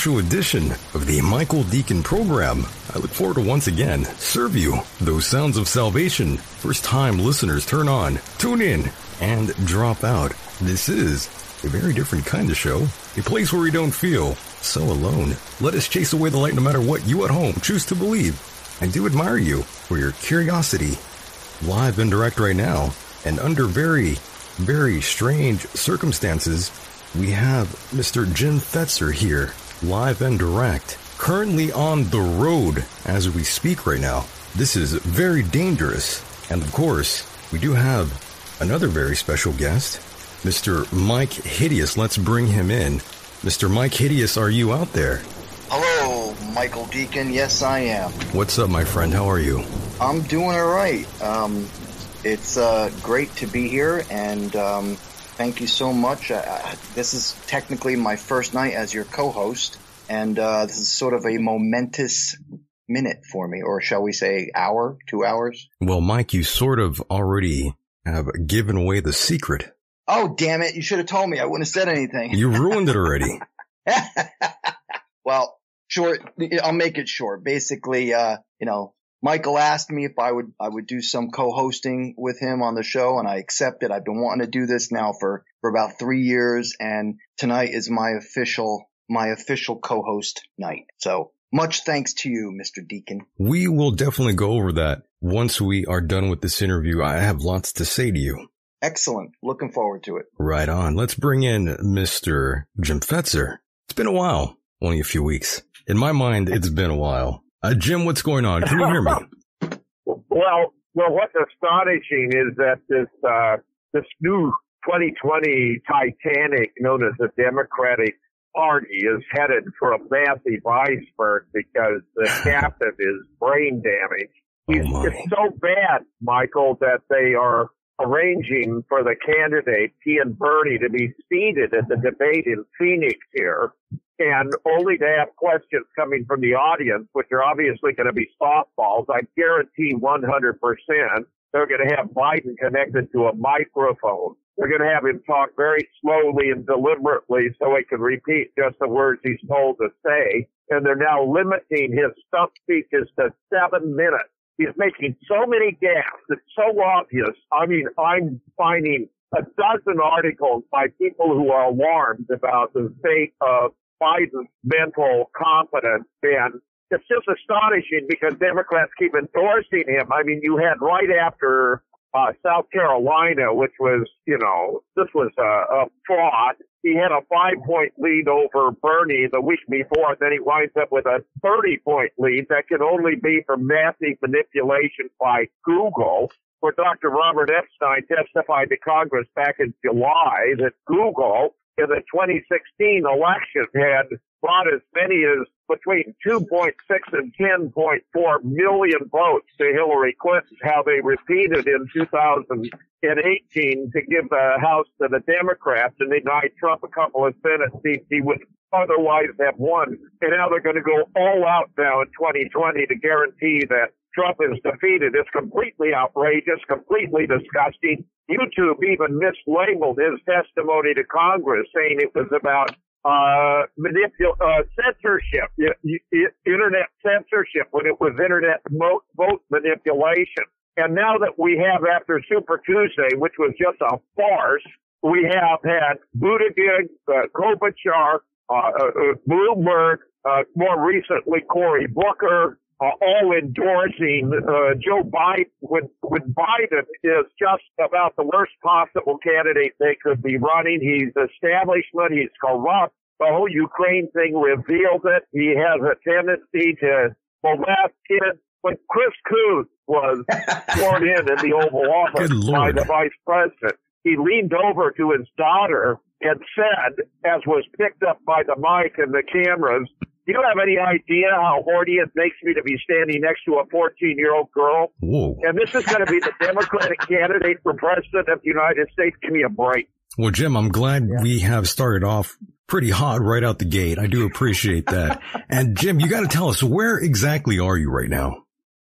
Special edition of the Michael Decon program. I look forward to once again serve you those sounds of salvation. First time listeners turn on, tune in, and drop out. This is a very different kind of show, a place where we don't feel so alone. Let us chase away the light no matter what you at home choose to believe. I do admire you for your curiosity. Live and direct right now, and under very, very strange circumstances, we have Mr. Jim Fetzer here, live and direct, currently on the road as we speak right now. This is very dangerous. And of course, we do have another very special guest, Mr. Myke Hideous. Let's bring him in. Mr. Myke Hideous, are you out there? Hello, Michael Decon. Yes, I am. What's up, my friend? How are you? I'm doing all right. Um, it's uh, great to be here, and um, thank you so much. Uh, this is technically my first night as your co-host, and uh, this is sort of a momentous minute for me, or shall we say, hour, two hours? Well, Mike, you sort of already have given away the secret. Oh, damn it! You should have told me. I wouldn't have said anything. You ruined it already. well, short. I'll make it short. Basically, uh, you know, Michael asked me if I would I would do some co-hosting with him on the show, and I accepted. I've been wanting to do this now for for about three years, and tonight is my official my official co-host night. So much thanks to you, Mr. Decon. We will definitely go over that once we are done with this interview. I have lots to say to you. Excellent. Looking forward to it. Right on. Let's bring in Mr. Jim Fetzer. It's been a while, only a few weeks. In my mind, it's been a while. Uh, Jim, what's going on? Can you hear me? Well, well, what's astonishing is that this uh, this new 2020 Titanic, known as the Democratic Party, is headed for a massive iceberg because the captain is brain damaged. He's, Oh, it's so bad, Michael, that they are arranging for the candidate, he and Bernie, to be seated at the debate in Phoenix here, and only to have questions coming from the audience, which are obviously going to be softballs. I guarantee 100% they're going to have Biden connected to a microphone. They're going to have him talk very slowly and deliberately so he can repeat just the words he's told to say. And they're now limiting his stump speeches to seven minutes. He's making so many gaps. It's so obvious. I mean, I'm finding a dozen articles by people who are alarmed about the state of Biden's mental competence and it's just astonishing because Democrats keep endorsing him. I mean, you had right after uh, South Carolina, which was, you know, this was a, a fraud. He had a five point lead over Bernie the week before, and then he winds up with a 30 point lead that can only be from massive manipulation by Google. Where Dr. Robert Epstein testified to Congress back in July that Google in the 2016 election had brought as many as between 2.6 and 10.4 million votes to Hillary Clinton, how they repeated in 2018 to give the House to the Democrats and deny Trump a couple of Senate seats he would otherwise have won. And now they're going to go all out now in 2020 to guarantee that Trump is defeated. It's completely outrageous, completely disgusting. YouTube even mislabeled his testimony to Congress saying it was about uh, manipul- uh, censorship, internet censorship when it was internet mo- vote manipulation. And now that we have after Super Tuesday, which was just a farce, we have had Buttigieg, uh, Klobuchar, uh, uh, uh Bloomberg, uh, more recently Cory Booker, uh, all endorsing uh, Joe Biden when, when Biden is just about the worst possible candidate they could be running. He's establishment. He's corrupt. The whole Ukraine thing reveals it. He has a tendency to molest kids. When Chris Coons was sworn in in the Oval Office by the vice president, he leaned over to his daughter and said, as was picked up by the mic and the cameras, do you have any idea how horny it makes me to be standing next to a 14 year old girl? Whoa. And this is going to be the Democratic candidate for president of the United States. Give me a break. Well, Jim, I'm glad yeah. we have started off pretty hot right out the gate. I do appreciate that. and Jim, you got to tell us where exactly are you right now?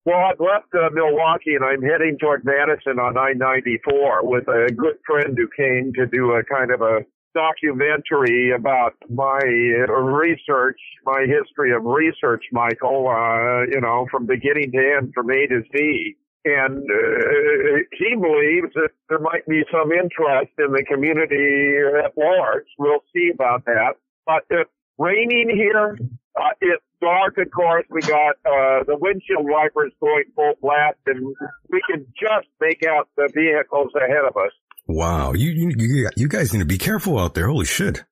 Well, I've left uh, Milwaukee and I'm heading toward Madison on I-94 with a good friend who came to do a kind of a documentary about my research, my history of research, Michael, uh, you know, from beginning to end, from A to Z. And uh, he believes that there might be some interest in the community at large. We'll see about that. But it's raining here. Uh, it's dark, of course. We got uh, the windshield wipers going full blast, and we can just make out the vehicles ahead of us. Wow, you you you guys need to be careful out there. Holy shit!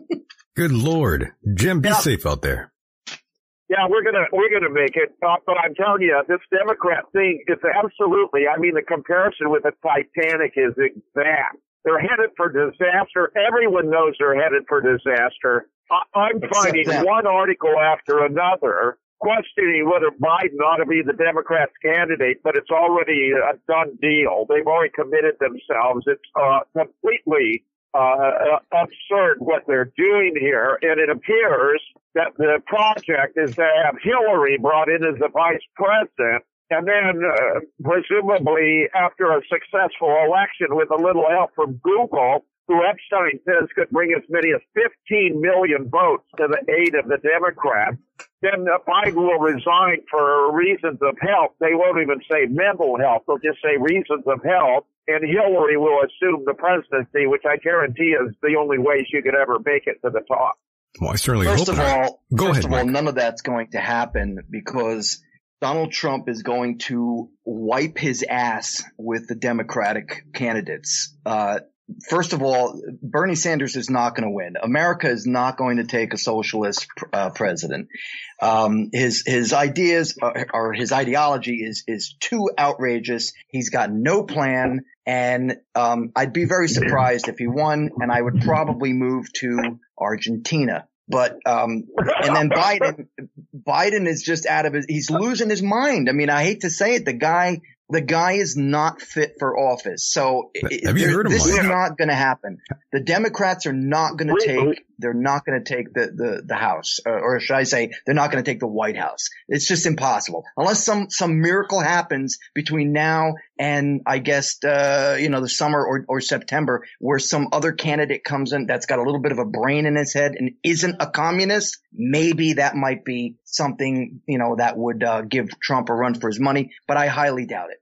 Good lord, Jim, be yeah. safe out there. Yeah, we're gonna we're gonna make it. Uh, but I'm telling you, this Democrat thing is absolutely. I mean, the comparison with the Titanic is exact. They're headed for disaster. Everyone knows they're headed for disaster. I, am finding one article after another questioning whether Biden ought to be the Democrats' candidate, but it's already a done deal. They've already committed themselves. It's uh, completely uh, absurd what they're doing here, and it appears that the project is to have Hillary brought in as the vice president, and then uh, presumably after a successful election with a little help from Google, who Epstein says could bring as many as 15 million votes to the aid of the Democrats. Then Biden will resign for reasons of health. They won't even say mental health. They'll just say reasons of health. And Hillary will assume the presidency, which I guarantee is the only way she could ever make it to the top. Well, I certainly first hope of all, Go first ahead, of Mike. all, none of that's going to happen because Donald Trump is going to wipe his ass with the Democratic candidates. Uh, first of all, Bernie Sanders is not going to win. America is not going to take a socialist uh, president. Um, his his ideas are, or his ideology is is too outrageous. He's got no plan, and um, I'd be very surprised if he won. And I would probably move to Argentina. But um, and then Biden, Biden is just out of his. He's losing his mind. I mean, I hate to say it, the guy the guy is not fit for office. So have you heard this is not going to happen. The Democrats are not going to take. They're not going to take the the the House, uh, or should I say, they're not going to take the White House. It's just impossible unless some some miracle happens between now and I guess uh, you know the summer or or September, where some other candidate comes in that's got a little bit of a brain in his head and isn't a communist. Maybe that might be something you know that would uh, give Trump a run for his money, but I highly doubt it.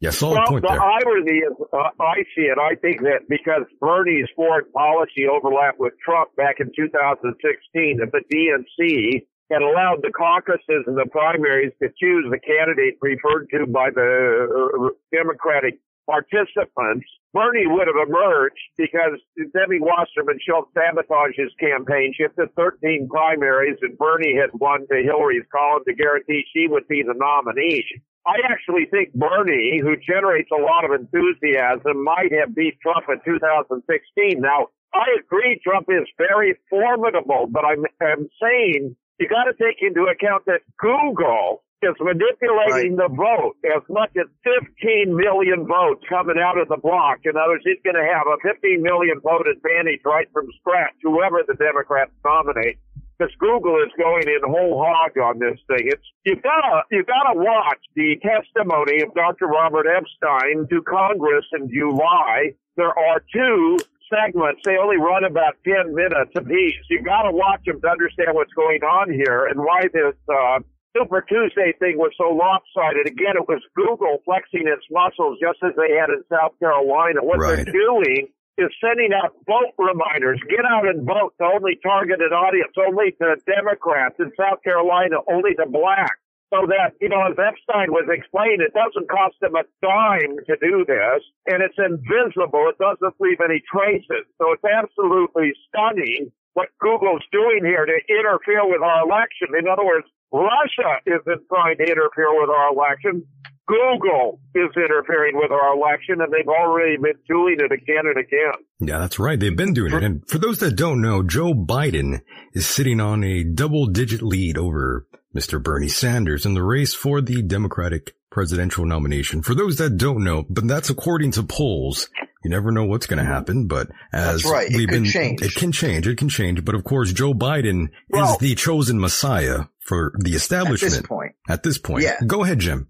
Yeah, solid well, point the there. irony is, uh, I see it. I think that because Bernie's foreign policy overlapped with Trump back in 2016, if the DNC had allowed the caucuses and the primaries to choose the candidate preferred to by the uh, Democratic participants, Bernie would have emerged because Debbie Wasserman Schultz sabotaged his campaign. She the 13 primaries and Bernie had won to Hillary's column to guarantee she would be the nominee. I actually think Bernie, who generates a lot of enthusiasm, might have beat Trump in 2016. Now, I agree Trump is very formidable, but I'm, I'm saying you got to take into account that Google is manipulating right. the vote as much as 15 million votes coming out of the block. In other words, he's going to have a 15 million vote advantage right from scratch, whoever the Democrats nominate. Because Google is going in whole hog on this thing. It's you gotta you gotta watch the testimony of Dr. Robert Epstein to Congress in July. There are two segments. They only run about 10 minutes apiece. You've got to watch them to understand what's going on here and why this uh, Super Tuesday thing was so lopsided. Again, it was Google flexing its muscles just as they had in South Carolina. What right. they're doing is sending out vote reminders. Get out and vote to only targeted audience, only to Democrats in South Carolina, only to blacks. So that, you know, as Epstein was explaining, it doesn't cost them a dime to do this, and it's invisible. It doesn't leave any traces. So it's absolutely stunning what Google's doing here to interfere with our election. In other words, Russia isn't trying to interfere with our election. Google is interfering with our election, and they've already been doing it again and again. Yeah, that's right. They've been doing it. And for those that don't know, Joe Biden is sitting on a double digit lead over Mr. Bernie Sanders in the race for the Democratic presidential nomination. For those that don't know, but that's according to polls. You never know what's going to happen, but as right. we've been, change. it can change. It can change. But of course, Joe Biden well, is the chosen messiah for the establishment. At this point. At this point. Yeah. Go ahead, Jim.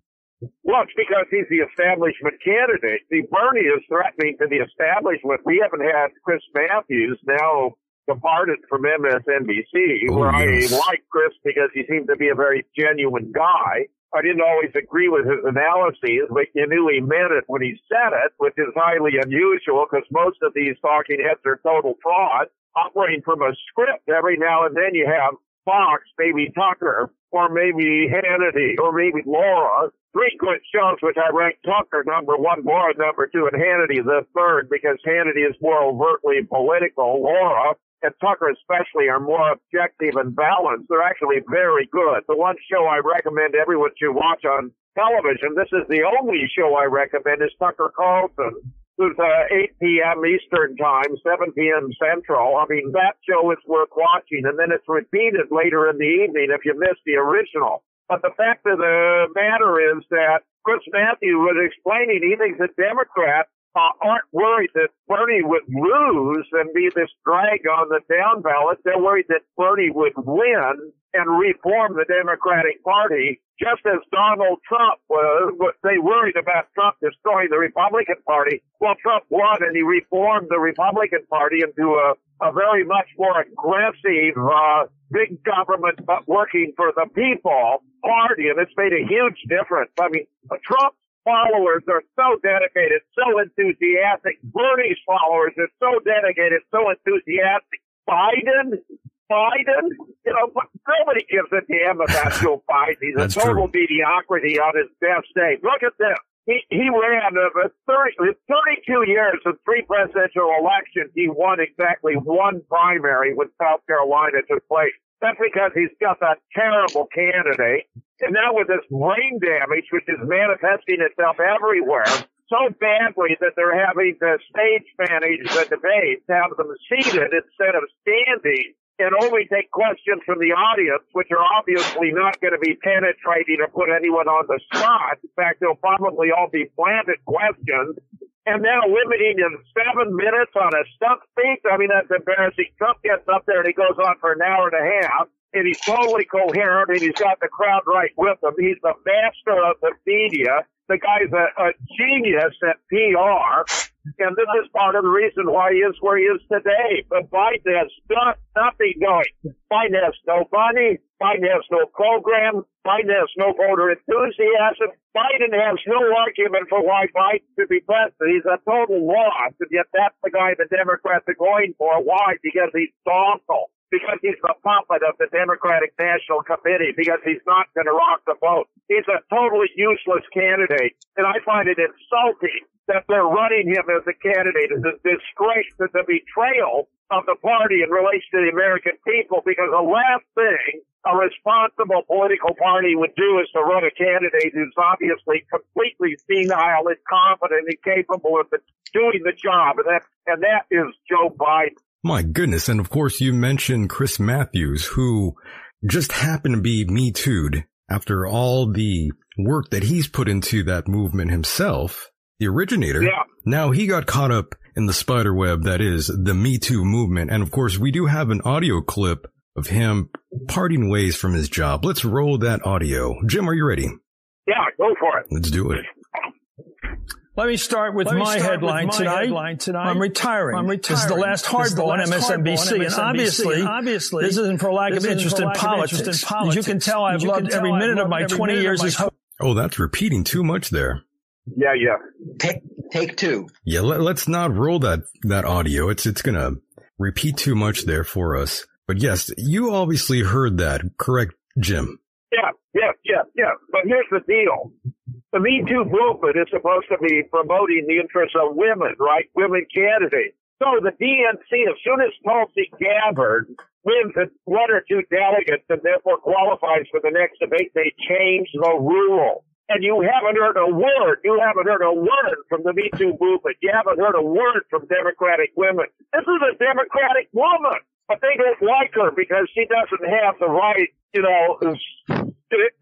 Well, it's because he's the establishment candidate. See, Bernie is threatening to the establishment. We haven't had Chris Matthews now departed from MSNBC, oh, where yes. I like Chris because he seems to be a very genuine guy. I didn't always agree with his analyses, but you knew he meant it when he said it, which is highly unusual because most of these talking heads are total fraud, operating from a script. Every now and then you have Fox, maybe Tucker, or maybe Hannity, or maybe Laura. Three good shows, which I rank Tucker number one, Laura number two, and Hannity the third because Hannity is more overtly political. Laura and Tucker especially are more objective and balanced. They're actually very good. The one show I recommend everyone should watch on television, this is the only show I recommend, is Tucker Carlson, who's uh, 8 p.m. Eastern Time, 7 p.m. Central. I mean, that show is worth watching, and then it's repeated later in the evening if you missed the original. But the fact of the matter is that Chris Matthew was explaining he thinks that Democrats uh, aren't worried that Bernie would lose and be this drag on the down ballot. They're worried that Bernie would win and reform the Democratic Party, just as Donald Trump was. They worried about Trump destroying the Republican Party. Well, Trump won and he reformed the Republican Party into a, a very much more aggressive, uh, big government but working for the people party, and it's made a huge difference. I mean, Trump followers are so dedicated, so enthusiastic. Bernie's followers are so dedicated, so enthusiastic. Biden, Biden, you know, nobody gives a damn about Joe Biden. He's a total true. mediocrity on his best day. Look at this. He, he ran uh, 30, 32 years of three presidential elections. He won exactly one primary when South Carolina took place. That's because he's just a terrible candidate. And now with this brain damage, which is manifesting itself everywhere, so badly that they're having to stage manage the debate, have them seated instead of standing, and only take questions from the audience, which are obviously not going to be penetrating or put anyone on the spot. In fact, they'll probably all be planted questions and now limiting him seven minutes on a stump speech. I mean, that's embarrassing. Trump gets up there and he goes on for an hour and a half, and he's totally coherent, and he's got the crowd right with him. He's the master of the media. The guy's a, a genius at PR. And this is part of the reason why he is where he is today. But Biden has got nothing going. Biden has no money. Biden has no program. Biden has no voter enthusiasm. Biden has no argument for why Biden should be president. He's a total loss, and yet that's the guy the Democrats are going for. Why? Because he's awful because he's the puppet of the Democratic National Committee, because he's not going to rock the boat. He's a totally useless candidate, and I find it insulting that they're running him as a candidate. It's a disgrace to the betrayal of the party in relation to the American people, because the last thing a responsible political party would do is to run a candidate who's obviously completely senile, incompetent, and incapable of doing the job, and that and that is Joe Biden. My goodness. And of course, you mentioned Chris Matthews, who just happened to be Me Too'd after all the work that he's put into that movement himself, the originator. Yeah. Now he got caught up in the spider web that is the Me Too movement. And of course, we do have an audio clip of him parting ways from his job. Let's roll that audio. Jim, are you ready? Yeah, go for it. Let's do it. Let me start with, me my, start headline, with my tonight. headline tonight. I'm retiring. I'm This is the last This is hardball on last MSNBC. hardball on And MSNBC. obviously, Obviously, this isn't for lack of this isn't interest for in of politics. interest in As you can tell, I've As you loved can every tell, I've minute of my 20 minute of years my as host. Oh, that's repeating too much there. Yeah, yeah. Take, take two. Yeah, let, us not roll that, that audio. It's, it's gonna repeat too much there for us. But yes, you obviously heard that, correct, Jim? Yeah, yeah, yeah, yeah. But here's the deal. The Me Too movement is supposed to be promoting the interests of women, right? Women candidates. So the DNC, as soon as Tulsi Gabbard wins one or two delegates and therefore qualifies for the next debate, they change the rule. And you haven't heard a word. You haven't heard a word from the Me Too movement. You haven't heard a word from Democratic women. This is a Democratic woman, but they don't like her because she doesn't have the right, you know,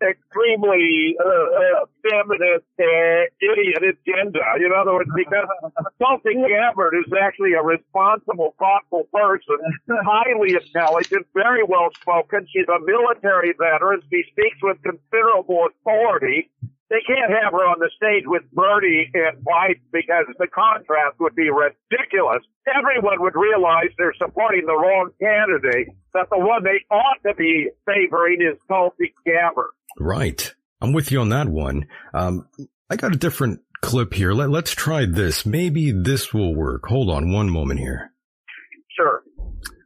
extremely uh, uh, feminist uh, idiot agenda. In other words, because Tulsi Gabbard is actually a responsible, thoughtful person, highly intelligent, very well spoken. She's a military veteran. She speaks with considerable authority. They can't have her on the stage with Bernie and White because the contrast would be ridiculous. Everyone would realize they're supporting the wrong candidate, that the one they ought to be favoring is Tulsi Gabbard. Right. I'm with you on that one. Um, I got a different clip here. Let, let's try this. Maybe this will work. Hold on one moment here. Sure.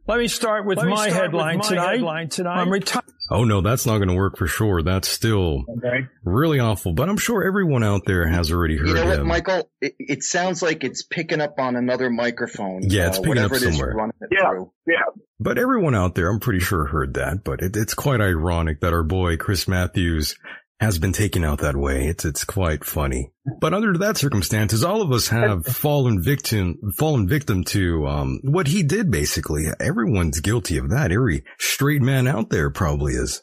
Let me start with Let me my, start headline, with my tonight. headline tonight. I'm retiring. Oh no, that's not going to work for sure. That's still Okay. really awful, but I'm sure everyone out there has already heard You know what, him. Michael? It, it sounds like it's picking up on another microphone. Yeah, it's uh, picking up whatever somewhere. it Yeah. through. Yeah. But everyone out there, I'm pretty sure heard that, but it, it's quite ironic that our boy Chris Matthews has been taken out that way. It's, it's quite funny. But under that circumstances, all of us have fallen victim, fallen victim to, um, what he did basically. Everyone's guilty of that. Every straight man out there probably is.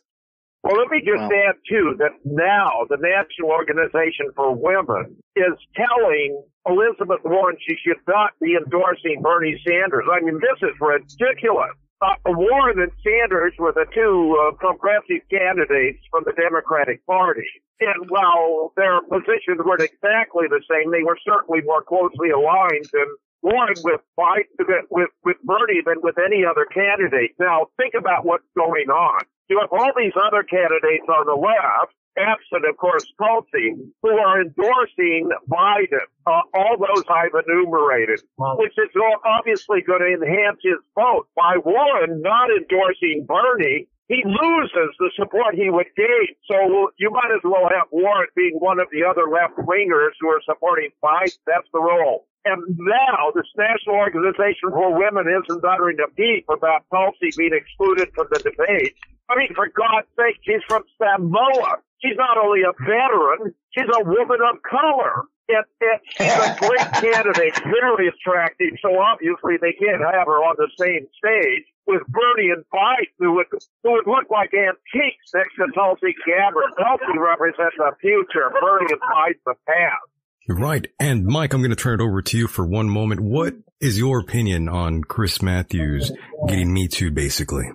Well, let me just Wow. add too that now the National Organization for Women is telling Elizabeth Warren she should not be endorsing Bernie Sanders. I mean, this is ridiculous. Uh, Warren and Sanders were the two uh, progressive candidates from the Democratic Party. And while their positions weren't exactly the same, they were certainly more closely aligned than Warren with Biden, with, with Bernie than with any other candidate. Now, think about what's going on. You have all these other candidates on the left, absent, of course, Tulsi, who are endorsing Biden, uh, all those I've enumerated, which is obviously going to enhance his vote. By Warren not endorsing Bernie, he loses the support he would gain. So you might as well have Warren being one of the other left wingers who are supporting Biden. That's the role. And now this National Organization for Women isn't uttering a peep about Tulsi being excluded from the debate. I mean, for God's sake, she's from Samoa. She's not only a veteran, she's a woman of color. And, and she's a great candidate, very attractive. So obviously they can't have her on the same stage with Bernie and Biden, who would who would look like antiques next to Tulsi Gabbard. Tulsi represents the future. Bernie and Biden the past. Right. And Mike, I'm going to turn it over to you for one moment. What is your opinion on Chris Matthews getting Me Too, basically?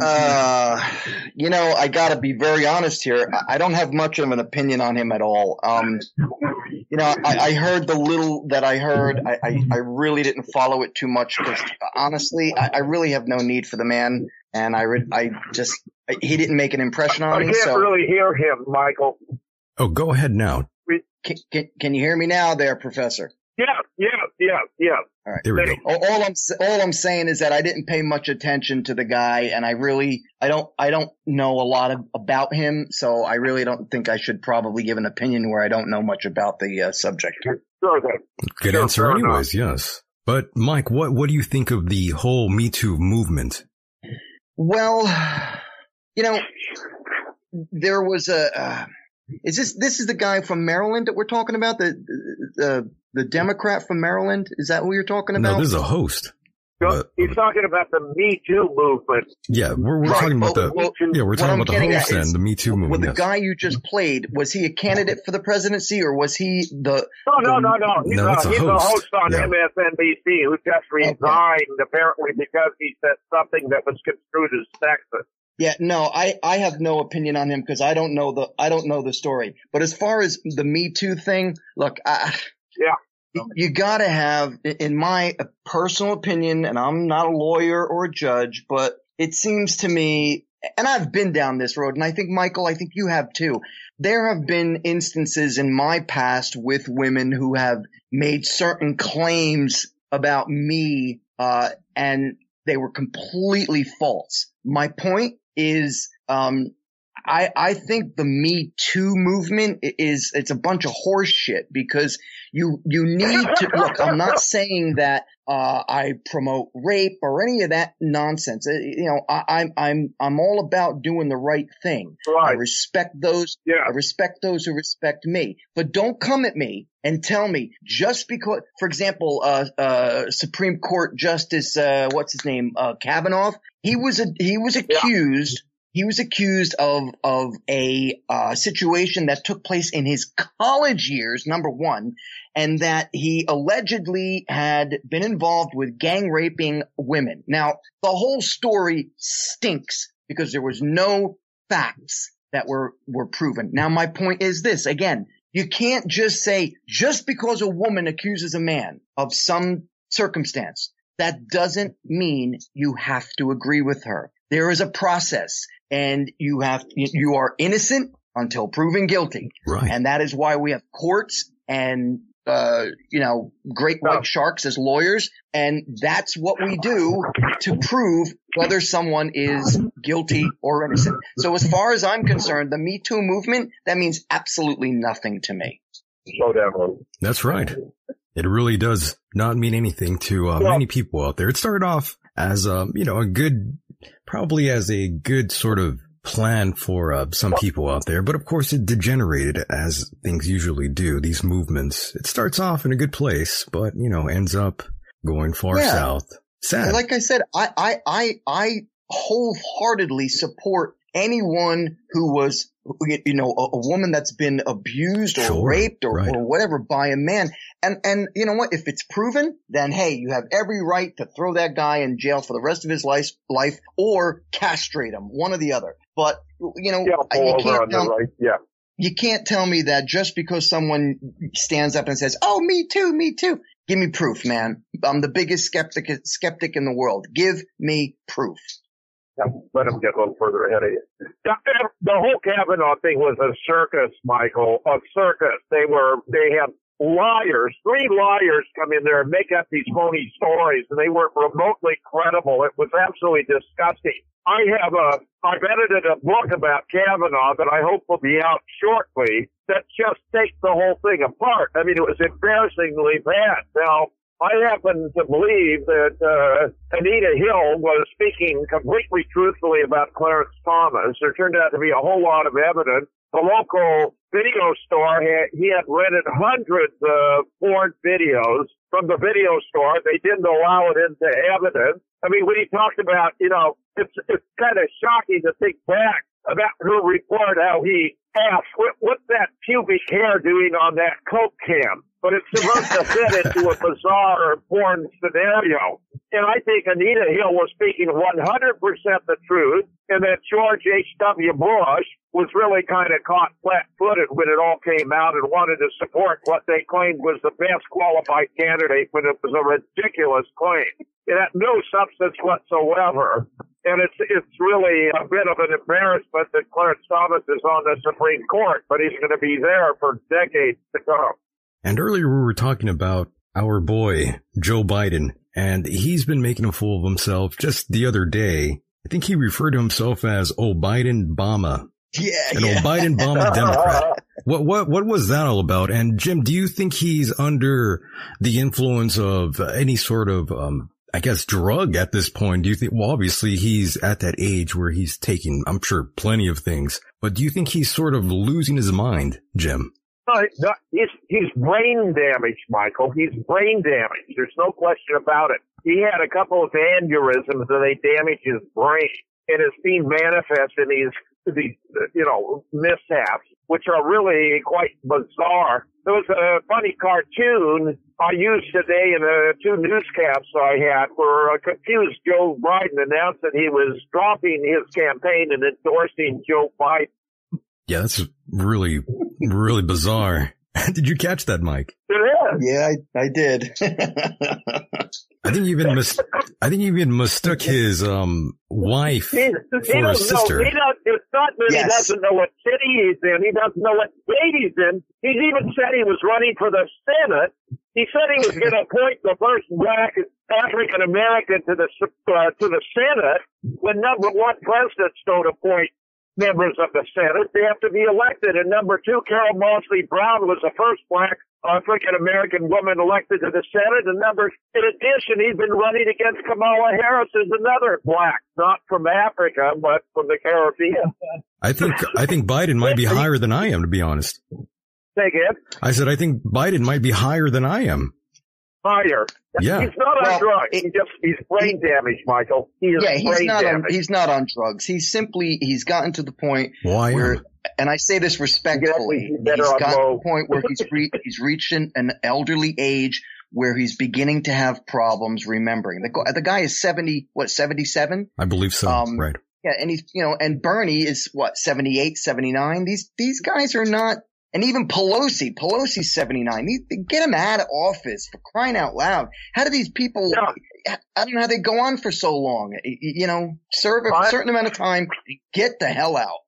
Uh, you know, I gotta be very honest here. I- I don't have much of an opinion on him at all. Um, you you know, I, I heard the little that I heard. I, I, I really didn't follow it too much because honestly, I, I really have no need for the man, and I re- I just he didn't make an impression I on me. I can't So really hear him, Michael. Oh, go ahead now. can, can, can you hear me now, there, Professor? Yeah, yeah, yeah, yeah. All right. There we go. All, all I'm all I'm saying is that I didn't pay much attention to the guy, and I really I don't I don't know a lot of, about him, so I really don't think I should probably give an opinion where I don't know much about the uh, subject. Sure thing. Good Sure, answer, fair anyways. Yes. But Mike, what what do you think of the whole Me Too movement? Well, you know, there was a. Uh, is this this is the guy from Maryland that we're talking about? The the the Democrat from Maryland? Is that who you're talking No, about? this is a host. But- He's talking about the Me Too movement. Yeah, we're, we're Right, talking about well, the well, yeah, we're talking I'm about the getting host is- and the Me Too Well, movement. the yes. guy you just played was he a candidate for the presidency or was he the? No, no, no, no. He's, No, a, it's a he's a host. host on Yeah. MSNBC who just resigned apparently because he said something that was construed as sexist. Yeah, no, I I have no opinion on him because I don't know the I don't know the story. But as far as the Me Too thing, look, I, Yeah. you got to have, in my personal opinion, and I'm not a lawyer or a judge, but it seems to me, and I've been down this road, and I think Michael, I think you have too. There have been instances in my past with women who have made certain claims about me, uh, and they were completely false. My point is, um, I, I think the Me Too movement is, it's a bunch of horse shit because you, you need to, look, I'm not saying that, uh, I promote rape or any of that nonsense. Uh, You know, I, I'm, I'm, I'm all about doing the right thing. I respect those Yeah. I respect those who respect me, but don't come at me and tell me just because, for example, uh, uh, Supreme Court Justice, uh, what's his name, uh, Kavanaugh, he was a, he was accused, he was accused of, of a, uh, situation that took place in his college years, number one, and that he allegedly had been involved with gang raping women. Now, the whole story stinks because there was no facts that were, were proven. Now, my point is this again, you can't just say, just because a woman accuses a man of some circumstance, that doesn't mean you have to agree with her. There is a process and you have, you are innocent until proven guilty. right. And that is why we have courts and, uh, you know, great white sharks as lawyers. And that's what we do to prove whether someone is guilty or innocent. So as far as I'm concerned, the Me Too movement, that means absolutely nothing to me. Slow down. That's right. It really does not mean anything to uh, Well- many people out there. It started off as, um, you know, a good, probably as a good sort of plan for uh, some people out there. But of course, it degenerated as things usually do. These movements, it starts off in a good place, but, you know, ends up going far Yeah. south. Sad. Like I said, I, I, I, I wholeheartedly support anyone who was, you know, a, a woman that's been abused or Sure, raped or, right. or whatever by a man. And, and you know what? If it's proven, then hey, you have every right to throw that guy in jail for the rest of his life, life or castrate him, one or the other. But, you know, Yeah, you can't tell, right. Yeah. you can't tell me that just because someone stands up and says, "Oh, me too, me too." Give me proof, man. I'm the biggest skeptic skeptic in the world. Give me proof. Let him get a little further ahead of you. The, the whole Kavanaugh thing was a circus, Michael. A circus. They were, they had liars, three liars come in there and make up these phony stories and they weren't remotely credible. It was absolutely disgusting. I have a, I've edited a book about Kavanaugh that I hope will be out shortly that just takes the whole thing apart. I mean, it was embarrassingly bad. Now, I happen to believe that uh, Anita Hill was speaking completely truthfully about Clarence Thomas. There turned out to be a whole lot of evidence. The local video store he had rented hundreds of porn videos from the video store. They didn't allow it into evidence. I mean, when he talked about, you know, it's it's kind of shocking to think back about her report how he asked, what, what's that pubic hair doing on that Coke can? But it's supposed to fit into a bizarre or porn scenario. And I think Anita Hill was speaking 100% the truth, and that George H.W. Bush was really kind of caught flat-footed when it all came out and wanted to support what they claimed was the best qualified candidate when it was a ridiculous claim. It had no substance whatsoever. And it's, it's really a bit of an embarrassment that Clarence Thomas is on the Supreme Court, but he's going to be there for decades to come. And earlier we were talking about our boy, Joe Biden, and he's been making a fool of himself just the other day. I think he referred to himself as Oh Biden Bama. Yeah, An yeah. old Biden Bama Democrat. What, what, what was that all about? And Jim, do you think he's under the influence of any sort of, um, I guess drug at this point? Do you think, well, obviously he's at that age where he's taking, I'm sure, plenty of things, but do you think he's sort of losing his mind, Jim? No, no, he's, he's brain damaged, Michael. He's brain damaged. There's no question about it. He had a couple of aneurysms and they damaged his brain. And it's being manifest in these, these, you know, mishaps, which are really quite bizarre. There was a funny cartoon I used today in the two newscasts I had where a confused Joe Biden announced that he was dropping his campaign and endorsing Joe Biden. Yeah, that's really, really bizarre. Did you catch that, Mike? It is. Yeah, I, I did. I think you even mis- I think you even mistook his um wife He, he for his doesn't sister. know. He does, it's not that he Yes. doesn't know what city he's in. He doesn't know what state he's in. He's even said he was running for the Senate. He said he was going to appoint the first black African American to the uh, to the Senate. When number one presidents don't appoint members of the Senate, they have to be elected. And number two, Carol Moseley Braun was the first black uh, African American woman elected to the Senate. And number, in addition, he's been running against Kamala Harris as another black, not from Africa, but from the Caribbean. I think I think Biden might be higher than I am, to be honest. Say again, I said I think Biden might be higher than I am. Higher. Yeah. He's not on Well, drugs. it- he just, he's brain damaged, Michael. He is yeah, he's brain not on, damaged. he's not on drugs. He's simply he's gotten to the point Why? where, and I say this respectfully, He's he's on gotten to the point where he's re- he's reached an, an elderly age where he's beginning to have problems remembering. The, gu- the guy is seventy, what seventy seven? I believe so. Um, right. Yeah, and he's you know, and Bernie is what 78, 79. These these guys are not. And even Pelosi, Pelosi's 79. These, get him out of office for crying out loud. How do these people, Yeah. I don't know how they go on for so long. You know, serve a I- certain amount of time, get the hell out.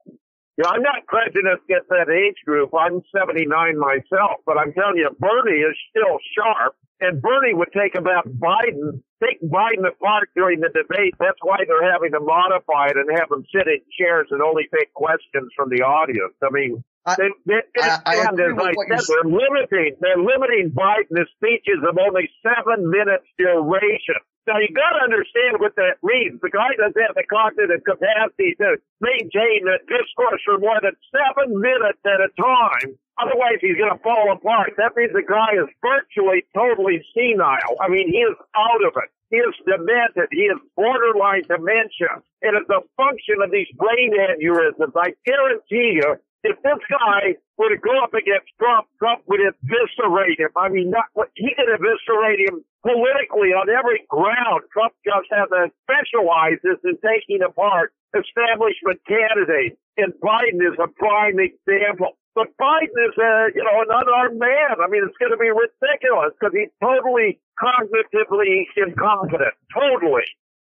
Yeah, I'm not prejudiced against that age group. I'm 79 myself, but I'm telling you, Bernie is still sharp, and Bernie would take about Biden, take Biden apart during the debate. That's why they're having to modify it and have him sit in chairs and only take questions from the audience. I mean, they, they, I- I agree with what said, they're limiting, they're limiting Biden's speeches of only seven minutes duration. Now you got to understand what that means. The guy doesn't have the cognitive capacity to maintain a discourse for more than seven minutes at a time. Otherwise, he's going to fall apart. That means the guy is virtually totally senile. I mean, he is out of it. He is demented. He is borderline dementia. And it's a function of these brain aneurysms. I guarantee you, if this guy were to go up against Trump, Trump would eviscerate him. I mean, not he could eviscerate him politically on every ground. Trump just has a specializes in taking apart establishment candidates, and Biden is a prime example. But Biden is a, you know, an unarmed man. I mean, it's going to be ridiculous because he's totally cognitively incompetent. Totally.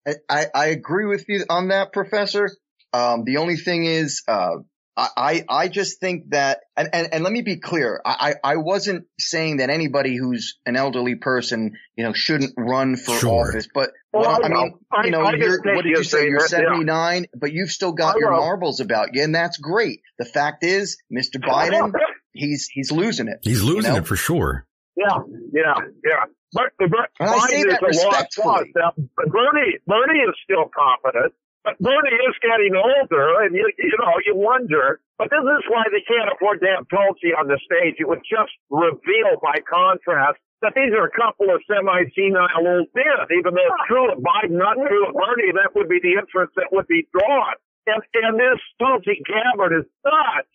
I, I, I agree with you on that, Professor. Um, the only thing is, uh, I, I I just think that, and, and, and let me be clear, I, I I wasn't saying that anybody who's an elderly person, you know, shouldn't run for Sure. office, but Well, what- I I mean. I- you know, I you're, what did you say? You're that, yeah. 79, but you've still got your marbles about you, and that's great. The fact is, Mr. Biden, he's, he's losing it. He's losing know? it for sure. Yeah, yeah, yeah. But, but And I say Biden that is a lost cause. Now, Bernie, Bernie is still competent, but Bernie is getting older, and you, you know, you wonder. But this is why they can't afford to have Tulsi on the stage. It would just reveal, by contrast, that these are a couple of semi-senile old men. Even though it's true of Biden, not true of Bernie, that would be the inference that would be drawn. And and this Tulsi Gabbard is such.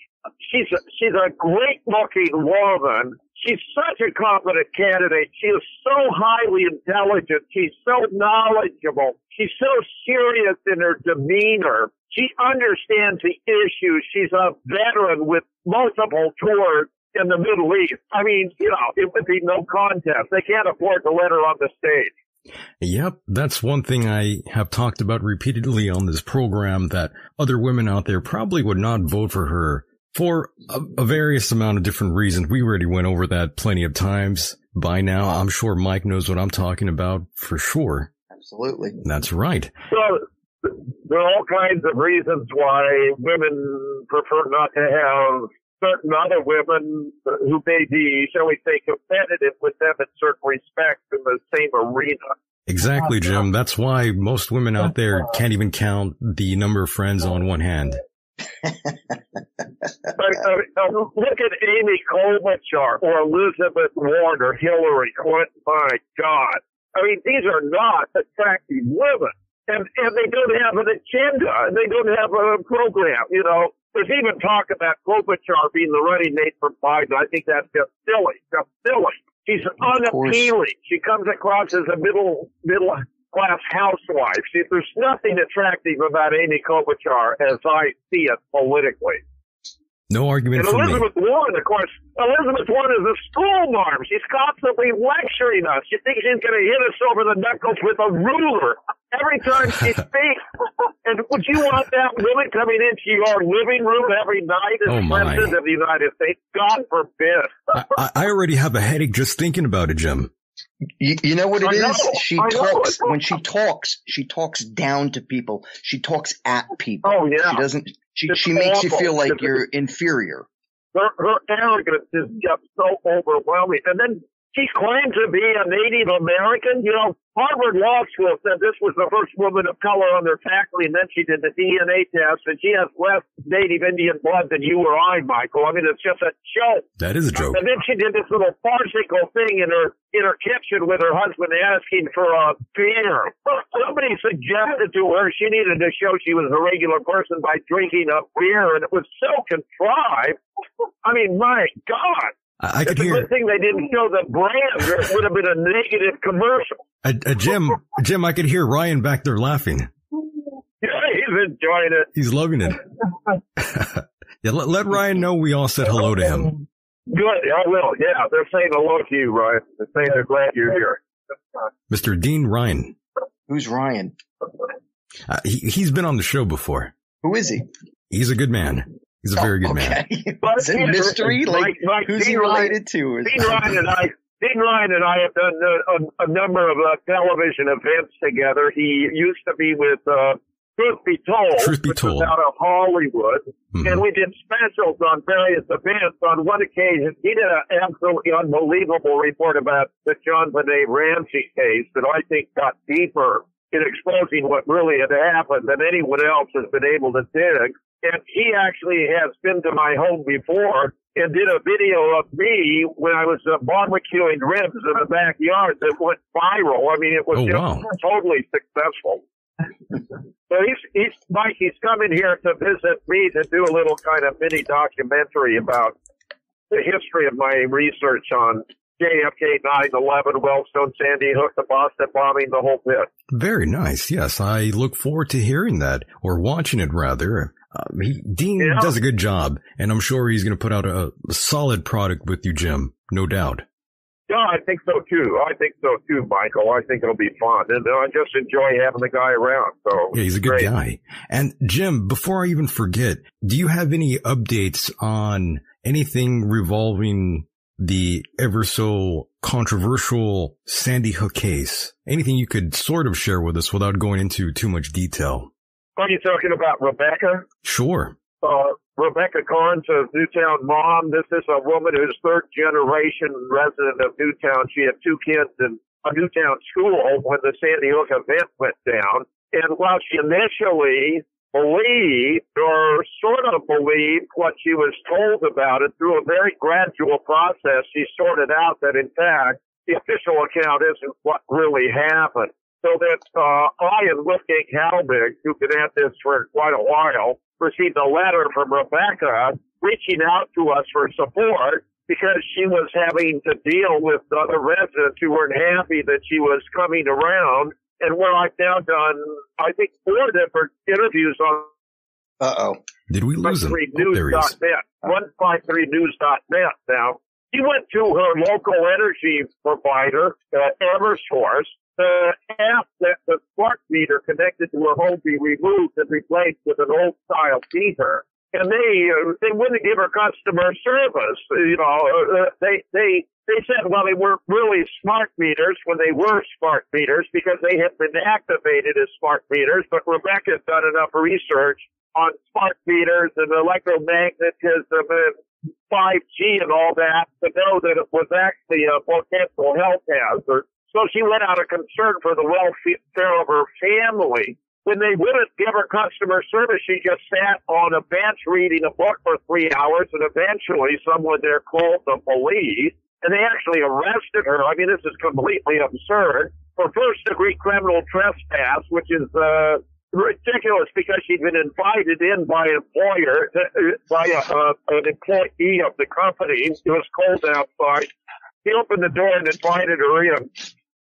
She's a, she's a great looking woman. She's such a competent candidate. She is so highly intelligent. She's so knowledgeable. She's so serious in her demeanor. She understands the issues. She's a veteran with multiple tours in the Middle East. I mean, you know, it would be no contest. They can't afford to let her on the stage. Yep, that's one thing I have talked about repeatedly on this program that other women out there probably would not vote for her for a, a, various amount of different reasons. We already went over that plenty of times by now. I'm sure Mike knows what I'm talking about for sure. Absolutely. That's right. So there are all kinds of reasons why women prefer not to have certain other women who may be, shall we say, competitive with them in certain respects in the same arena. Exactly, Jim. That's why most women out there can't even count the number of friends on one hand. Uh, look at Amy Klobuchar or Elizabeth Warren or Hillary Clinton. My God. I mean, these are not attractive women. And, and they don't have an agenda. And they don't have a program. You know, there's even talk about Klobuchar being the running mate for Biden. I think that's just silly. Just silly. She's unappealing. She comes across as a middle, middle class housewife. See, there's nothing attractive about Amy Klobuchar as I see it politically. No argument and for Elizabeth me. Warren, of course, Elizabeth Warren is a school marm. She's constantly lecturing us. She thinks she's going to hit us over the knuckles with a ruler every time she speaks. and would you want that woman coming into your living room every night as Oh, president of the United States? God forbid. I, I already have a headache just thinking about it, Jim. You, you know what it I is? she I know. talks when she talks. She talks down to people. She talks at people. Oh, yeah. She doesn't. She It's she makes you feel like you're inferior. her, her arrogance is just so overwhelming. And then she claimed to be a Native American. You know, Harvard Law School said this was the first woman of color on their faculty, and then she did the DNA test, and she has less Native Indian blood than you or I, Michael. I mean, it's just a joke. That is a joke. And then she did this little farcical thing in her in her kitchen with her husband asking for a beer. Somebody suggested to her she needed to show she was a regular person by drinking a beer, and it was so contrived. I mean, my God. I, I could a hear good thing they didn't show the brand. it would have been a negative commercial. uh, uh, Jim. Jim, I could hear Ryan back there laughing. Yeah, he's enjoying it. He's loving it. yeah, let, let Ryan know we all said hello to him. Good, I will. Yeah, they're saying hello to you, Ryan. They're saying they're glad you're here. Mr. Dean Ryan. Who's Ryan? Uh, he, he's been on the show before. Who is he? He's a good man. He's a very good man. okay. But Is it mystery? Mike- Like Mike, who's he Dean Ryan- related to? Is- Dean Ryan and I, Dean Ryan and I have done a, a, a number of uh, television events together. He used to be with uh, Truth Be Told, Truth Be which Told. was out of Hollywood, Mhm. and we did specials on various events. On one occasion, he did an absolutely unbelievable report about the JonBenét Ramsey case that I think got deeper in exposing what really had happened than anyone else has been able to dig. And he actually has been to my home before and did a video of me when I was uh, barbecuing ribs in the backyard that went viral. I mean, it was Oh, just wow. totally successful. so he's, he's, Mike, he's coming here to visit me to do a little kind of mini documentary about the history of my research on JFK 9-11, Wellstone, Sandy Hook, the Boston bombing, the whole bit. Very nice. Yes, I look forward to hearing that or watching it rather. Um, he, Dean Yeah. does a good job, and I'm sure he's going to put out a, a solid product with you, Jim. No doubt. Yeah, I think so too. I think so too, Michael. I think it'll be fun. And uh, I just enjoy having the guy around. So Yeah, he's a good great. guy. And Jim, before I even forget, do you have any updates on anything revolving the ever so controversial Sandy Hook case? Anything you could sort of share with us without going into too much detail? Are you talking about Rebecca? Sure. Uh, Rebecca Carnes of Newtown mom. This is a woman who's third generation resident of Newtown. She had two kids in a Newtown school when the Sandy Hook event went down. And while she initially believed or sort of believed what she was told about it through a very gradual process, she sorted out that in fact the official account isn't what really happened. So that uh, I and Wolfgang Halbig, who've been at this for quite a while, received a letter from Rebecca reaching out to us for support because she was having to deal with other residents who weren't happy that she was coming around. And where I've now done, I think, four different interviews on Uh oh. Did we lose him? Oh, there he is. 153news.net, 153news.net now. She went to her local energy provider, uh, Eversource, to ask that the smart meter connected to her home be removed and replaced with an old style meter. And they uh, they wouldn't give her customer service. You know, uh, they they they said, well, they weren't really smart meters when they were smart meters because they had been activated as smart meters. But Rebecca's done enough research on smart meters and electromagnetism and 5G and all that to know that it was actually a potential health hazard. So she went out of concern for the welfare of her family. When they wouldn't give her customer service, she just sat on a bench reading a book for three hours and eventually someone there called the police and they actually arrested her. I mean, this is completely absurd for first degree criminal trespass, which is, uh, ridiculous because she'd been invited in by an employer, uh, by a, an employee of the company. It was cold outside. He opened the door and invited her in.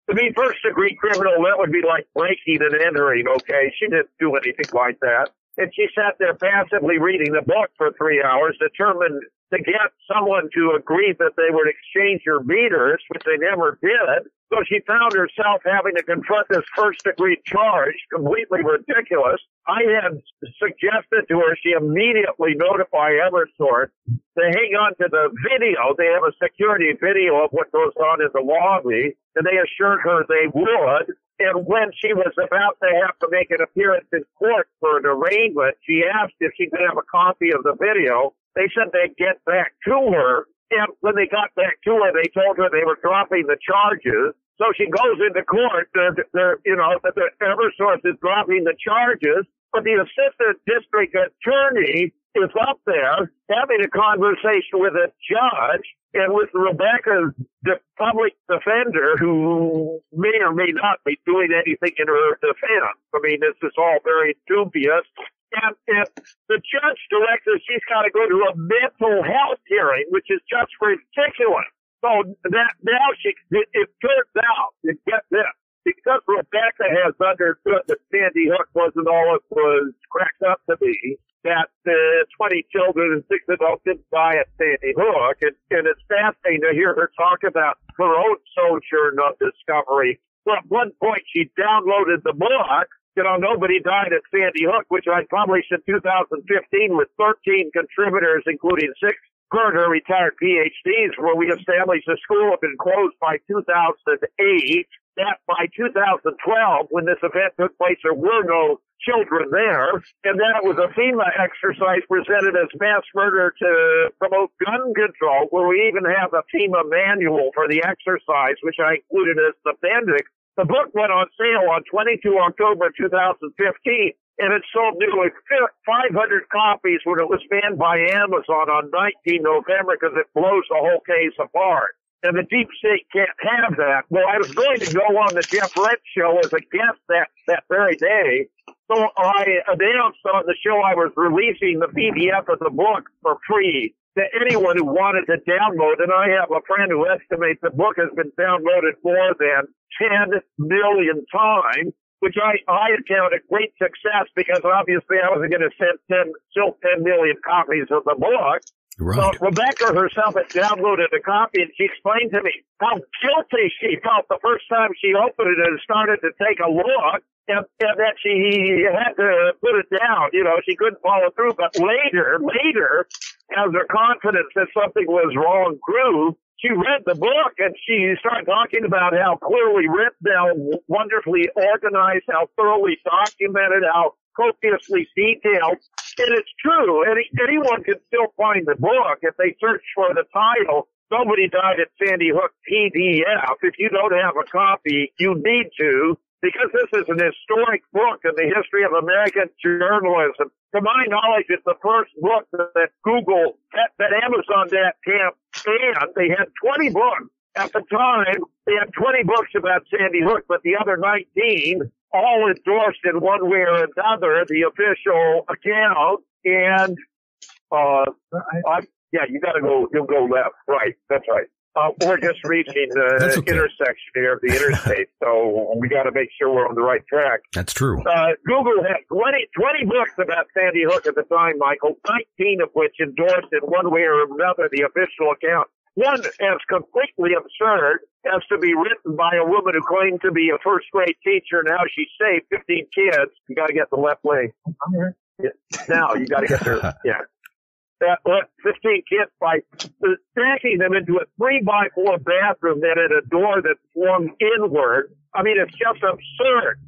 To be first degree criminal, that would be like breaking and entering, okay? She didn't do anything like that. And she sat there passively reading the book for three hours, determined to get someone to agree that they would exchange her meters, which they never did. So she found herself having to confront this first degree charge, completely ridiculous. I had suggested to her she immediately notify Eversource to hang on to the video. They have a security video of what goes on in the lobby, and they assured her they would. And when she was about to have to make an appearance in court for an arraignment, she asked if she could have a copy of the video. They said they'd get back to her. And when they got back to her, they told her they were dropping the charges. So she goes into court. Uh, they're, they're, you know, that the Eversource is dropping the charges, but the assistant district attorney is up there having a conversation with a judge and with Rebecca's the public defender who may or may not be doing anything in her defense. I mean, this is all very dubious. And, and the judge directs her she's got to go to a mental health hearing, which is just ridiculous. So that now she, it, it turns out, get this, because Rebecca has understood that Sandy Hook wasn't all it was cracked up to be, that uh, 20 children and six adults didn't die at Sandy Hook. And, and it's fascinating to hear her talk about her own sojourn of discovery. Well, at one point she downloaded the book you know, nobody died at Sandy Hook, which I published in 2015 with 13 contributors, including six or retired PhDs, where we established the school had been closed by 2008. That by 2012, when this event took place, there were no children there. And then it was a FEMA exercise presented as mass murder to promote gun control, where we even have a FEMA manual for the exercise, which I included as the appendix. The book went on sale on 22 October 2015 and it sold nearly 500 copies when it was banned by Amazon on 19 November because it blows the whole case apart. And the deep state can't have that. Well, I was going to go on the Jeff Rense show as a guest that, that very day. So I announced on the show I was releasing the PDF of the book for free to anyone who wanted to download. And I have a friend who estimates the book has been downloaded more than 10 million times, which I, I account a great success because obviously I wasn't going to send 10, still 10 million copies of the book. Right. So Rebecca herself had downloaded a copy and she explained to me how guilty she felt the first time she opened it and started to take a look and, and that she had to put it down. You know, she couldn't follow through. But later, later, as her confidence that something was wrong grew, she read the book and she started talking about how clearly written, how wonderfully organized, how thoroughly documented, how copiously detailed. And it's true. Any, anyone can still find the book if they search for the title. Somebody died at Sandy Hook PDF. If you don't have a copy, you need to because this is an historic book in the history of American journalism. To my knowledge, it's the first book that Google, that, that Amazon that camp banned. They had 20 books at the time. They had 20 books about Sandy Hook, but the other 19 all endorsed in one way or another the official account. and uh, I, yeah, you got to go. You'll go left, right. That's right. Uh, we're just reaching the okay. intersection here of the interstate, so we got to make sure we're on the right track. That's true. Uh, Google had 20, 20 books about Sandy Hook at the time, Michael, 19 of which endorsed in one way or another the official account. One as completely absurd as to be written by a woman who claimed to be a first grade teacher and how she saved 15 kids. You got to get the left leg. Yeah. Now you got to get there. Yeah. That let 15 kids by stacking them into a three by four bathroom that had a door that swung inward. I mean, it's just absurd.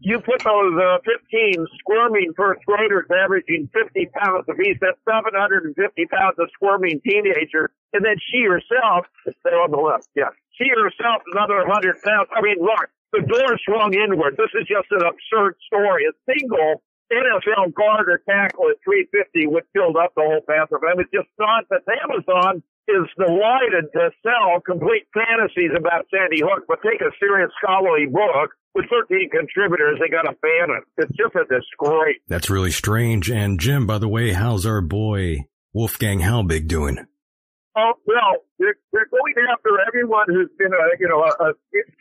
You put those uh, 15 squirming first graders averaging 50 pounds apiece, that's 750 pounds of squirming teenagers. And then she herself, stay on the left, yeah. She herself, another 100 pounds. I mean, look, the door swung inward. This is just an absurd story. A single NFL guard or tackle at 350 would fill up the whole bathroom. I mean, it's just that Amazon is delighted to sell complete fantasies about Sandy Hook, but take a serious scholarly book with 13 contributors, they got to ban it. It's just a disgrace. That's really strange. And Jim, by the way, how's our boy Wolfgang Halbig doing? Oh, well, they're, they're going after everyone who's been a, you know, a, a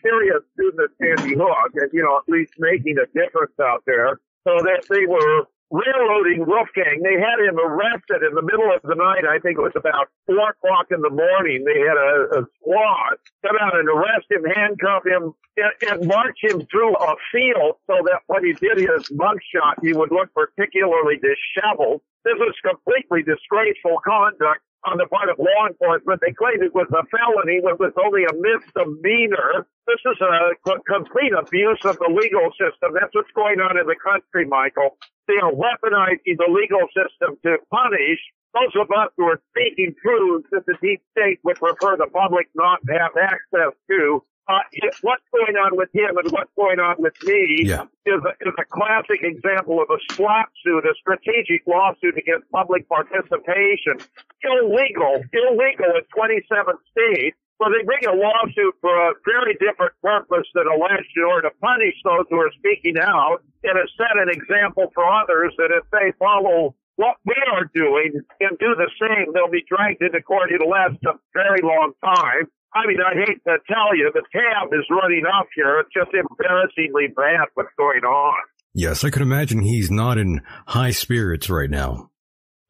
serious student of Sandy Hook and, you know, at least making a difference out there so that they were railroading Wolfgang. They had him arrested in the middle of the night. I think it was about four o'clock in the morning. They had a, a squad come out and arrest him, handcuff him, and, and march him through a field so that when he did his mugshot, he would look particularly disheveled. This was completely disgraceful conduct on the part of law enforcement. They claimed it was a felony when it was only a misdemeanor. This is a complete abuse of the legal system. That's what's going on in the country, Michael. They are weaponizing the legal system to punish those of us who are speaking truths that the deep state would prefer the public not have access to uh, what's going on with him and what's going on with me Yeah. is, a, is a classic example of a slap suit, a strategic lawsuit against public participation. Illegal, illegal in 27 states. Well, they bring a lawsuit for a very different purpose than alleged in order to punish those who are speaking out and to set an example for others that if they follow what we are doing and do the same, they'll be dragged into court. It'll last a very long time. I mean, I hate to tell you, the tab is running up here. It's just embarrassingly bad what's going on. Yes, I could imagine he's not in high spirits right now.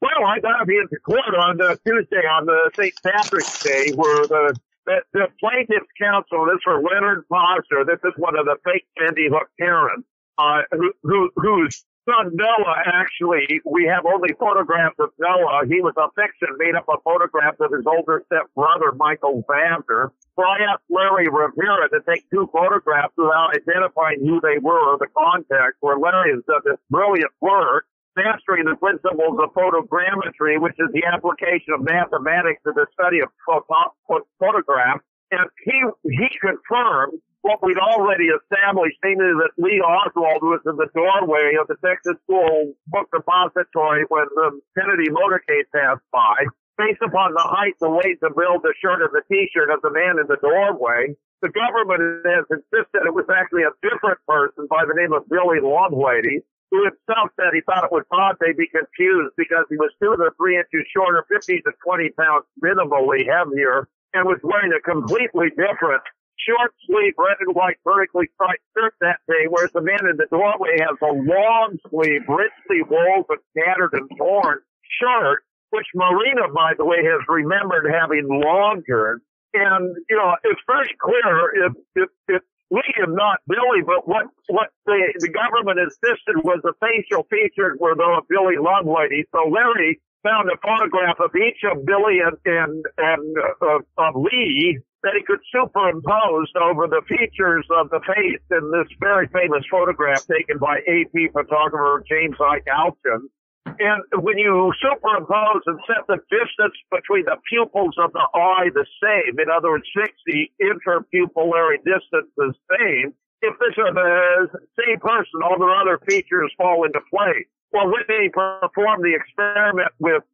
Well, I got to be into court on uh, Tuesday on the St. Patrick's Day where the, the, the plaintiff's counsel, this for Leonard Pozner, this is one of the fake Sandy Hook parents, uh, who, who, whose son Noah actually, we have only photographs of Noah. He was a fiction made up of photographs of his older stepbrother, Michael Vabner. So I asked Larry Rivera to take two photographs without identifying who they were or the context, where Larry has done this brilliant work mastering the principles of photogrammetry, which is the application of mathematics to the study of photo- photographs. And he, he confirmed what we'd already established, namely that Lee Oswald was in the doorway of the Texas School Book Depository when the Kennedy motorcade passed by. Based upon the height, the weight, the build, the shirt, and the t-shirt of the man in the doorway, the government has insisted it was actually a different person by the name of Billy Lovelady, who himself said he thought it was odd they'd be confused because he was two to three inches shorter, 15 to 20 pounds minimally heavier, and was wearing a completely different short sleeve red and white vertically striped shirt that day, whereas the man in the doorway has a long sleeve, richly woven, tattered and torn shirt, which Marina, by the way, has remembered having longer. And, you know, it's very clear if, if, if William, not Billy, but what, what the, the government insisted was the facial features were those of Billy Lovelady. So Larry found a photograph of each of Billy and, and, and, uh, of Lee that he could superimpose over the features of the face in this very famous photograph taken by AP photographer James Ike Altgens. And when you superimpose and set the distance between the pupils of the eye the same, in other words, 60 interpupillary distance the same, if this are the same person, all their other features fall into place. Well, Whitney performed the experiment with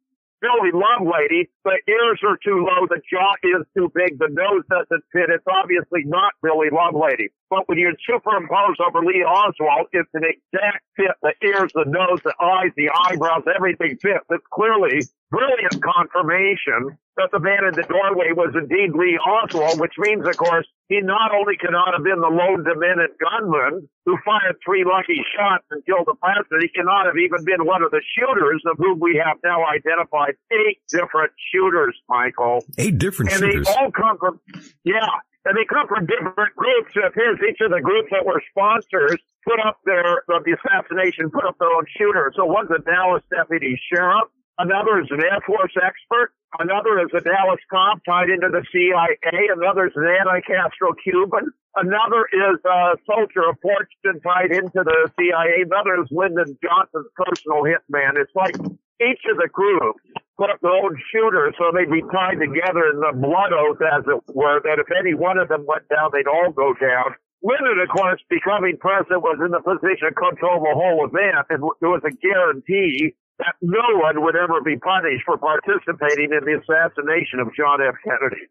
Billy Lovelady. The ears are too low. The jaw is too big. The nose doesn't fit. It's obviously not Billy Lovelady. But when you superimpose over Lee Oswald, it's an exact fit. The ears, the nose, the eyes, the eyebrows, everything fits. It's clearly brilliant confirmation that the man in the doorway was indeed Lee Oswald, which means, of course, he not only cannot have been the lone demented gunman who fired three lucky shots and killed the president, he cannot have even been one of the shooters of whom we have now identified eight different shooters, Michael. Eight different and shooters. they all come from, yeah, and they come from different groups. It appears each of the groups that were sponsors put up their, of the assassination, put up their own shooter. So one's a Dallas deputy sheriff. Another is an Air Force expert. Another is a Dallas cop tied into the CIA. Another is an anti-Castro Cuban. Another is a soldier of fortune tied into the CIA. Another is Lyndon Johnson's personal hitman. It's like each of the groups own shooter so they'd be tied together in the blood oath, as it were, that if any one of them went down, they'd all go down. Lyndon, of course, becoming president was in the position to control the whole event, and there was a guarantee that no one would ever be punished for participating in the assassination of John F. Kennedy.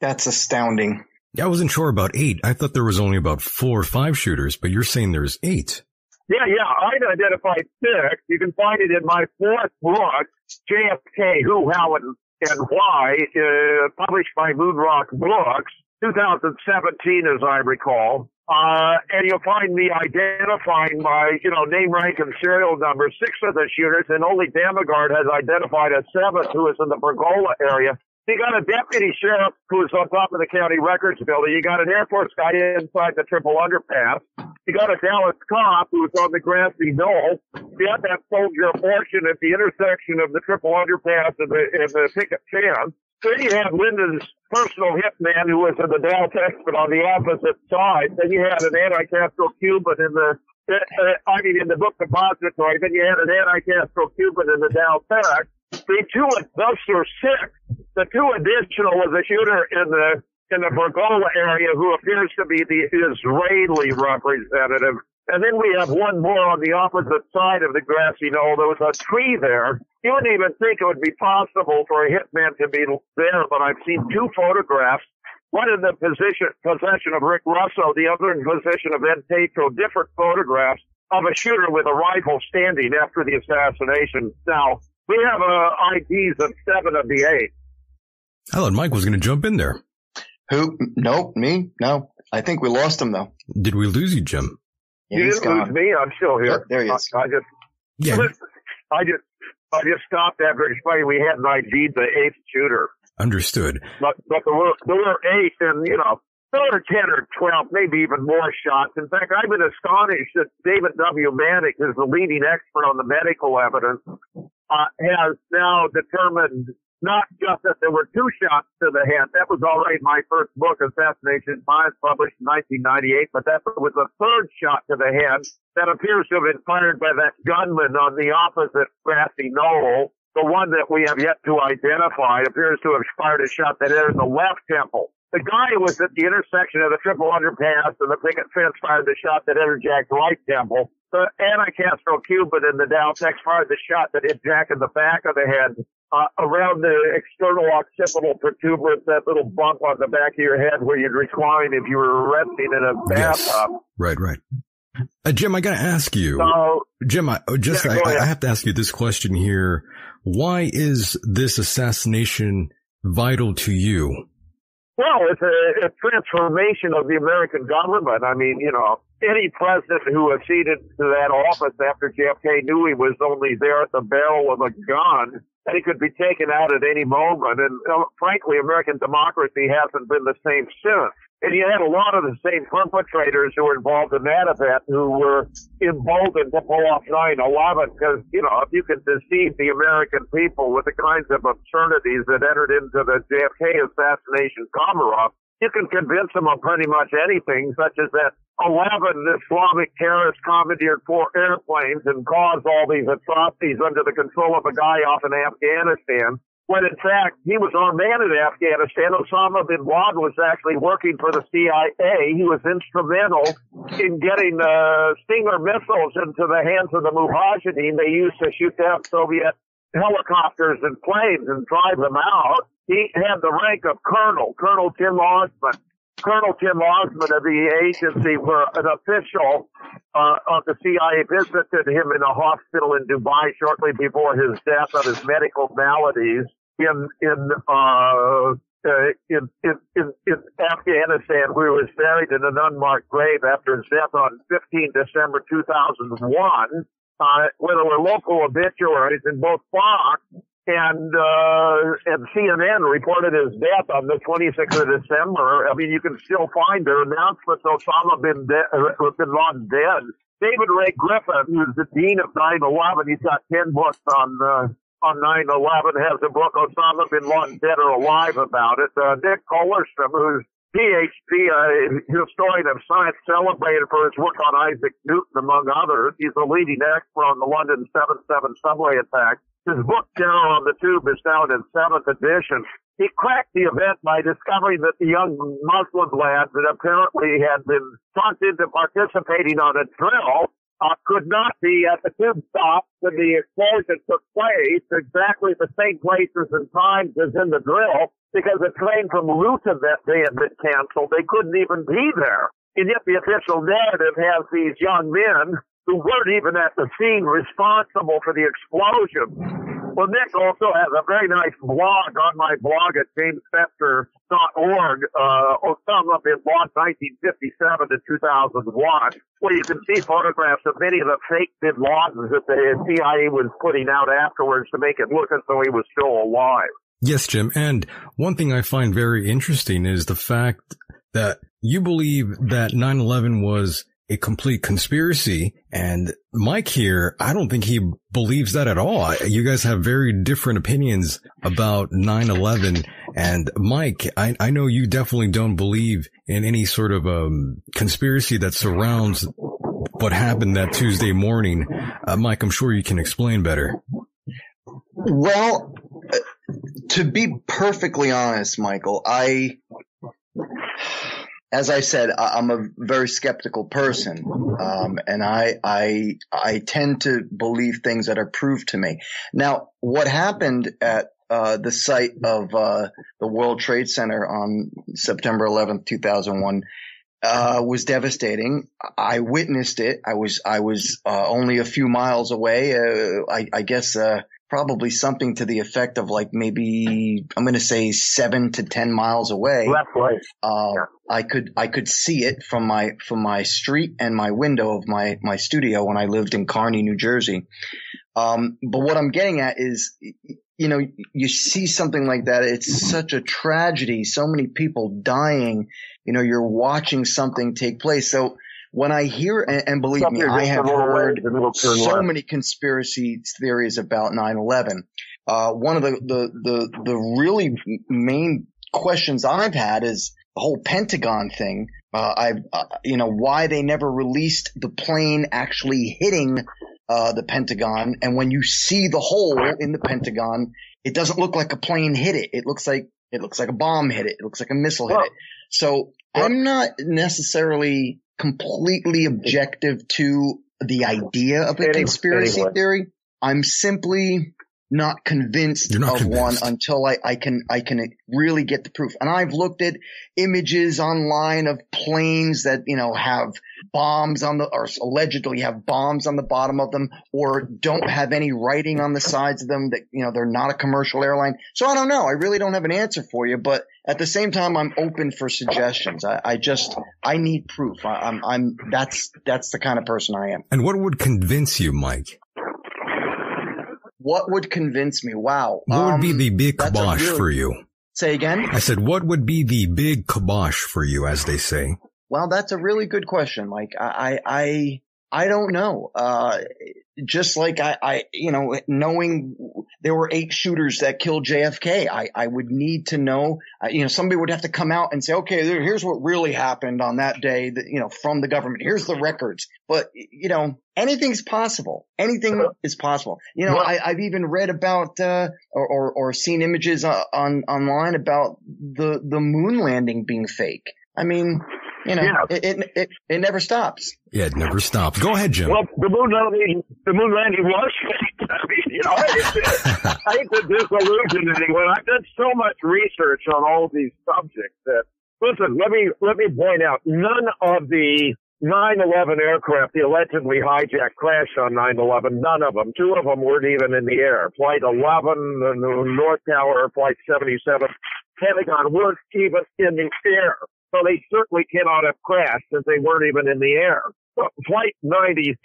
That's astounding. I wasn't sure about eight. I thought there was only about four or five shooters, but you're saying there's eight. Yeah, yeah, I'd identified six. You can find it in my fourth book, JFK, Who, How, and, and Why, uh, published by Moonrock Books, 2017, as I recall. Uh, and you'll find me identifying my, you know, name, rank, and serial number six of the shooters, and only Damagard has identified a seventh who is in the Pergola area. You got a deputy sheriff who's on top of the county records building. You got an Air Force guy inside the triple underpass. You got a Dallas cop who's on the grassy knoll. You got that soldier abortion at the intersection of the triple underpass and the, and the picket fence. Then you had Lyndon's personal hitman who was in the Tex, but on the opposite side. Then you had an anti-Castro Cuban in the, uh, I mean, in the book depository. Then you had an anti-Castro Cuban in the Dal-Tex. The two, those were six. The two additional was a shooter in the in the Pergola area who appears to be the Israeli representative. And then we have one more on the opposite side of the grassy knoll. There was a tree there. You wouldn't even think it would be possible for a hitman to be there, but I've seen two photographs. One in the position, possession of Rick Russo, the other in possession of Ed Tatro, different photographs of a shooter with a rifle standing after the assassination. Now, we have uh, IDs of seven of the eight. I thought Mike was going to jump in there. Who? Nope, me? No. I think we lost him though. Did we lose you, Jim? Yeah, you he's didn't lose me. I'm still here. There- there he is. I, I just, Yeah, I just, I just stopped after explaining we hadn't ID'd the eighth shooter. understood. But, but there were, there were eight and, you know, there were 10 or 12, maybe even more shots. In fact, I've been astonished that David W. Mantik, who's the leading expert on the medical evidence, uh, has now determined not just that there were two shots to the head. That was already my first book, Assassination Files, published in 1998, but that was the third shot to the head that appears to have been fired by that gunman on the opposite grassy knoll. The one that we have yet to identify appears to have fired a shot that entered the left temple. The guy was at the intersection of the triple underpass and the picket fence fired the shot that entered Jack's right temple. The anti-Castro Cuban in the Dal-Tex fired the shot that hit Jack in the back of the head, uh, around the external occipital protuberance, that little bump on the back of your head where you'd recline if you were resting in a Yes. bathtub. Right, right. Uh, Jim, I got to ask you. So, Jim, I oh, just Yeah, I. I have to ask you this question here. Why is this assassination vital to you? Well, it's a, a transformation of the American government. I mean, you know, any president who acceded to that office after JFK knew he was only there at the barrel of a gun and he could be taken out at any moment. And uh, frankly, American democracy hasn't been the same since. And you had a lot of the same perpetrators who were involved in that event who were emboldened to pull off 9-11 because, you know, if you can deceive the American people with the kinds of absurdities that entered into the JFK assassination cover-up, you can convince them of pretty much anything, such as that 11 Islamic terrorists commandeered four airplanes and caused all these atrocities under the control of a guy off in Afghanistan when in fact he was our man in Afghanistan. Osama bin Laden was actually working for the CIA. He was instrumental in getting uh, Stinger missiles into the hands of the Mujahideen they used to shoot down Soviet helicopters and planes and drive them out. He had the rank of colonel, Colonel Tim Osman. Colonel Tim Osman of the agency, where an official uh, of the CIA visited him in a hospital in Dubai shortly before his death of his medical maladies in in uh, uh, in, in, in, in Afghanistan, where he was buried in an unmarked grave after his death on 15 December 2001, uh, where there were local obituaries in both Fox and uh, and CNN reported his death on the 26th of December. I mean, you can still find their announcements. Osama bin, de- uh, bin Laden dead. David Ray Griffin, who's the dean of 9/11, he's got 10 books on uh, on 9/11. Has a book Osama bin Laden dead or alive about it. Uh, Nick Kollerstrom, who's PhD, a historian of science, celebrated for his work on Isaac Newton, among others. He's a leading expert on the London 7-7 subway attack. His book, Terror on the Tube, is now in seventh edition. He cracked the event by discovering that the young Muslim lad that apparently had been talked into participating on a drill uh, could not be at the tube stop when the explosion took place, exactly the same places and times as in the drill, because the train from Luton that day had been canceled. They couldn't even be there. And yet the official narrative has these young men who weren't even at the scene responsible for the explosion. Well, Nick also has a very nice blog on my blog at jamesfetzer.org, uh, Osama bin Laden 1957 to 2001, where you can see photographs of many of the fake bin Ladens that the CIA was putting out afterwards to make it look as though he was still alive. Yes, Jim. And one thing I find very interesting is the fact that you believe that 9-11 was a complete conspiracy. And Mike here, I don't think he believes that at all. You guys have very different opinions about 9-11. And Mike, I, I know you definitely don't believe in any sort of um, conspiracy that surrounds what happened that Tuesday morning. Uh, Mike, I'm sure you can explain better. Well, uh, to be perfectly honest, Michael, I as I said, I, am a very skeptical person, um, and I I I tend to believe things that are proved to me. Now, what happened at uh, the site of uh, the World Trade Center on September 11th, 2001. Uh, was devastating. I witnessed it. I was I was uh, only a few miles away. Uh, I, I, guess uh, probably something to the effect of like maybe I'm going to say seven to ten miles away. Left way. Uh, yeah. I could I could see it from my from my street and my window of my my studio when I lived in Kearny, New Jersey. Um, but what I'm getting at is, you know, you see something like that. It's such a tragedy. So many people dying. You know, you're watching something take place. So when I hear, and, and believe me, I have heard so many conspiracy theories about 9-11. Uh, one of the, the, the, the really main questions I've had is the whole Pentagon thing. Uh, I've, uh, you know, why they never released the plane actually hitting, uh, the Pentagon. And when you see the hole in the Pentagon, it doesn't look like a plane hit it. It looks like, it looks like a bomb hit it. It looks like a missile hit it. So I'm not necessarily completely objective to the idea of a conspiracy theory. I'm simply not convinced not of convinced. one until I, I can I can really get the proof. And I've looked at images online of planes that you know have bombs on the or allegedly have bombs on the bottom of them or don't have any writing on the sides of them that you know they're not a commercial airline. So I don't know. I really don't have an answer for you, but at the same time I'm open for suggestions. I, I just I need proof. I, I'm I'm that's that's the kind of person I am. And what would convince you, Mike? What would convince me? Wow. What um, would be the big kibosh really, for you? Say again? I said, what would be the big kibosh for you, as they say? Well, that's a really good question, Mike. I, I, I don't know. Uh, just like I, I, you know, knowing there were eight shooters that killed JFK, I, I would need to know, uh, you know, somebody would have to come out and say, okay, here's what really happened on that day that, you know, from the government. Here's the records. But, you know, anything's possible. Anything is possible. You know, I, have even read about, uh, or, or, or, seen images uh, on, online about the, the moon landing being fake. I mean, you know, yeah. it, it, it, it never stops. Yeah, it never stops. Go ahead, Jim. Well, the moon landing, the moon landing was fake. I mean, you know, I hate, to, I hate to disillusion anyone. I've done so much research on all these subjects that, listen, let me, let me point out, none of the 9-11 aircraft, the allegedly hijacked crashed on 9-11. None of them. Two of them weren't even in the air. Flight 11, the North Tower, Flight 77, Pentagon weren't even in the air. So they certainly cannot have crashed since they weren't even in the air. Flight 93,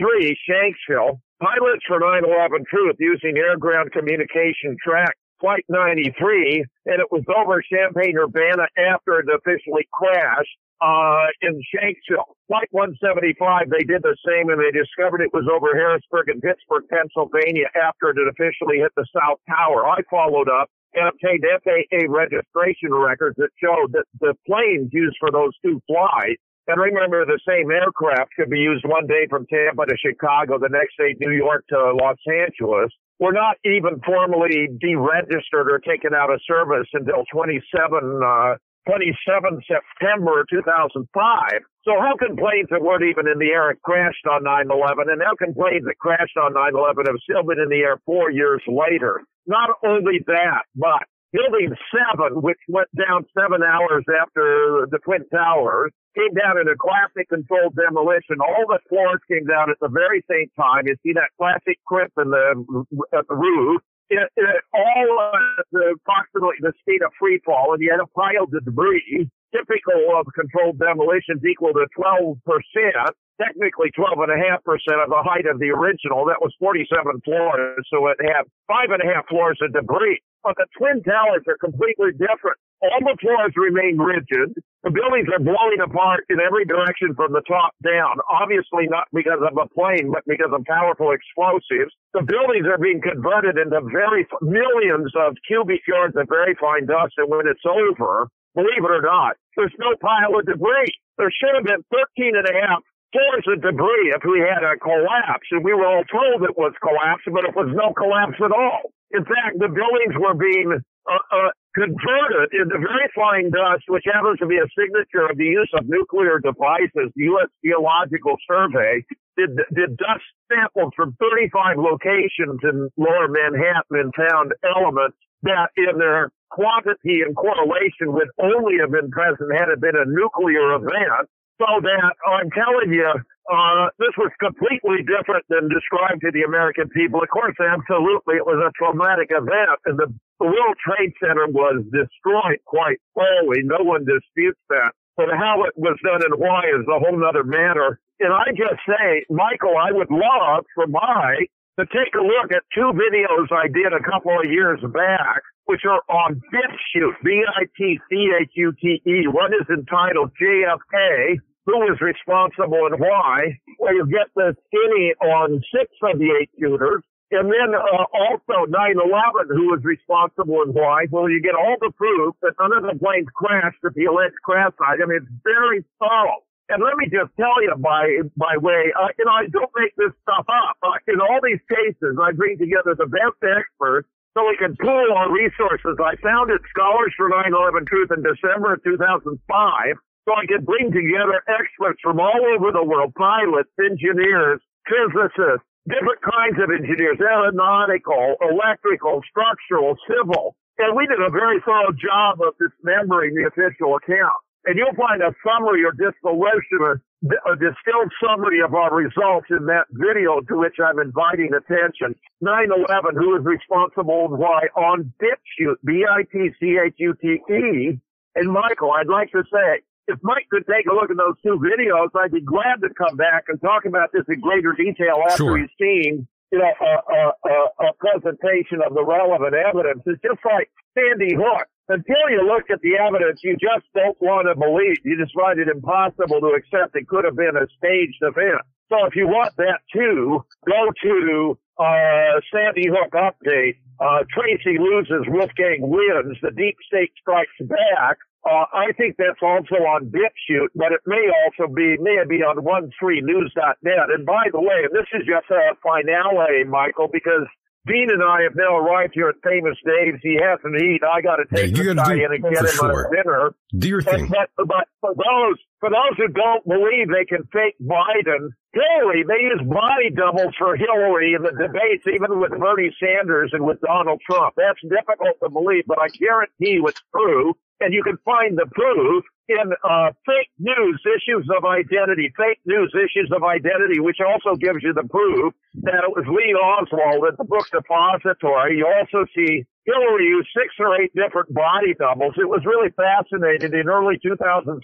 Shanksville, pilots for 9-11 Truth using air-ground communication track Flight 93, and it was over Champaign-Urbana after it officially crashed uh, in Shanksville. Flight 175, they did the same and they discovered it was over Harrisburg and Pittsburgh, Pennsylvania after it had officially hit the South Tower. I followed up and obtained FAA registration records that showed that the planes used for those two flights and remember, the same aircraft could be used one day from Tampa to Chicago, the next day New York to Los Angeles. We're not even formally deregistered or taken out of service until 27, uh, 27 September 2005. So how can planes that weren't even in the air have crashed on 9-11 and how can planes that crashed on 9-11 have still been in the air four years later? Not only that, but Building 7, which went down seven hours after the Twin Towers, came down in a classic controlled demolition. All the floors came down at the very same time. You see that classic crimp in the, at the roof it, it, all uh, the, approximately the speed of free fall, and a pile of debris, typical of controlled demolitions, equal to 12 percent, technically 12 and a half percent of the height of the original. That was 47 floors, so it had five and a half floors of debris. But the twin towers are completely different. All the floors remain rigid. The buildings are blowing apart in every direction from the top down. Obviously not because of a plane, but because of powerful explosives. The buildings are being converted into very millions of cubic yards of very fine dust. And when it's over, believe it or not, there's no pile of debris. There should have been 13 and a half floors of debris if we had a collapse. And we were all told it was collapse, but it was no collapse at all. In fact, the buildings were being uh, uh, converted into very fine dust, which happens to be a signature of the use of nuclear devices. The U.S. Geological Survey did, did dust samples from 35 locations in lower Manhattan and found elements that in their quantity and correlation would only have been present had it been a nuclear event. So that I'm telling you, uh, this was completely different than described to the American people. Of course, absolutely, it was a traumatic event, and the, the World Trade Center was destroyed quite fully. No one disputes that. But how it was done and why is a whole other matter. And I just say, Michael, I would love for my to take a look at two videos I did a couple of years back, which are on BitChute, B-I-T-C-H-U-T-E. One is entitled JFK, who is responsible and why, Well, you get the skinny on six of the eight shooters. And then uh, also 9-11, who was responsible and why. Well, you get all the proof that none of the planes crashed at the alleged crash site. I mean, it's very thorough. And let me just tell you by by way, uh, you know, I don't make this stuff up. Uh, in all these cases, I bring together the best experts so we can pool our resources. I founded Scholars for 9/11 Truth in December of 2005 so to bring together experts from all over the world, pilots, engineers, physicists, different kinds of engineers, aeronautical, electrical, structural, civil. And we did a very thorough job of dismembering the official account. And you'll find a summary or distillation, a distilled summary of our results in that video to which I'm inviting attention. 9-11, who is responsible and why on BitChute, B-I-T-C-H-U-T-E. And Michael, I'd like to say, if Mike could take a look at those two videos, I'd be glad to come back and talk about this in greater detail after sure. he's seen, you know, a, a, a, a presentation of the relevant evidence. It's just like Sandy Hook. Until you look at the evidence, you just don't want to believe. You just find it impossible to accept it could have been a staged event. So if you want that too, go to uh, Sandy Hook update. Uh, Tracy loses, Wolfgang wins. The deep state strikes back. Uh, I think that's also on BitChute, but it may also be, may be on 13news.net. And by the way, this is just a finale, Michael, because Dean and I have now arrived here at Famous Dave's. He hasn't eaten. I got to Yeah, take you this gotta guy do- in and get for him sure. a dinner. Do your thing. but, but for those for those who don't believe they can fake Biden, Hillary, they use body doubles for Hillary in the debates, even with Bernie Sanders and with Donald Trump. That's difficult to believe, but I guarantee you it's true. And you can find the proof in uh, fake news issues of identity, fake news issues of identity, which also gives you the proof that it was Lee Oswald at the Book Depository. You also see Hillary used six or eight different body doubles. It was really fascinating. In early 2017,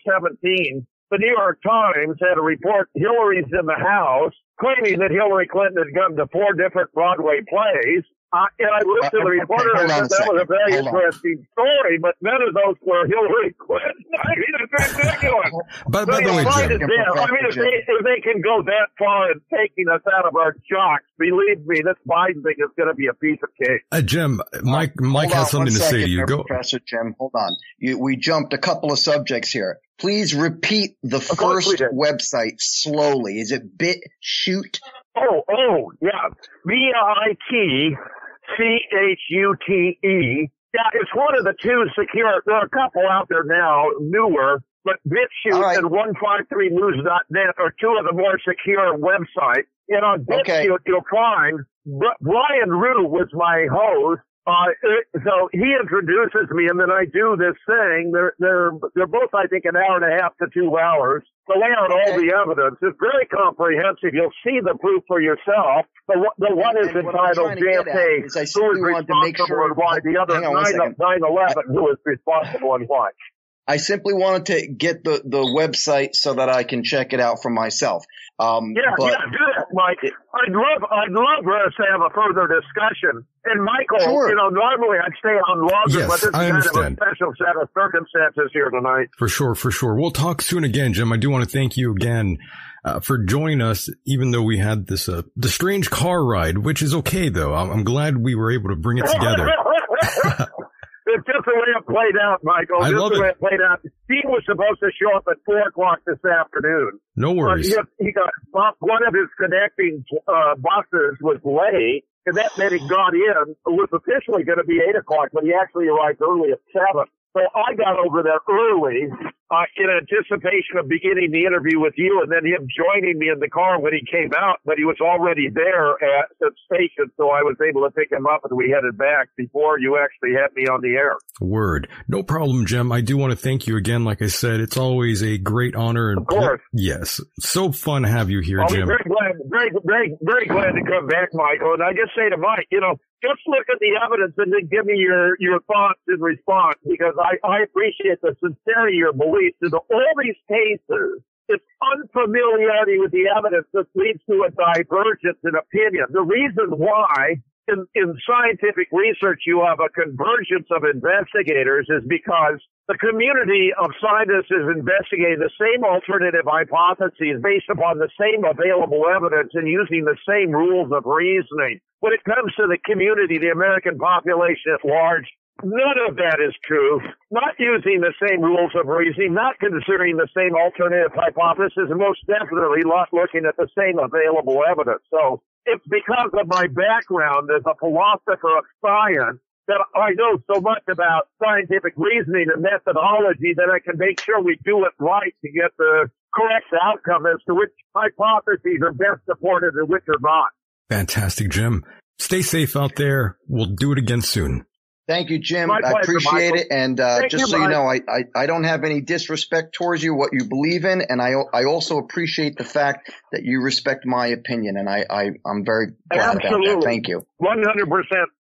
the New York Times had a report, Hillary's in the House, claiming that Hillary Clinton had come to four different Broadway plays. Uh, and I looked at the Uh, okay, reporter and said that was a very Hold on. interesting story, but none of those were Hillary Clinton. I mean, it's ridiculous. By, by They the way, find Jim, it there. I mean, if they, if they can go that far in taking us out of our jocks, believe me, this Biden thing is going to be a piece of cake. uh, Jim, Mike, Mike Hold has on something one to say to you. Go. Professor Jim. Hold on. You, we jumped a couple of subjects here. Please repeat the course we first website slowly. Is it BitChute? Oh, oh, yeah. B-I-T C-H-U-T-E. Yeah, it's one of the two secure. There are a couple out there now, newer, but BitChute right. and 153news.net are two of the more secure websites. And on BitChute, Okay. you'll find Brian Ruhe was my host. Uh, so he introduces me and then I do this thing. They're, they're, they're both, I think, an hour and a half to two hours to lay out all the evidence. It's very comprehensive. You'll see the proof for yourself. The, one- the one is And what I'm entitled trying to get at JFK, who is simply wanted to make responsible sure- and why. The other Hang one 9 second. 9-11, who is responsible and why. I simply wanted to get the, the website so that I can check it out for myself. Um, Yeah, but yeah, do that, Mike. I'd love, I'd love for us to have a further discussion. And Michael, Sure. you know, normally I'd stay on longer, Yes, but this is I kind of a special set of circumstances here tonight. For sure, for sure. We'll talk soon again, Jim. I do want to thank you again uh, for joining us, even though we had this uh, the strange car ride, which is okay though. I'm, I'm glad we were able to bring it together. it's just the way it played out, Michael. I just love the way it. it played out. Steve was supposed to show up at four o'clock this afternoon. No But worries. he, he got one of his connecting uh, buses was late, and that meant he got in. It was officially going to be eight o'clock, but he actually arrived early at seven. So I got over there early uh, in anticipation of beginning the interview with you, and then him joining me in the car when he came out. But he was already there at the station, so I was able to pick him up, and we headed back before you actually had me on the air. Word. No problem, Jim. I do want to thank you again. Like I said, it's always a great honor and Of course. yes, so fun to have you here, I'll Jim. very glad, very, very, very glad to come back, Michael. And I just say to Mike, you know, just look at the evidence and then give me your, your thoughts in response because I, I appreciate the sincerity of your beliefs. In all these cases, it's unfamiliarity with the evidence that leads to a divergence in opinion. The reason why in, in scientific research you have a convergence of investigators is because the community of scientists is investigating the same alternative hypotheses based upon the same available evidence and using the same rules of reasoning. When it comes to the community, the American population at large, none of that is true. Not using the same rules of reasoning, not considering the same alternative hypothesis, and most definitely not looking at the same available evidence. So it's because of my background as a philosopher of science that I know so much about scientific reasoning and methodology that I can make sure we do it right to get the correct outcome as to which hypotheses are best supported and which are not. Fantastic, Jim. Stay safe out there. We'll do it again soon. Thank you, Jim. My I pleasure, appreciate Michael. it. And uh, just you, so you know, I, I, I don't have any disrespect towards you, what you believe in, and I I also appreciate the fact that you respect my opinion, and I, I I'm very glad about that. Absolutely. Thank you. 100%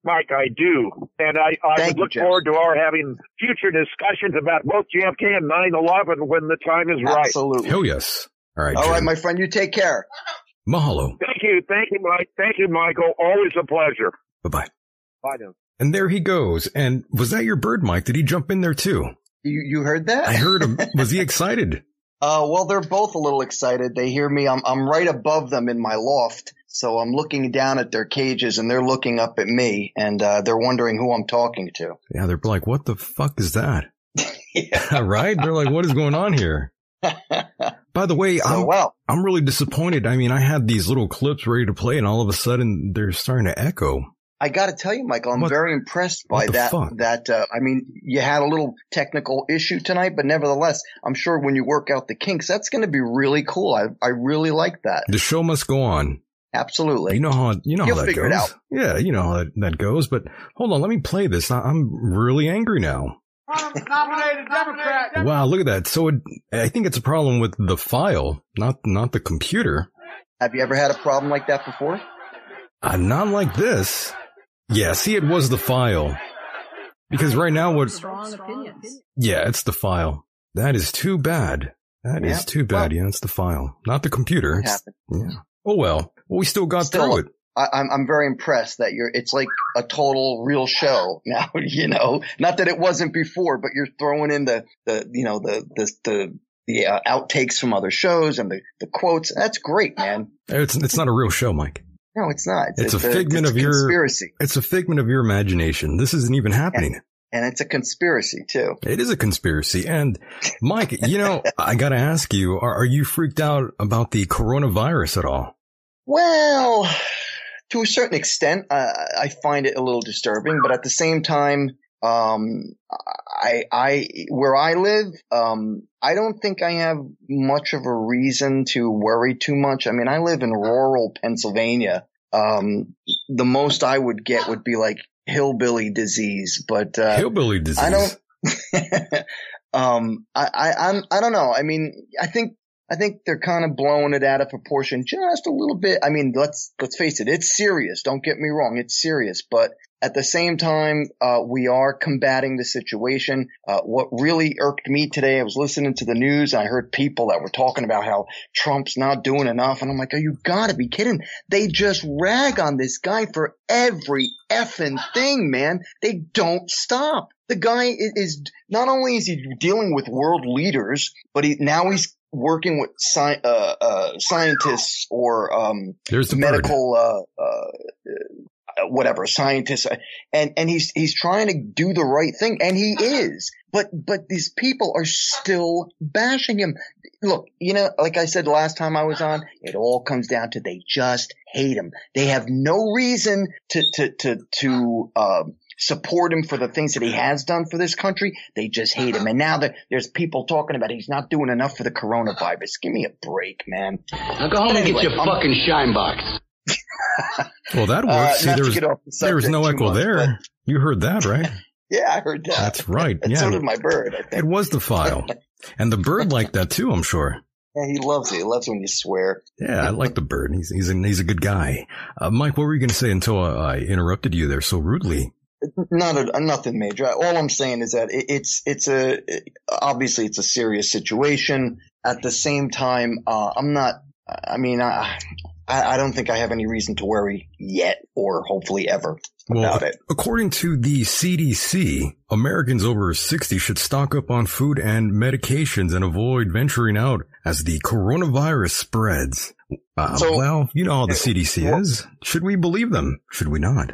Mike, I do. And I, I Thank would you, look Jim. forward to our having future discussions about both JFK and 9-11 when the time is right. Absolutely. Hell yes. All right, All Jim. right, my friend. You take care. Mahalo. Thank you. Thank you, Mike. Thank you, Michael. Always a pleasure. Bye bye. Bye now. And there he goes. And was that your bird, Mike? Did he jump in there too? You you heard that? I heard him. Was he excited? Uh, well, they're both a little excited. They hear me. I'm I'm right above them in my loft, so I'm looking down at their cages, and they're looking up at me, and uh, they're wondering who I'm talking to. Yeah, they're like, what the fuck is that? Yeah. right? They're like, what is going on here? By the way, So I'm, well, I'm really disappointed. I mean, I had these little clips ready to play and all of a sudden they're starting to echo. I got to tell you, Michael, I'm What- very impressed by that. fuck? That uh, I mean, you had a little technical issue tonight, but nevertheless, I'm sure when you work out the kinks, that's going to be really cool. I I really like that. The show must go on. Absolutely. You know how you know You'll how that figure it goes. out. Yeah, you know how that, that goes. But hold on, let me play this. I- I'm really angry now. Nominated Democrat. Wow, look at that. So it, I think it's a problem with the file, not not the computer. Have you ever had a problem like that before? Uh, not like this. Yeah, see, it was the file. Because right now, what? Strong opinions. Yeah, it's the file. That is too bad. That is Yeah, too bad. well- yeah, it's the file, not the computer. It It's- yeah. Oh well. Well, we still got Still- through it. I, I'm I'm very impressed that you're. It's like a total real show now. You know, not that it wasn't before, but you're throwing in the the you know the the the the uh, outtakes from other shows and the the quotes. That's great, man. It's it's not a real show, Mike. No, it's not. It's a figment it's of your- conspiracy, It's a figment of your imagination. This isn't even happening. and it's a conspiracy too. It is a conspiracy. And Mike, you know, I gotta ask you, are, are you freaked out about the coronavirus at all? Well, to a certain extent, uh, I find it a little disturbing, but at the same time, um, I, I, where I live, um, I don't think I have much of a reason to worry too much. I mean, I live in rural Pennsylvania. Um, the most I would get would be like hillbilly disease, but, uh, Hillbilly disease. I don't. um, I, I, I'm, I don't know. I mean, I think, I think they're kind of blowing it out of proportion just a little bit. I mean, let's, let's face it. It's serious. Don't get me wrong. It's serious, but at the same time, uh, we are combating the situation. Uh, what really irked me today, I was listening to the news and I heard people that were talking about how Trump's not doing enough. And I'm like, oh, you gotta be kidding. They just rag on this guy for every effing thing, man. They don't stop. The guy is, is not only is he dealing with world leaders, but he now he's working with sci- uh, uh, scientists or um, the medical uh, uh, whatever scientists, uh, and and he's he's trying to do the right thing, and he is. But but these people are still bashing him. Look, you know, like I said last time I was on, it all comes down to they just hate him. They have no reason to to to to um, support him for the things that he has done for this country. They just hate him. And now that there's people talking about he's not doing enough for the coronavirus. Give me a break, man. Now go home and get your I'm- fucking shine box. Well, that Uh, works. See, there was, the there was no echo much, there. You heard that, right? Yeah, I heard that. That's right. And Yeah. so did my bird. I It was the file. And the bird liked that too, I'm sure. Yeah, he loves it. He loves when you swear. Yeah, I like the bird. He's he's a, he's a good guy. Uh, Mike, what were you going to say until I interrupted you there so rudely? Not a, nothing major. All I'm saying is that it, it's it's a obviously it's a serious situation. At the same time, uh, I'm not. I mean, I I I don't think I have any reason to worry yet, or hopefully ever Well, about it. according to the CDC, Americans over 60 should stock up on food and medications and avoid venturing out as the coronavirus spreads. Uh, So- well, you know how the CDC well- is. Should we believe them? Should we not?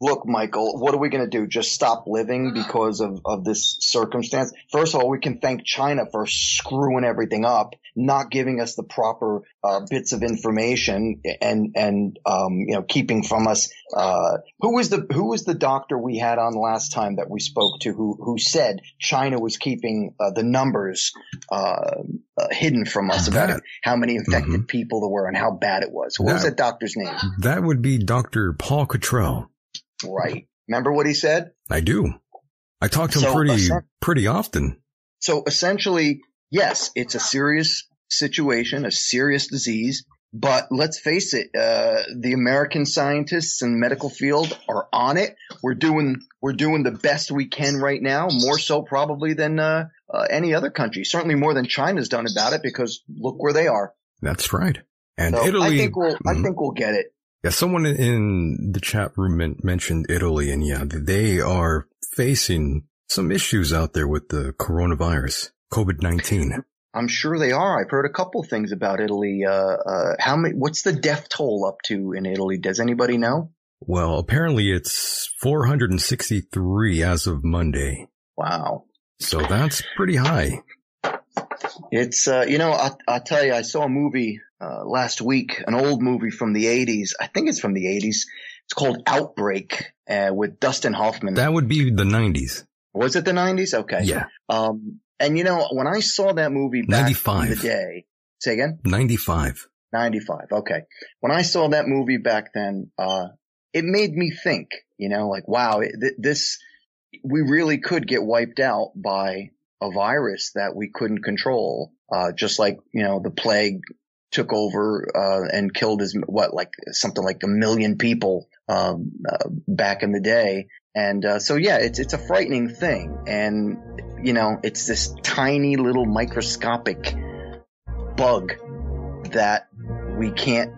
It- look, Michael, what are we going to do? Just stop living because of, of this circumstance? First of all, we can thank China for screwing everything up, not giving us the proper uh, bits of information and, and, um, you know, keeping from us, uh, who was the, who was the doctor we had on last time that we spoke to who, who said China was keeping uh, the numbers, uh, uh, hidden from us about That- it, how many infected people there were and how bad it was. What was That- that doctor's name? That would be Dr. Paul Cottrell. Right. Remember what he said? I do. I talk to him So, pretty, aside- pretty often. So essentially, yes, it's a serious situation, a serious disease. But let's face it, uh, the American scientists and medical field are on it. We're doing, we're doing the best we can right now, more so probably than, uh, uh, any other country. Certainly more than China's done about it because look where they are. That's right. And So Italy. I think we'll, I Mhm. think we'll get it. Yeah, someone in the chat room men- mentioned Italy, and yeah, they are facing some issues out there with the coronavirus, COVID nineteen. I'm sure they are. I've heard a couple things about Italy. Uh, uh, how many, what's the death toll up to in Italy? Does anybody know? Well, apparently it's 463 as of Monday, Wow. so that's pretty high. It's uh, you know, I I tell you, I saw a movie uh, last week an old movie from the 80s. I think it's from the 80s. It's called Outbreak uh, with Dustin Hoffman. That would be the 90s. Was it the 90s? Okay. Yeah. Um, and you know, when I saw that movie back 95. in the day, say again? 95. 95. Okay. When I saw that movie back then, uh, it made me think, you know, like, wow, it, th- this, we really could get wiped out by a virus that we couldn't control. Uh, just like, you know, the plague took over, uh, and killed as, what, like something like a million people, um, uh, back in the day. And, uh, so yeah, it's, it's a frightening thing. And, you know, it's this tiny little microscopic bug that we can't.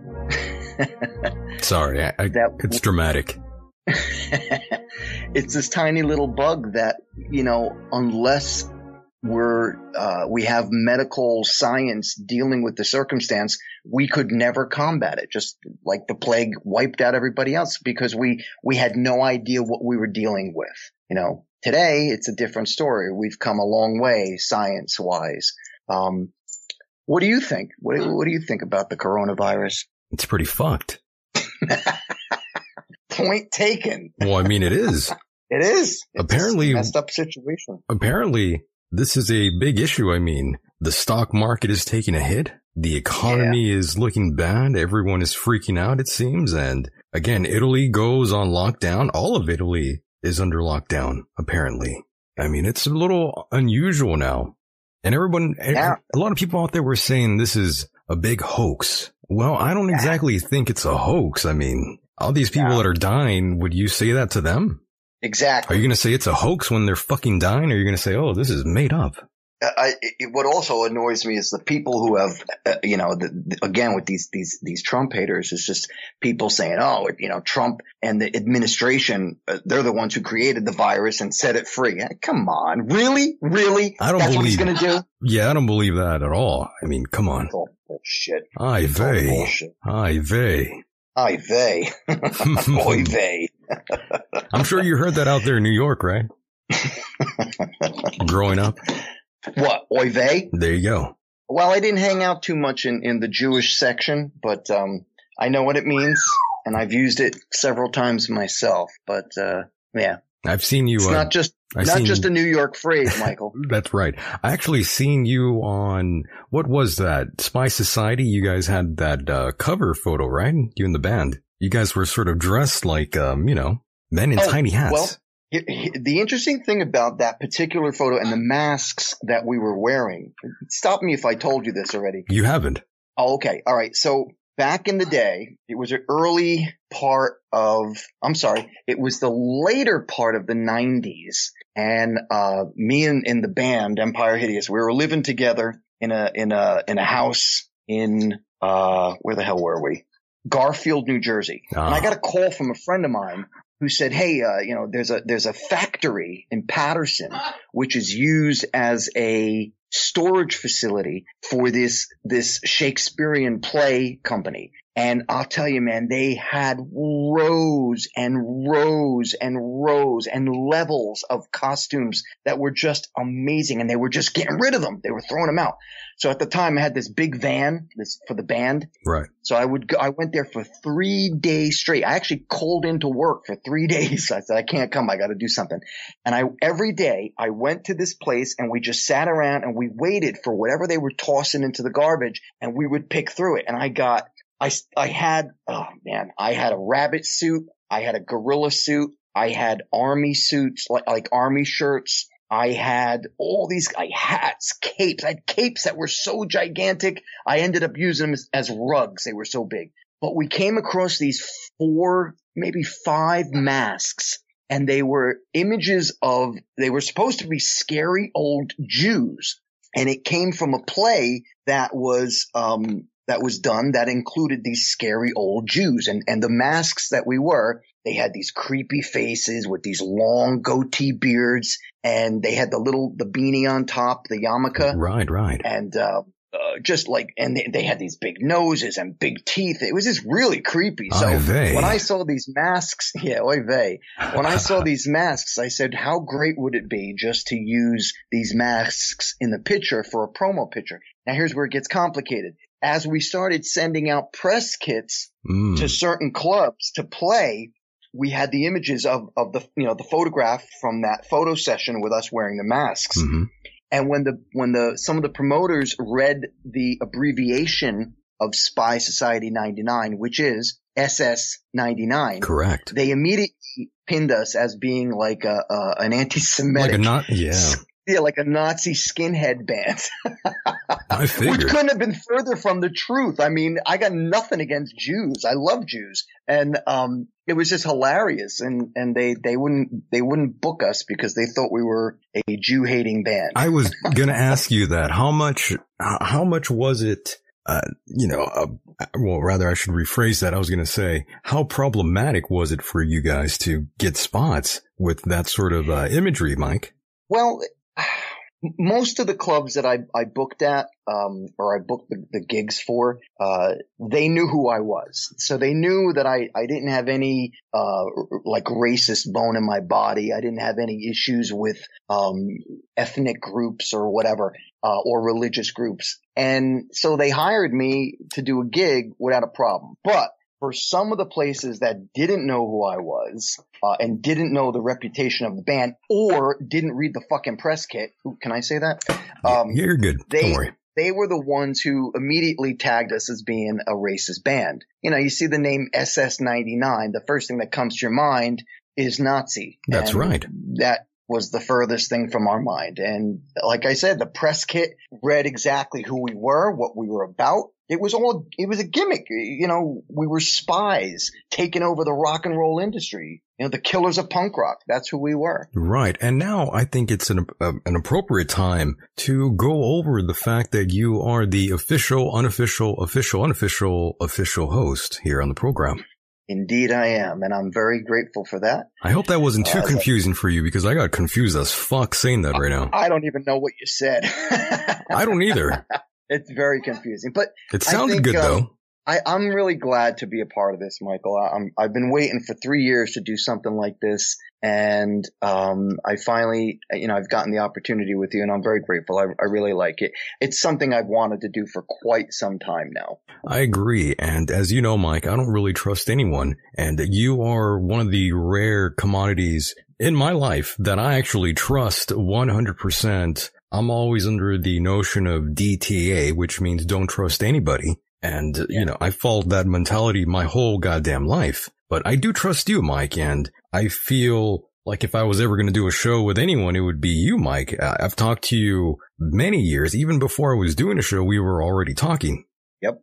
Sorry, I, I, That- it's dramatic. it's this tiny little bug that, you know, unless we're, uh, we have medical science dealing with the circumstance, we could never combat it. Just like the plague wiped out everybody else because we, we had no idea what we were dealing with. You know, today it's a different story. We've come a long way science wise. Um, what do you think? What, what do you think about the coronavirus? It's pretty fucked. Point taken. Well, I mean, it is. It is. It's Apparently- messed up situation. Apparently, this is a big issue. I mean, the stock market is taking a hit. The economy is looking bad. Everyone is freaking out, it seems. And again, Italy goes on lockdown. All of Italy is under lockdown, apparently. I mean, it's a little unusual now. And everyone, Yeah. a lot of people out there were saying this is a big hoax. Well, I don't exactly think it's a hoax. I mean, all these people Yeah. that are dying, would you say that to them? Are you going to say it's a hoax when they're fucking dying? Or are you going to say, oh, this is made up? Uh, I, it, what also annoys me is the people who have, uh, you know, the, the- again with these these these Trump haters is just people saying, oh, you know, Trump and the administration, uh, they're the ones who created the virus and set it free. Uh, Come on, really, really? I don't That's what he's believe- going to do. Yeah, I don't believe that at all. I mean, come on. It's all bullshit. All vey. bullshit. Ay vey. Ay vey, oy vey. I'm sure you heard that out there in New York, right? Growing up. What oy vey? There you go. Well, I didn't hang out too much in, in the Jewish section, but um, I know what it means, and I've used it several times myself. But uh, yeah, I've seen you. it's uh, not just I've not seen- just a New York phrase, Michael. That's right. I actually seen you on, what was that? Spy Society? You guys had that, uh, cover photo, right? You and the band. You guys were sort of dressed like, um, you know, men in Oh, tiny hats. well, He- he- The interesting thing about that particular photo and the masks that we were wearing, stop me if I told you this already. you haven't. Oh, okay. All right. So back in the day, it was an early part of, I'm sorry, it was the later part of the 90s. And, uh, me and, and the band Empire Hideous, we were living together in a, in a, in a house in, uh, where the hell were we? Garfield, New Jersey. And I Ah. got a call from a friend of mine who said, Hey, uh, you know, there's a, there's a factory in Paterson, which is used as a storage facility for this, this Shakespearean play company. And I'll tell you, man, they had rows and rows and rows and levels of costumes that were just amazing. And they were just getting rid of them. They were throwing them out. So at the time I had this big van, this for the band. Right. So I would go, I went there for three days straight. I actually called into work for three days. I said, I can't come. I got to do something. And I, every day I went to this place and we just sat around and we waited for whatever they were tossing into the garbage and we would pick through it. And I got, I, I had, oh man, I had a rabbit suit. I had a gorilla suit. I had army suits, like, like army shirts. I had all these I hats, capes. I had capes that were so gigantic. I ended up using them as, as rugs. They were so big. But we came across these four, maybe five masks and they were images of, they were supposed to be scary old Jews. And it came from a play that was, um, that was done that included these scary old Jews and, and the masks that we were, they had these creepy faces with these long goatee beards and they had the little, the beanie on top, the yarmulke Right, right. and uh, uh, just like, and they, they had these big noses and big teeth. It was just really creepy. So Oy vey. when I saw these masks, yeah, oy vey. When I saw these masks, I said, how great would it be just to use these masks in the picture for a promo picture? Now here's where it gets complicated. As we started sending out press kits Mm. to certain clubs to play, we had the images of, of the, you know, the photograph from that photo session with us wearing the masks. Mhm. And when the, when the, some of the promoters read the abbreviation of Spy Society 99, which is SS 99, Correct. they immediately pinned us as being like a, a an anti-Semitic, a not, yeah, yeah, like a Nazi skinhead band, I which figured. couldn't have been further from the truth. I mean, I got nothing against Jews. I love Jews, and um, it was just hilarious. And and they they wouldn't they wouldn't book us because they thought we were a Jew hating band. I was gonna ask you that. How much, how much was it, uh, you know, uh, well, rather I should rephrase that. I was gonna say, how problematic was it for you guys to get spots with that sort of, uh, imagery, Mike? Well, most of the clubs that I, I booked at, um, or I booked the, the gigs for, uh, they knew who I was. So they knew that I, I didn't have any, uh, like racist bone in my body. I didn't have any issues with, um, ethnic groups or whatever, uh, or religious groups. And so they hired me to do a gig without a problem. But for some of the places that didn't know who I was, uh, and didn't know the reputation of the band or didn't read the fucking press kit. Ooh, can I say that? Um, You're good. they, Don't worry. they were the ones who immediately tagged us as being a racist band. You know, you see the name SS99, the first thing that comes to your mind is Nazi. That's right. That was the furthest thing from our mind. And like I said, the press kit read exactly who we were, what we were about. It was all, it was a gimmick. You know, we were spies taking over the rock and roll industry. You know, the killers of punk rock. That's who we were. Right. And now I think it's an, an appropriate time to go over the fact that you are the official, unofficial, official, unofficial, official host here on the program. Indeed I am. And I'm very grateful for that. I hope that wasn't too Uh, confusing for you because I got confused as fuck saying that right now. I don't even know what you said. I don't either. it's very confusing, but It sounded think, good um, though. I, I'm really glad to be a part of this, Michael. I, I've been waiting for three years to do something like this. And, um, I finally, you know, I've gotten the opportunity with you and I'm very grateful. I, I really like it. It's something I've wanted to do for quite some time now. I agree. And as you know, Mike, I don't really trust anyone. And you are one of the rare commodities in my life that I actually trust 100%. I'm always under the notion of DTA, which means don't trust anybody. And, you know, I followed that mentality my whole goddamn life. But I do trust you, Mike, and I feel like if I was ever going to do a show with anyone, it would be you, Mike. I've talked to you many years. Even before I was doing a show, we were already talking. Yep.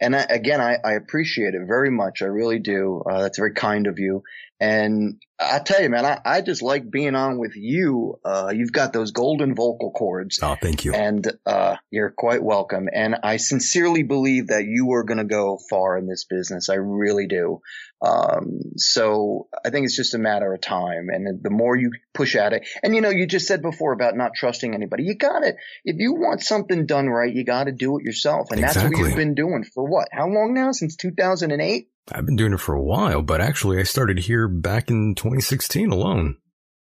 And I, again, I, I appreciate it very much. I really do. Uh, that's very kind of you. And I tell you, man, I, I just like being on with you. Uh, you've got those golden vocal cords. Oh, thank you. And uh, you're quite welcome. And I sincerely believe that you are going to go far in this business. I really do. Um, so I think it's just a matter of time. And the more you push at it, and you know, you just said before about not trusting anybody. You got it. If you want something done right, you got to do it yourself. And that's what you've been doing for what? How long now? Since 2008? I've been doing it for a while, but actually I started here back in 2016 alone.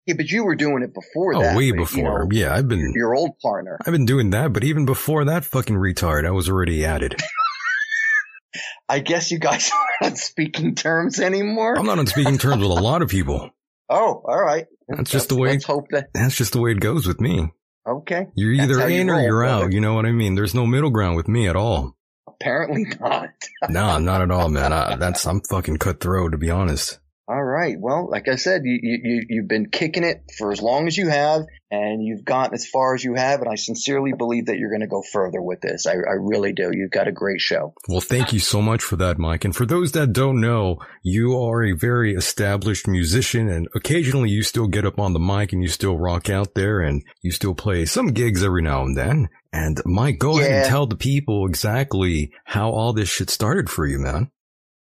Yeah, but you were doing it before Oh, that. way but, you before. know, yeah, I've been, Your old partner. I've been doing that, but even before that fucking retard, I was already at it. I guess you guys aren't on speaking terms anymore. I'm not on speaking terms with a lot of people. Oh, all right. That's just the way- Let's hope that. That's just the way it goes with me. Okay. You're either how you in or roll, you're brother. out. You know what I mean? There's no middle ground with me at all. Apparently not. Nah, not at all, man. I, that's, I'm fucking cutthroat, to be honest. All right. Well, like I said, you, you, you- you've been kicking it for as long as you have and you've gotten as far as you have. And I sincerely believe that you're going to go further with this. I, I really do. You've got a great show. Well, thank you so much for that, Mike. And for those that don't know, you are a very established musician and occasionally you still get up on the mic and you still rock out there and you still play some gigs every now and then. And Mike, go ahead and tell the people exactly how all this shit started for you, man.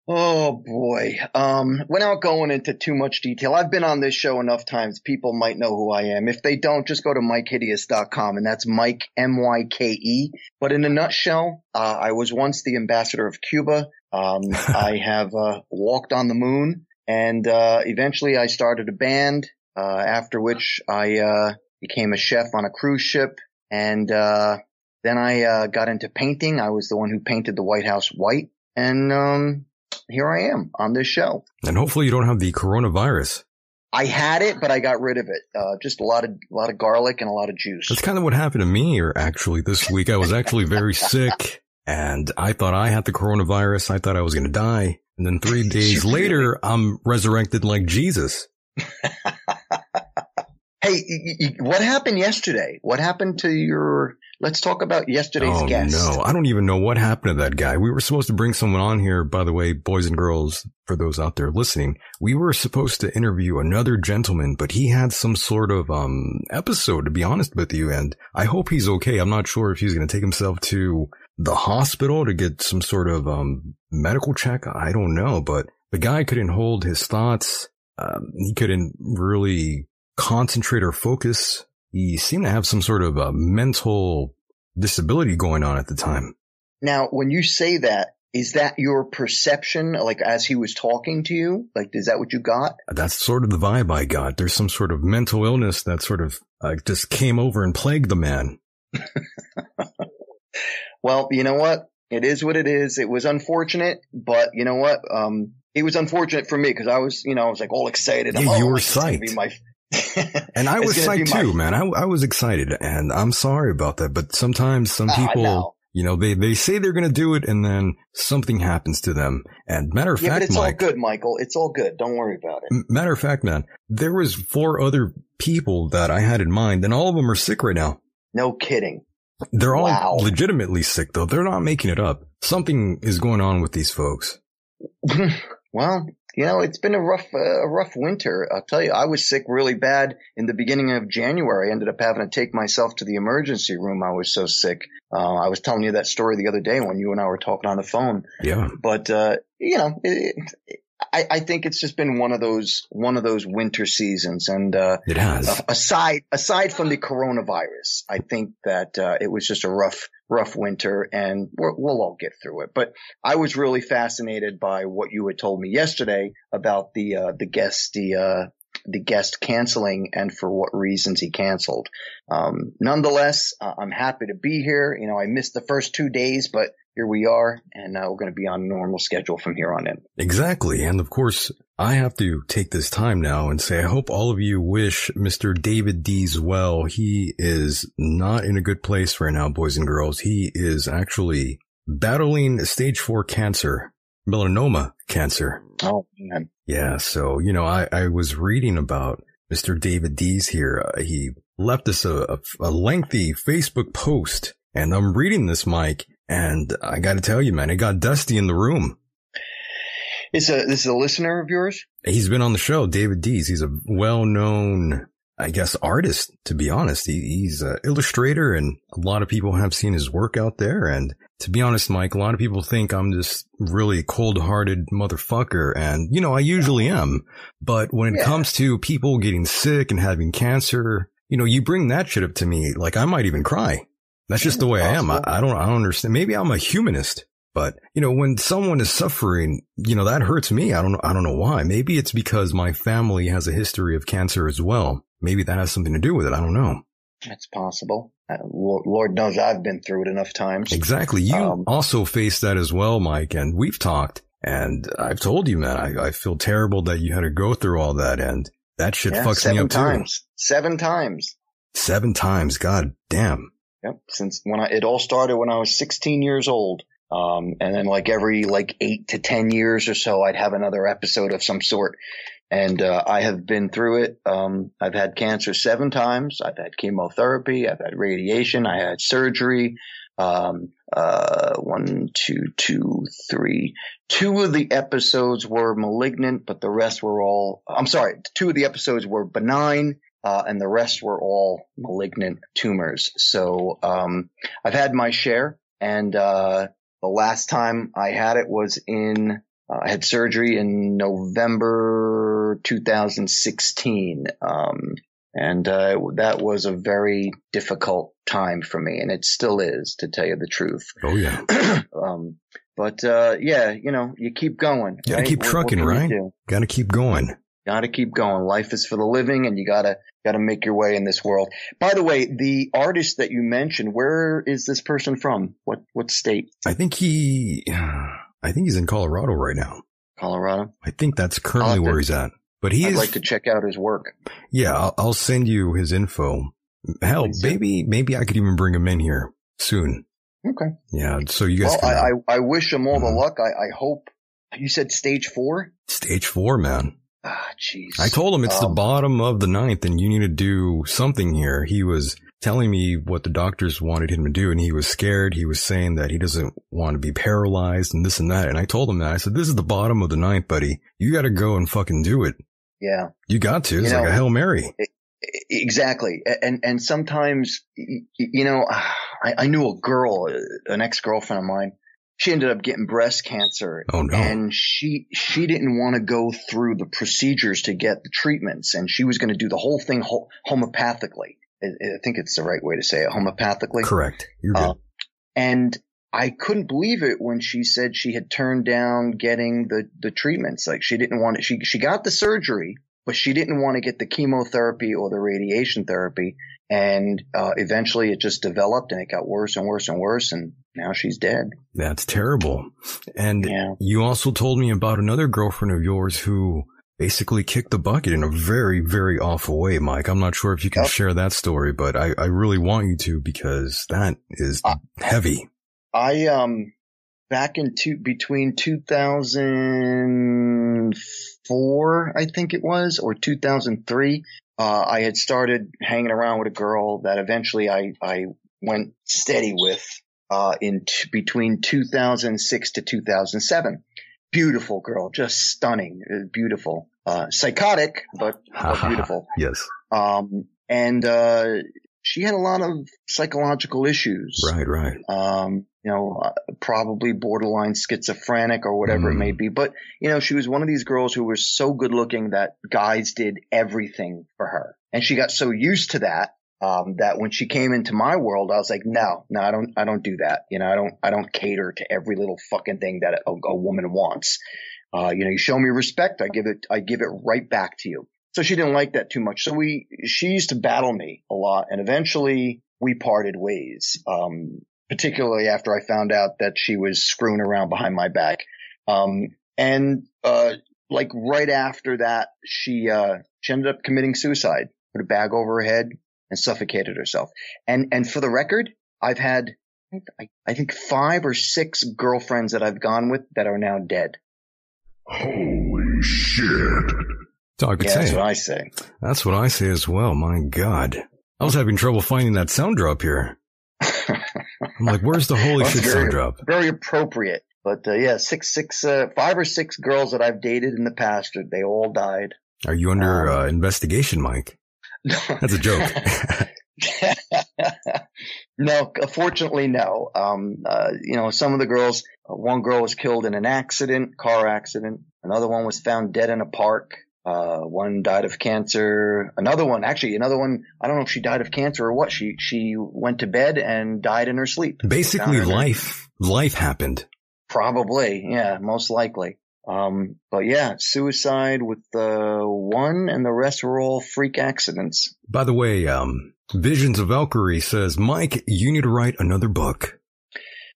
Oh boy. Um, without going into too much detail, I've been on this show enough times. People might know who I am. If they don't, just go to MykeHideous.com and that's Myke, M-Y-K-E. But in a nutshell, uh, I was once the ambassador of Cuba. Um, I have, uh, walked on the moon and, uh, eventually I started a band, uh, after which I, uh, became a chef on a cruise ship and, uh, then I uh, got into painting. I was the one who painted the White House white, and um, here I am on this show. And hopefully you don't have the coronavirus. I had it, but I got rid of it. Uh, just a lot of a lot of garlic and a lot of juice. That's kind of what happened to me or actually this week. I was actually very sick and I thought I had the coronavirus. I thought I was going to die. And then three days later, I'm resurrected like Jesus. Hey, y- y- what happened yesterday? What happened to your? Let's talk about yesterday's oh guest. no, I don't even know what happened to that guy. We were supposed to bring someone on here, by the way, boys and girls, for those out there listening. We were supposed to interview another gentleman, but he had some sort of, um, episode, to be honest with you. And I hope he's okay. I'm not sure if he's going to take himself to the hospital to get some sort of, um, medical check. I don't know, but the guy couldn't hold his thoughts. Um, he couldn't really concentrate or focus. He seemed to have some sort of a mental disability going on at the time. Now, when you say that, is that your perception? Like as he was talking to you, like is that what you got? That's sort of the vibe I got. There's some sort of mental illness that sort of uh, just came over and plagued the man. Well, you know what? It is what it is. It was unfortunate, but you know what? Um, it was unfortunate for me because I was, you know, I was like all excited. I'm, Yeah, you oh, were this is psyched. Be my, And I was psyched too, man. I, I was excited and I'm sorry about that. But sometimes some Ah, people, no. you know, they, they say they're going to do it and then something happens to them. And matter of Yeah, but fact, it's all good, Michael. It's all good. Don't worry about it. matter of fact, man, there was four other people that I had in mind and all of them are sick right now. No kidding. They're all Wow. legitimately sick though. They're not making it up. Something is going on with these folks. well, you know, it's been a rough, uh, a rough winter. I'll tell you, I was sick really bad in the beginning of January. I ended up having to take myself to the emergency room. I was so sick. Uh, I was telling you that story the other day when you and I were talking on the phone. Yeah. But, uh, you know, it, it, I, I think it's just been one of those, one of those winter seasons. And, uh, It has. a- aside, aside from the coronavirus, I think that, uh, it was just a rough, rough winter and we're, we'll all get through it. But I was really fascinated by what you had told me yesterday about the, uh, the guest, the, uh, the guest canceling and for what reasons he canceled. Um, nonetheless, uh, I'm happy to be here. You know, I missed the first two days, but here we are and uh, we're going to be on a normal schedule from here on in. Exactly. And of course, I have to take this time now and say, I hope all of you wish Mr. David Dees well. He is not in a good place right now, boys and girls. He is actually battling stage four cancer, melanoma cancer. Oh man. Yeah. So, you know, I, I was reading about Mr. David Dees here. Uh, he left us a, a, a lengthy Facebook post and I'm reading this, Mike, and I got to tell you, man, it got dusty in the room. Is a, this is a listener of yours? He's been on the show, David Dees. He's a well-known, I guess, artist, to be honest. He, he's an illustrator and a lot of people have seen his work out there. And to be honest, Mike, a lot of people think I'm just really cold-hearted motherfucker. And, you know, I usually am. But when it Yeah. comes to people getting sick and having cancer, you know, you bring that shit up to me, like I might even cry. That's just the way I am. I, I don't, I don't understand. Maybe I'm a humanist. But, you know, when someone is suffering, you know, that hurts me. I don't. I don't know why. Maybe it's because my family has a history of cancer as well. Maybe that has something to do with it. I don't know. That's possible. Uh, Lord, knows I've been through it enough times. Exactly. You Um, also face that as well, Mike, and we've talked and I've told you, man, I, I feel terrible that you had to go through all that and that shit Yeah, fucks me up times. Seven times. too. Seven times. God damn. Yep. Since when I, it all started when I was 16 years old. Um, and then like every like eight to 10 years or so, I'd have another episode of some sort. And, uh, I have been through it. Um, I've had cancer seven times. I've had chemotherapy. I've had radiation. I had surgery. Um, uh, one, two, two, three. Two of the episodes were malignant, but the rest were all, I'm sorry, two of the episodes were benign. Uh, and the rest were all malignant tumors. So, um, I've had my share and, uh, the last time I had it was in, uh, I had surgery in November 2016. Um, and, uh, that was a very difficult time for me and it still is to tell you the truth. Oh yeah. um, but, uh, yeah, you know, you keep going. Gotta right? keep What- what trucking, can you right? Gotta keep going. Gotta keep going. Life is for the living and you gotta, gotta make your way in this world. By the way, the artist that you mentioned, where is this person from? What, what state? I think he, I think he's in Colorado right now. Colorado? I think that's currently where to- he's at. But he I'd is, like to check out his work. yeah, I'll, I'll send you his info. Hell, Please maybe, maybe I could even bring him in here soon. Okay. Yeah. So you guys Well, can, I, I, I wish him all the Mhm. luck. I, I hope you said stage four. stage four, man. Ah, jeez. I told him it's the Um, bottom of the ninth and you need to do something here. He was telling me what the doctors wanted him to do and he was scared. He was saying that he doesn't want to be paralyzed and this and that. And I told him that. I said, this is the bottom of the ninth, buddy. You got to go and fucking do it. Yeah. You got to. It's You like know- a Hail Mary. Exactly. And, and sometimes, you know, I, I knew a girl, an ex-girlfriend of mine. She ended up getting breast cancer Oh no. and she, she didn't want to go through the procedures to get the treatments and she was going to do the whole thing ho- homeopathically. I, I think it's the right way to say it, homeopathically. Correct. You're good. Uh, and I couldn't believe it when she said she had turned down getting the, the treatments. Like she didn't want it. She, she got the surgery, but she didn't want to get the chemotherapy or the radiation therapy. And, uh, eventually it just developed and it got worse and worse and worse. And now she's dead. That's terrible. And Yeah. you also told me about another girlfriend of yours who basically kicked the bucket in a very, very awful way, Mike. I'm not sure if you can Yep. share that story, but I, I really want you to because that is Uh, heavy. I, um, back in two, between 2004, I think it was, or 2003, uh, I had started hanging around with a girl that eventually I, I went steady with, uh, in t- between 2006 to 2007. Beautiful girl, just stunning, uh, beautiful, uh, psychotic, but, but beautiful. Yes. Um, and, uh, she had a lot of psychological issues Right, right. um, you know, uh, probably borderline schizophrenic or whatever it Mm. may be. But, you know, she was one of these girls who was so good looking that guys did everything for her. And she got so used to that, um, that when she came into my world, I was like, no, no, I don't, I don't do that. You know, I don't, I don't cater to every little fucking thing that a, a woman wants. Uh, you know, you show me respect, I give it, I give it right back to you. So she didn't like that too much. So we, she used to battle me a lot and eventually we parted ways. Um, particularly after I found out that she was screwing around behind my back. Um, and, uh, like right after that, she, uh, she ended up committing suicide, put a bag over her head and suffocated herself. And, and for the record, I've had, I, I think five or six girlfriends that I've gone with that are now dead. Holy shit. Dog Yeah, that's say. what I say. That's what I say as well. My God. I was having trouble finding that sound drop here. I'm like, where's the holy That's shit very, sound drop? Very appropriate. But, uh, yeah, six, six, uh, five or six girls that I've dated in the past, they all died. Are you under Um, uh, investigation, Mike? That's a joke. no, fortunately, no. Um, uh, you know, some of the girls, uh, one girl was killed in an accident, car accident. Another one was found dead in a park. Uh, one died of cancer. Another one, actually, another one, I don't know if she died of cancer or what. She, she went to bed and died in her sleep. Basically, life, life happened. Probably. Yeah, most likely. Um, but yeah, suicide with, the one and the rest were all freak accidents. By the way, um, Visions of Valkyrie says, Mike, you need to write another book.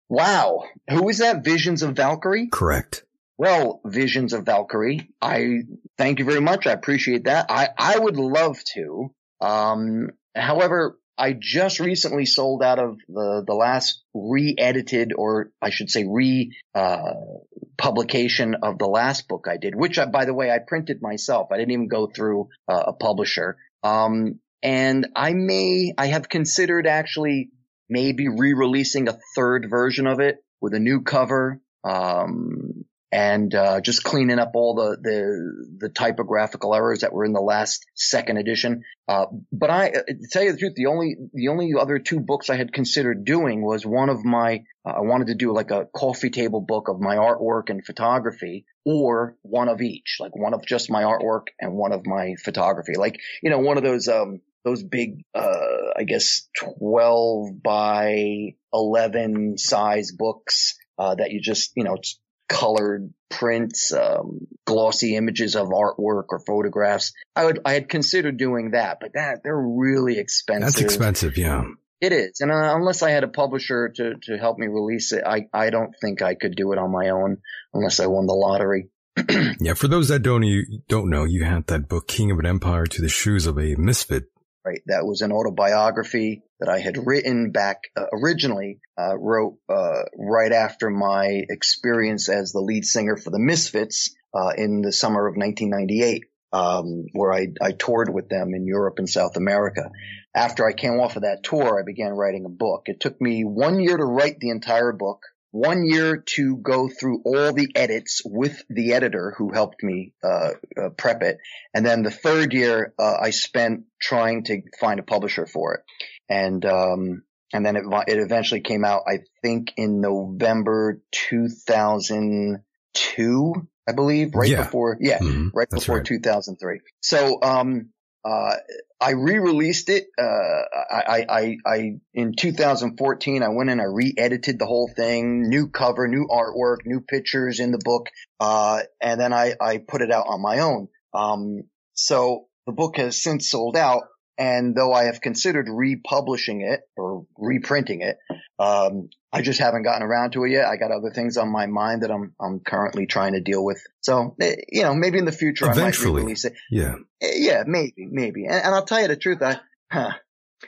Wow. Who is that? Visions of Valkyrie? Correct. Well, Visions of Valkyrie, I thank you very much. I appreciate that. I, I would love to. Um, however, I just recently sold out of the, the last re-edited or I should say re, uh, publication of the last book I did, which I, by the way, I printed myself. I didn't even go through uh, a publisher. Um, and I may, I have considered actually maybe re-releasing a third version of it with a new cover. Um, and uh, just cleaning up all the, the the typographical errors that were in the last second edition. Uh, but I, uh, to tell you the truth, the only the only other two books I had considered doing was one of my uh, I wanted to do like a coffee table book of my artwork and photography, or one of each, like one of just my artwork and one of my photography, like you know one of those um those big uh I guess twelve by eleven size books uh, that you just you know it's colored prints, um, glossy images of artwork or photographs. I would, I had considered doing that, but that they're really expensive. That's expensive, yeah. It is, and uh, unless I had a publisher to to help me release it, I I don't think I could do it on my own unless I won the lottery. yeah, for those that don't you don't know, you had that book King of an Empire to the Shoes of a Misfit. Right, that was an autobiography that I had written back uh, originally, uh, wrote uh, right after my experience as the lead singer for the Misfits uh, in the summer of 1998, um, where I, I toured with them in Europe and South America. After I came off of that tour, I began writing a book. It took me one year to write the entire book one year to go through all the edits with the editor who helped me uh, uh, prep it, and then the third year uh, I spent trying to find a publisher for it, and um, and then it it eventually came out. I think in November 2002, I believe, right Yeah. before yeah, Mhm, right that's before right. 2003. So um, uh, I re-released it. Uh, I, I, I, in 2014, I went and I re-edited the whole thing, new cover, new artwork, new pictures in the book. Uh, and then I, I put it out on my own. Um, so the book has since sold out. And though I have considered republishing it or reprinting it, um, I just haven't gotten around to it yet. I got other things on my mind that I'm, I'm currently trying to deal with. So, eh, you know, maybe in the future I might Eventually. re-release it. Yeah. Uh, Yeah, maybe, maybe. And, and I'll tell you the truth. I, huh,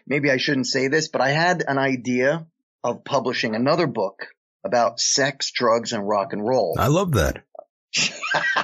maybe I shouldn't say this, but I had an idea of publishing another book about sex, drugs, and rock and roll. I love that.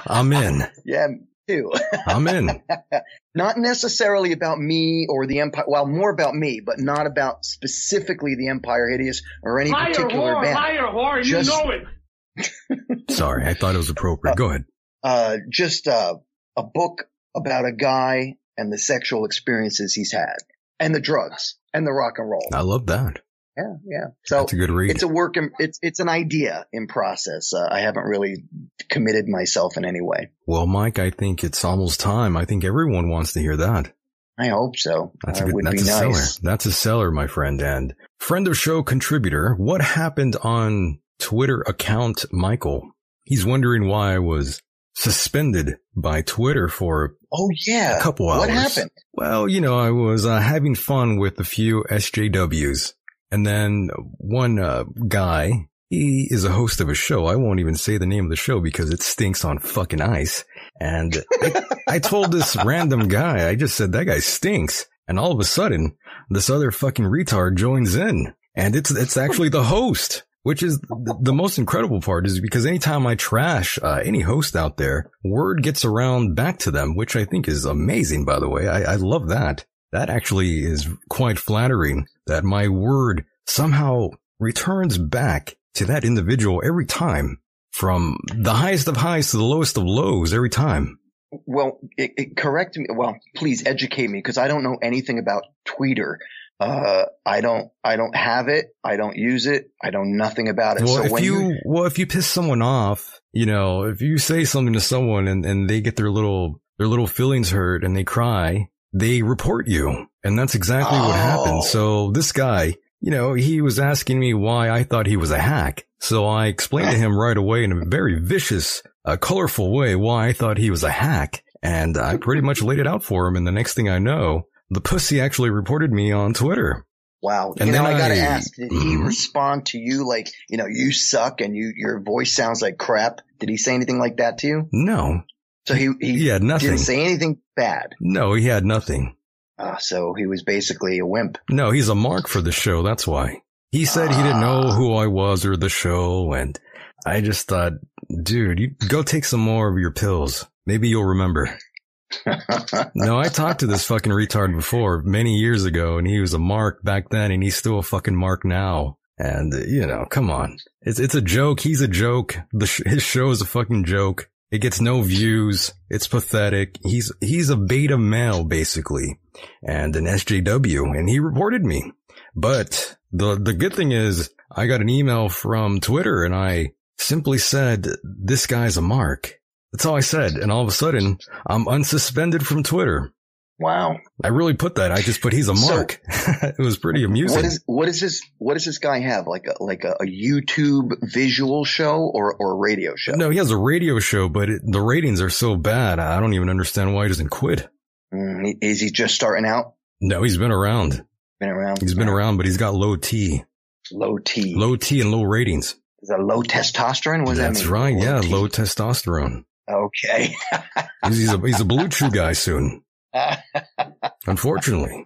I'm in. yeah, too. I'm in. not necessarily about me or the empire. Well, more about me, but not about specifically the Empire Hideous or any Liar, particular whore, band. liar, whore, you know it. Sorry, I thought it was appropriate. Go ahead. Uh, just uh, a book about a guy and the sexual experiences he's had, and the drugs and the rock and roll. I love that. Yeah, yeah. So That's a good read. it's a work in, it's, it's an idea in process. Uh, I haven't really committed myself in any way. Well, Mike, I think it's almost time. I think everyone wants to hear that. I hope so. That's Uh, a good, would that's be a seller. nice. That's a seller, my friend. And friend of show contributor, what happened on Twitter account Michael? He's wondering why I was suspended by Twitter for Oh yeah. a couple hours. What happened? Well, you know, I was uh, having fun with a few SJWs. And then one uh, guy, he is a host of a show. I won't even say the name of the show because it stinks on fucking ice. And I, I told this random guy, I just said, that guy stinks. And all of a sudden, this other fucking retard joins in. And it's, it's actually the host. Which is the, the most incredible part is because anytime I trash uh, any host out there, word gets around back to them, which I think is amazing, by the way. I, I love that. That actually is quite flattering that my word somehow returns back to that individual every time from the highest of highs to the lowest of lows every time. Well, it, it, correct me. Well, please educate me because I don't know anything about Twitter. Uh, I don't, I don't have it. I don't use it. I know nothing about it. Well, so if when you, well, if you piss someone off, you know, if you say something to someone and, and they get their little, their little feelings hurt and they cry, they report you. And that's exactly what Oh. happened. So this guy, you know, he was asking me why I thought he was a hack. So I explained to him right away in a very vicious, uh, colorful way why I thought he was a hack. And I pretty much laid it out for him. And the next thing I know, the pussy actually reported me on Twitter. Wow. And you know, then I gotta I- ask, did he Mhm. respond to you like, you know, you suck and you, your voice sounds like crap? Did he say anything like that to you? No, So he, he, he had nothing. didn't say anything bad. No, he had nothing. Uh, so he was basically a wimp. No, he's a mark for the show. That's why. He said he didn't know Ah. who I was or the show. And I just thought, dude, you go take some more of your pills. Maybe you'll remember. No, I talked to this fucking retard before many years ago and he was a mark back then and he's still a fucking mark now. And uh, you know, come on. It's, it's a joke. He's a joke. The sh- his show is a fucking joke. It gets no views. It's pathetic. He's, he's a beta male basically and an SJW and he reported me. But the, the good thing is I got an email from Twitter and I simply said, this guy's a mark. That's all I said. And all of a sudden I'm unsuspended from Twitter. Wow. I really put that. I just put he's a So- mark. it was pretty amusing. What is what is this? What does this guy have? Like a like a, a YouTube visual show or or a radio show? no, he has a radio show, but it, the ratings are so bad. I don't even understand why he doesn't quit. Mm, is he just starting out? No, he's been around. Been around. He's been around, but he's got low T, Low T. low T and low ratings. Is that low testosterone? What does That's that mean? right. Yeah, T. low testosterone. Okay. He's, he's a he's a BlueChew guy soon. Unfortunately.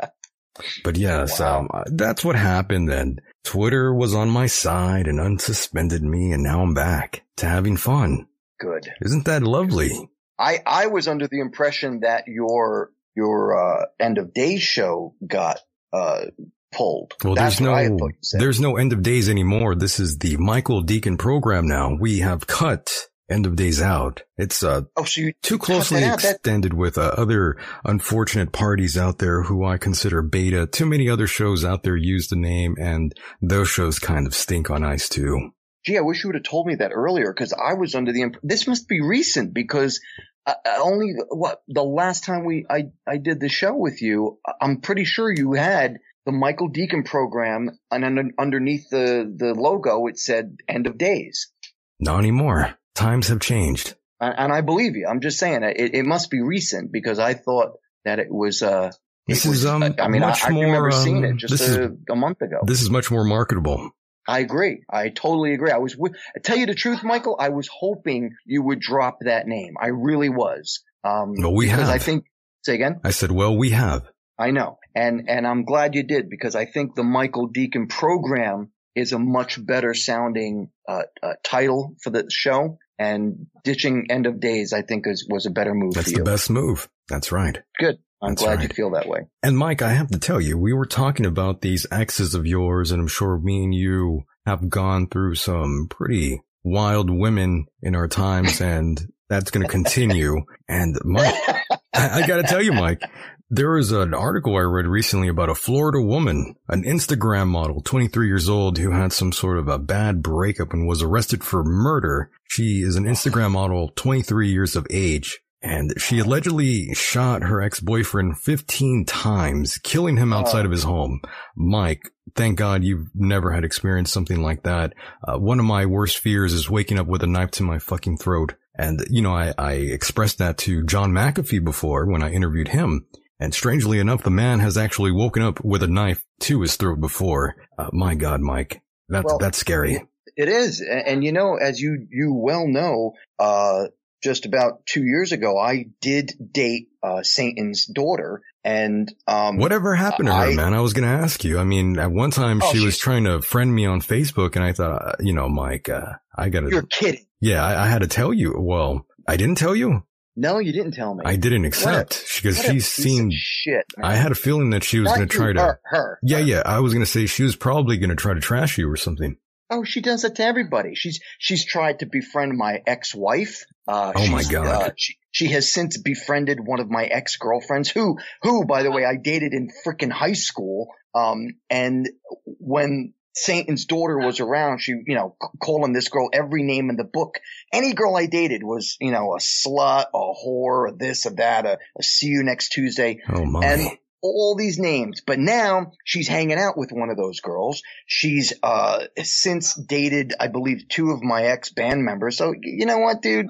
But yes, Wow. um, that's what happened then. Twitter was on my side and unsuspended me and now I'm back to having fun. Good. Isn't that lovely? I I was under the impression that your your uh, end of day show got uh pulled. Well, That's there's no, thought you said. there's no end of days anymore. This is the Michael Decon program now. We have cut end of days out. It's, uh, oh, so too closely that out. That- extended with uh, other unfortunate parties out there who I consider beta. Too many other shows out there use the name and those shows kind of stink on ice too. Gee, I wish you would have told me that earlier because I was under the imp- this must be recent because uh, uh, only what the last time we I I did the show with you, I'm pretty sure you had the Michael Decon program and under, underneath the the logo it said end of days. Not anymore. Times have changed. And, and I believe you. I'm just saying it, it must be recent because I thought that it was uh This it was- is, um, I mean, I, much I remember more, seeing um, it just this is- a, a month ago. This is much more marketable. I agree. I totally agree. I was, wi- tell you the truth, Michael, I was hoping you would drop that name. I really was. Um, Well, we because I think, say again, I said, well, we have. I know. And, and I'm glad you did because I think the Michael Decon program is a much better sounding, uh, uh title for the show and ditching end of days, I think is, was a better move That's the best move. That's right. Good. I'm That's glad you feel that way. And Mike, I have to tell you, we were talking about these exes of yours, and I'm sure me and you have gone through some pretty wild women in our times, and that's going to continue. And Mike, I, I got to tell you, Mike, there was an article I read recently about a Florida woman, an Instagram model, 23 years old, who had some sort of a bad breakup and was arrested for murder. She is an Instagram model, 23 years of age. And she allegedly shot her ex-boyfriend 15 times, killing him outside of his home. Mike, thank God you've never had experienced something like that. Uh, one of my worst fears is waking up with a knife to my fucking throat. And, you know, I, I expressed that to John McAfee before when I interviewed him. And strangely enough, the man has actually woken up with a knife to his throat before. Uh, my God, Mike, that's, Well, that's scary. It is. And, and you know, as you, you well know, uh, just about two years ago, I did date, uh, Satan's daughter and, um, Whatever happened to her, I- man? I was going to ask you. I mean, at one time Oh, she was trying to friend me on Facebook and I thought, uh, you know, Mike, uh, I gotta, you're kidding. yeah, I, I had to tell you. Well, I didn't tell you. No, you didn't tell me. I didn't accept because she seemed, shit. man. I had a feeling that she was going to try to, her, her. yeah, yeah. I was going to say she was probably going to try to trash you or something. Oh, she does it to everybody. She's she's tried to befriend my ex-wife. Uh, Oh, my God. Uh, she, she has since befriended one of my ex-girlfriends who who by the way I dated in frickin' high school. Um, and when Satan's daughter was around, she you know calling this girl every name in the book. Any girl I dated was you know a slut, a whore, a this, a that, a, a see you next Tuesday. Oh my. and all these names. But now she's hanging out with one of those girls. She's uh since dated, I believe, two of my ex band members. So you know what, dude?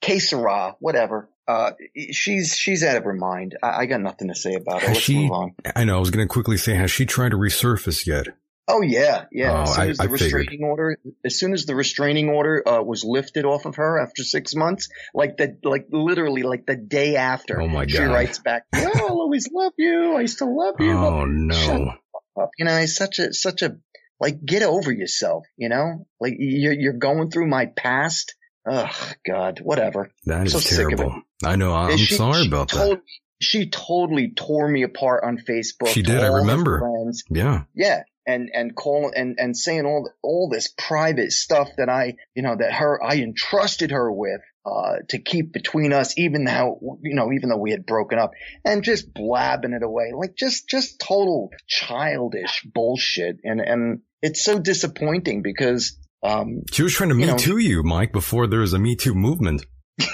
Que whatever. Uh, she's she's out of her mind. I, I got nothing to say about her. Has Let's she- move on. I know. I was going to quickly say, has she tried to resurface yet? Oh yeah, yeah. Oh, as soon I- as the I figured. restraining order, as soon as the restraining order uh, was lifted off of her after six months, like the like literally like the day after, Oh, my she God. writes back, "Yeah, I'll always love you. I still love you." Oh no. You know, it's such a, such a, like, get over yourself, you know? Like, you're, you're going through my past. Ugh, God, whatever. That is so terrible. I know. I'm she- sorry she about that. She totally tore me apart on Facebook. She did, I remember. Yeah. Yeah. And, and calling and, and saying all, all this private stuff that I, you know, that her, I entrusted her with, uh, to keep between us, even though, you know, even though we had broken up and just blabbing it away, like just, just total childish bullshit. And, and it's so disappointing because, um, She was trying to You Me know- Too you, Mike, before there was a Me Too movement.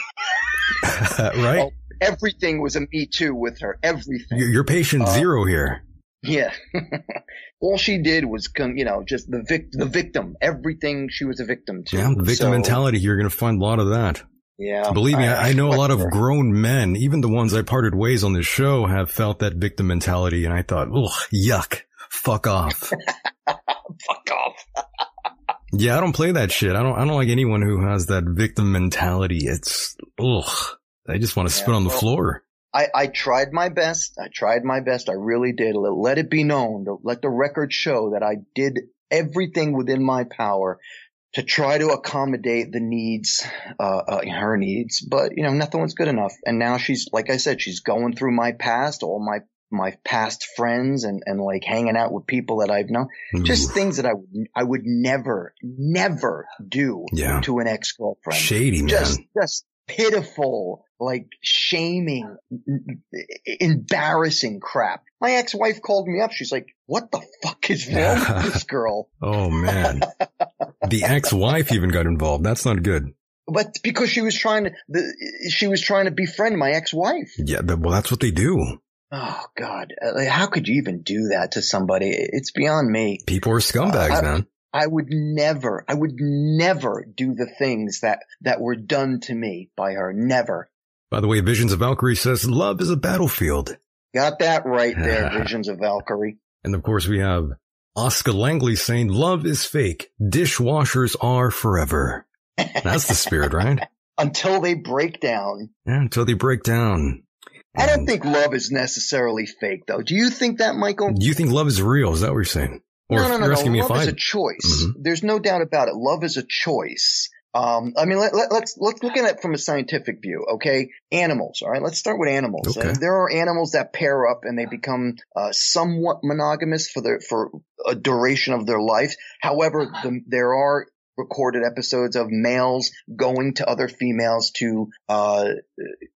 right? Oh, everything was a me too with her. Everything. You're, you're patient Uh, zero here. Yeah. All she did was, con- you know, just the vic- the victim. Everything she was a victim to. Yeah, victim So, mentality. You're going to find a lot of that. Yeah. Believe me, I, I know a lot of grown men, even the ones I parted ways on this show, have felt that victim mentality, and I thought, ugh, yuck, fuck off. Fuck off. yeah, I don't play that shit. I don't. I don't like anyone who has that victim mentality. It's ugh. I just want to Yeah, spit on the well- floor. I, I tried my best. I tried my best. I really did. Let, let it be known. Let the record show that I did everything within my power to try to accommodate the needs, uh, uh, her needs. But, you know, nothing was good enough. And now she's, like I said, she's going through my past, all my, my past friends and, and like hanging out with people that I've known. Just things that I, would- I would never, never do Yeah. to an ex-girlfriend shady man. just just pitiful like shaming n- embarrassing crap my ex-wife called me up she's like what the fuck is wrong with this girl oh man, the ex-wife even got involved. That's not good. but because she was trying to the, she was trying to befriend my ex-wife Yeah, that, well, that's what they do. oh god Uh, how could you even do that to somebody it's beyond me People are scumbags, Uh, I- man. I would never, I would never do the things that, that were done to me by her. Never. By the way, Visions of Valkyrie says love is a battlefield. Got that right there, Visions of Valkyrie. And of course we have Oscar Langley saying love is fake. Dishwashers are forever. That's the spirit, right? Until they break down. Yeah, until they break down. I don't think love is necessarily fake though. Do you think that, Michael? Do you think love is real? Is that what you're saying? Or no, no, no, no. Love is a choice. Mhm. There's no doubt about it. Love is a choice. Um, I mean, let, let, let's let's look at it from a scientific view. Okay, animals. All right, let's start with animals. Okay. There are animals that pair up and they become uh, somewhat monogamous for their for a duration of their life. However, the, there are recorded episodes of males going to other females to uh,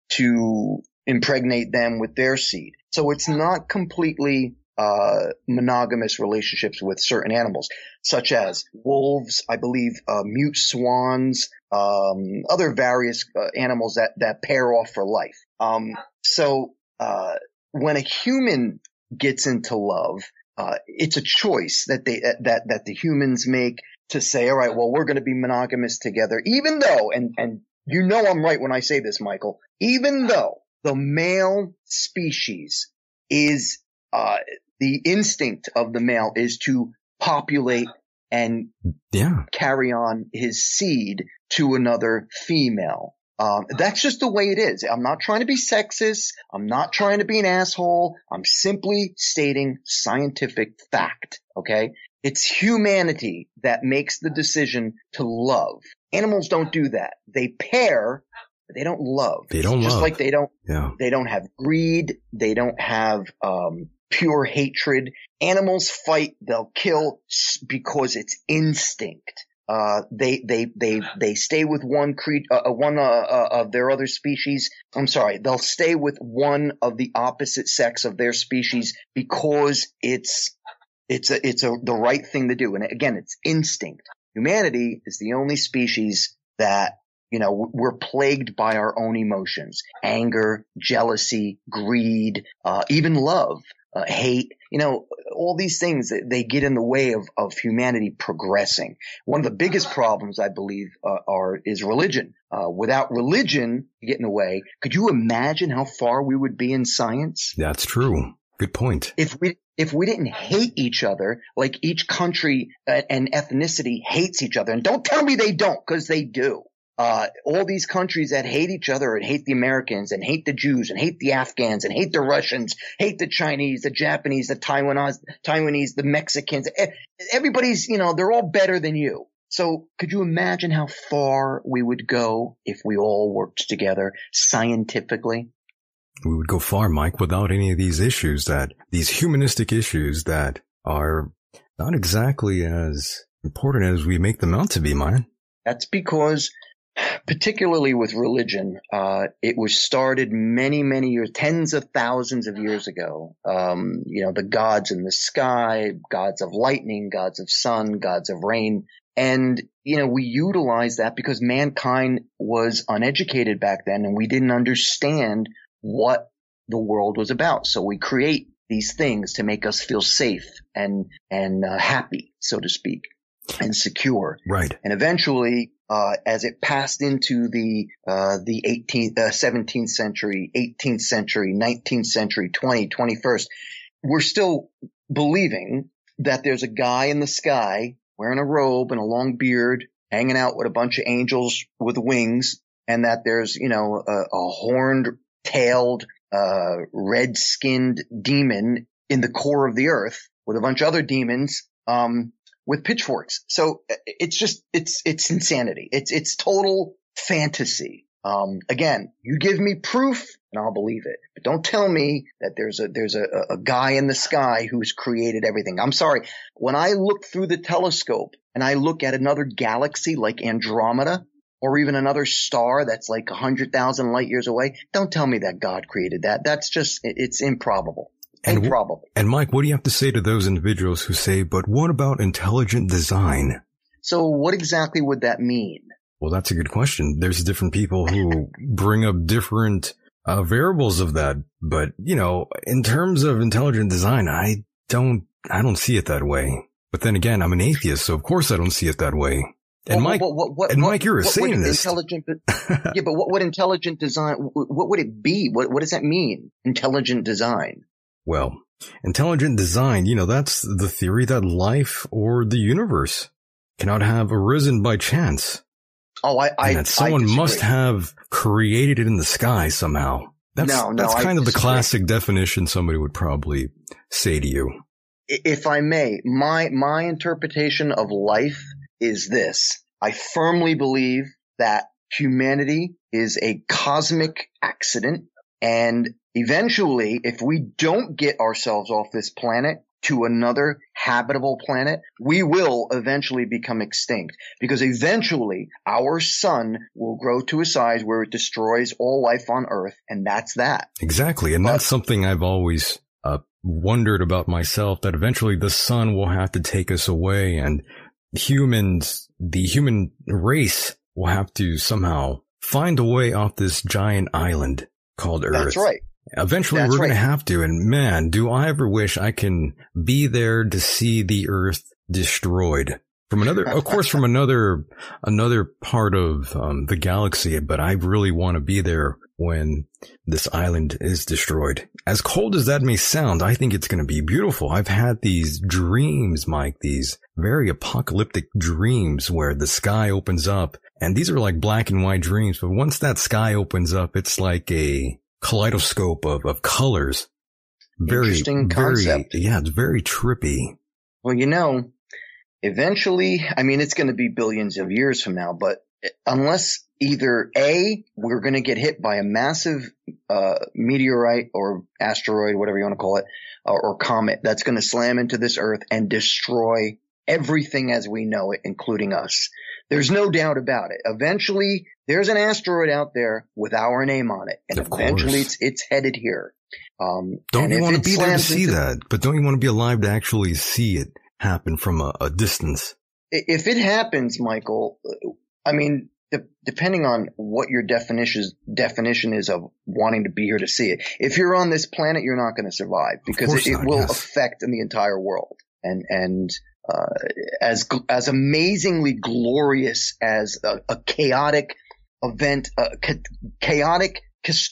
to impregnate them with their seed. So it's not completely uh, monogamous relationships with certain animals, such as wolves, I believe, uh, mute swans, um, other various uh, animals that, that pair off for life. Um, so, uh, when a human gets into love, uh, it's a choice that they, that, that the humans make to say, all right, well, we're going to be monogamous together, even though, and, and you know I'm right when I say this, Michael, even though the male species is, uh, the instinct of the male is to populate and Yeah. carry on his seed to another female. Um, that's just the way it is. I'm not trying to be sexist. I'm not trying to be an asshole. I'm simply stating scientific fact. Okay. It's humanity that makes the decision to love. Animals don't do that. They pair, but they don't love. They don't Just love. like they don't Yeah. they don't have greed. They don't have um, pure hatred. Animals fight. They'll kill because it's instinct. Uh, they, they, they, they stay with one cre- uh, uh, one, uh, uh, of their other species. I'm sorry. They'll stay with one of the opposite sex of their species because it's, it's a, it's a, the right thing to do. And again, it's instinct. Humanity is the only species that you know, we're plagued by our own emotions, anger, jealousy, greed, uh, even love, uh, hate, you know, all these things that they get in the way of, of humanity progressing. One of the biggest problems, I believe, uh, are, is religion. Uh, without religion to get in the way, could you imagine how far we would be in science? That's true. Good point. if we if we didn't hate each other like each country uh, and ethnicity hates each other and don't tell me they don't because they do uh, all these countries that hate each other and hate the Americans and hate the Jews and hate the Afghans and hate the Russians, hate the Chinese, the Japanese, the Taiwanese, Taiwanese, the Mexicans. Everybody's, you know, they're all better than you. So could you imagine how far we would go if we all worked together scientifically? We would go far, Mike, without any of these issues that, these humanistic issues that are not exactly as important as we make them out to be, Mike. That's because, particularly with religion, uh, it was started many, many years, tens of thousands of years ago. Um, you know, the gods in the sky, gods of lightning, gods of sun, gods of rain. And, you know, we utilize that because mankind was uneducated back then and we didn't understand what the world was about. So we create these things to make us feel safe and, and uh, happy, so to speak, and secure. Right. And eventually, uh, as it passed into the, uh, the 18th, uh, 17th century, 18th century, 19th century, 20, 21st, we're still believing that there's a guy in the sky wearing a robe and a long beard, hanging out with a bunch of angels with wings, and that there's, you know, a, a horned, tailed, uh, red skinned demon in the core of the earth with a bunch of other demons, um, with pitchforks. So it's just, it's, it's insanity. It's, it's total fantasy. Um, again, you give me proof and I'll believe it. But don't tell me that there's a, there's a, a guy in the sky who's created everything. I'm sorry. When I look through the telescope and I look at another galaxy like Andromeda or even another star that's like a hundred thousand light years away, don't tell me that God created that. That's just, it's improbable. And, improbable. and Mike, what do you have to say to those individuals who say, but what about intelligent design? So what exactly would that mean? Well, that's a good question. There's different people who bring up different uh, variables of that, but you know, in terms of intelligent design, I don't, I don't see it that way. But then again, I'm an atheist, so of course I don't see it that way. And Well, Mike, what, what, what, and Mike, you're a Satanist. Intelligent, yeah, but what would intelligent design? What would it be? What What does that mean? Intelligent design. Well, intelligent design, you know, that's the theory that life or the universe cannot have arisen by chance. Oh, I, I, and that someone I must have created it in the sky somehow. That's, No, no, that's I kind of the classic definition somebody would probably say to you. If I may, my my interpretation of life is this: I firmly believe that humanity is a cosmic accident, and eventually, if we don't get ourselves off this planet to another habitable planet, we will eventually become extinct because eventually our sun will grow to a size where it destroys all life on Earth, and that's that. Exactly. And But- that's something I've always uh, wondered about myself that eventually the sun will have to take us away and humans, the human race will have to somehow find a way off this giant island called Earth. That's right. Eventually That's we're going to have to. And man, do I ever wish I can be there to see the earth destroyed from another, of course, from another, another part of um, the galaxy. But I really want to be there when this island is destroyed. As cold as that may sound, I think it's going to be beautiful. I've had these dreams, Mike, these very apocalyptic dreams where the sky opens up and these are like black and white dreams. But once that sky opens up, it's like a kaleidoscope of, of colors. Very, Interesting very, concept. yeah, it's very trippy. Well, you know, eventually, I mean, it's going to be billions of years from now, but unless either A, we're going to get hit by a massive, uh, meteorite or asteroid, whatever you want to call it, or, or comet that's going to slam into this earth and destroy everything as we know it, including us. There's no doubt about it. Eventually, there's an asteroid out there with our name on it, and Of course. eventually it's, it's headed here. Um, Don't you want to be there to see into- that? But don't you want to be alive to actually see it happen from a, a distance? if it happens, Michael, I mean, de- depending on what your definition definition is of wanting to be here to see it, if you're on this planet, you're not going to survive because it, it not, will yes. affect the entire world. And and uh, as as amazingly glorious as a, a chaotic event, a ca- chaotic,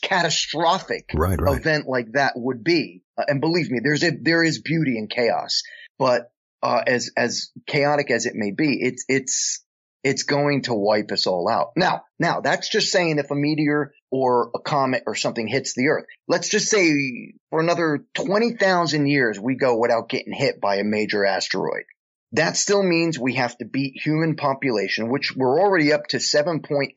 catastrophic Right, right. event like that would be. Uh, and believe me, there's a, there is beauty in chaos, but, uh, as, as chaotic as it may be, it's, it's, it's going to wipe us all out. Now, now that's just saying if a meteor or a comet or something hits the earth. Let's just say for another 20,000 years, we go without getting hit by a major asteroid. That still means we have to beat human population, which we're already up to 7.8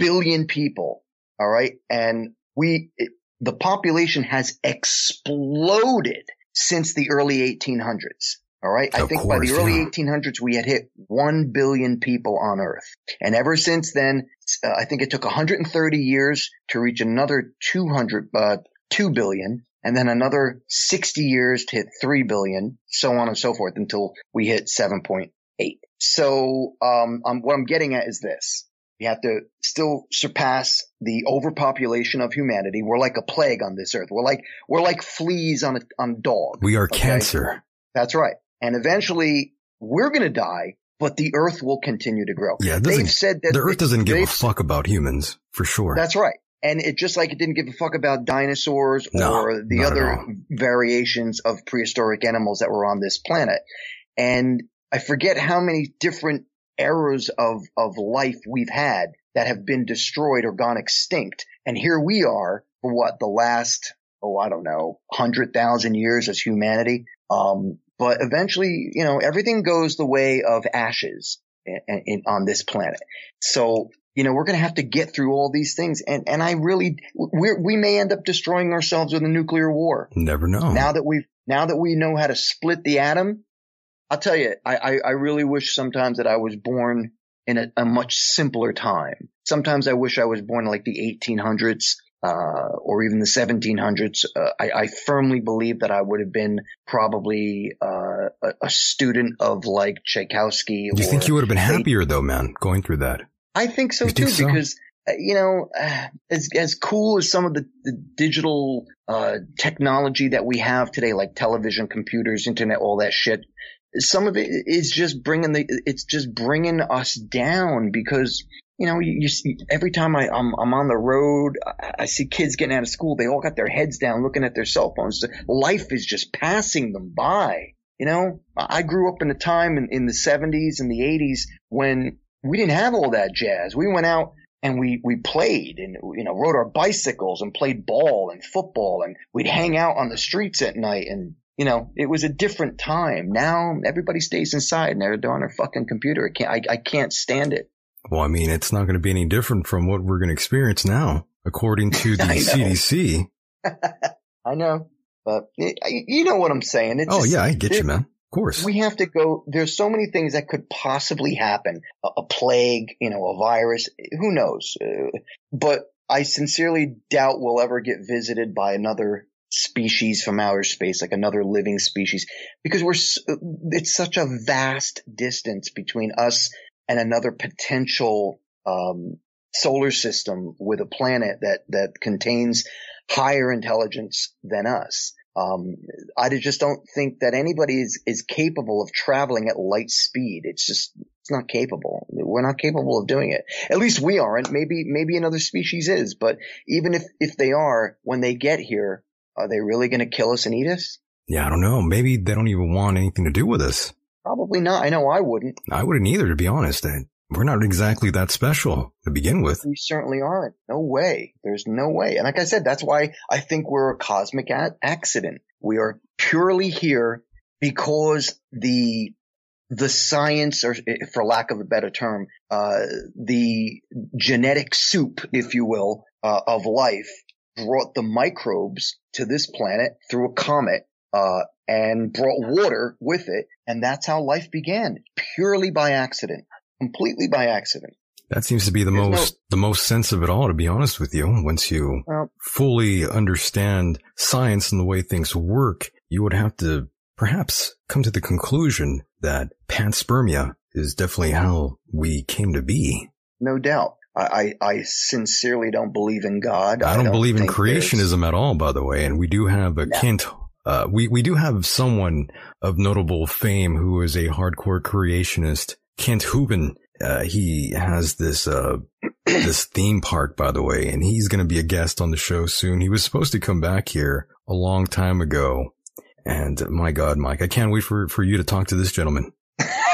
billion people. All right. And we, it, the population has exploded since the early 1800s. All right. I think by the early yeah. 1800s, we had hit 1 billion people on earth. And ever since then, uh, I think it took 130 years to reach another 200, uh, 2 billion and then another 60 years to hit 3 billion, so on and so forth until we hit 7.8. So, um, um, what I'm getting at is this. We have to still surpass the overpopulation of humanity. We're like a plague on this earth. We're like, we're like fleas on a, on dog. We are okay? cancer. That's right. And eventually we're going to die, but the earth will continue to grow. Yeah, They've said that the earth doesn't give a fuck about humans, for sure. That's right. And it just like it didn't give a fuck about dinosaurs No, or the other variations of prehistoric animals that were on this planet. And I forget how many different eras of, of life we've had that have been destroyed or gone extinct. And here we are for what the last, oh, I don't know, hundred thousand years as humanity. Um, but eventually, you know, everything goes the way of ashes in, in, on this planet. So, you know, we're going to have to get through all these things. And, and I really, we we may end up destroying ourselves with a nuclear war. Never know. Now that we've, now that we know how to split the atom, I'll tell you, I, I, I really wish sometimes that I was born in a, a much simpler time. Sometimes I wish I was born in like the 1800s, uh, or even the 1700s. Uh, I, I firmly believe that I would have been probably, uh, a, a student of like Tchaikovsky. Do you think you would have been happier though, man, going through that? I think so You too, think so? because uh, you know, uh, as as cool as some of the, the digital uh, technology that we have today, like television, computers, internet, all that shit, some of it is just bringing the it's just bringing us down because. You know, you, you see, every time I, I'm, I'm on the road, I, I see kids getting out of school. They all got their heads down looking at their cell phones. Life is just passing them by. You know, I grew up in a time in, in the 70s and the 80s when we didn't have all that jazz. We went out and we, we played and, you know, rode our bicycles and played ball and football and we'd hang out on the streets at night and, you know, it was a different time. Now everybody stays inside and they're on their fucking computer. I can't, I, I can't stand it. Well, I mean, it's not going to be any different from what we're going to experience now, according to the. CDC. I know, but y- you know what I'm saying. It's Oh just- yeah, I get you, man. Of course. We have to go. There's so many things that could possibly happen. A, a plague, you know, a virus. Who knows? Uh, but I sincerely doubt we'll ever get visited by another species from outer space, like another living species, because we're, it's such a vast distance between us and another potential um, solar system with a planet that that contains higher intelligence than us. Um, I just don't think that anybody is, is capable of traveling at light speed. It's just, it's not capable. We're not capable of doing it. At least we aren't. Maybe, maybe another species is, but even if, if they are, when they get here, are they really going to kill us and eat us? Yeah, I don't know. Maybe they don't even want anything to do with us. Probably not. I know I wouldn't. I wouldn't either, to be honest. We're not exactly that special to begin with. We certainly aren't. No way. There's no way. And like I said, that's why I think we're a cosmic a- accident. We are purely here because the the science, or eh, for lack of a better term, uh, the genetic soup, if you will, uh, of life brought the microbes to this planet through a comet, uh, and brought water with it. And that's how life began, purely by accident, completely by accident. That seems to be the There's no- most the most sense of it all, to be honest with you. Once you Well- fully understand science and the way things work, you would have to perhaps come to the conclusion that panspermia is definitely how we came to be. No doubt. I, I, I sincerely don't believe in God. I don't, believe in creationism at all, by the way. And we do have a No. Kent. Uh, we, we do have someone of notable fame who is a hardcore creationist. Kent Hovind. Uh, he has this, uh, this theme park, by the way, and he's going to be a guest on the show soon. He was supposed to come back here a long time ago. And my God, Mike, I can't wait for, for you to talk to this gentleman.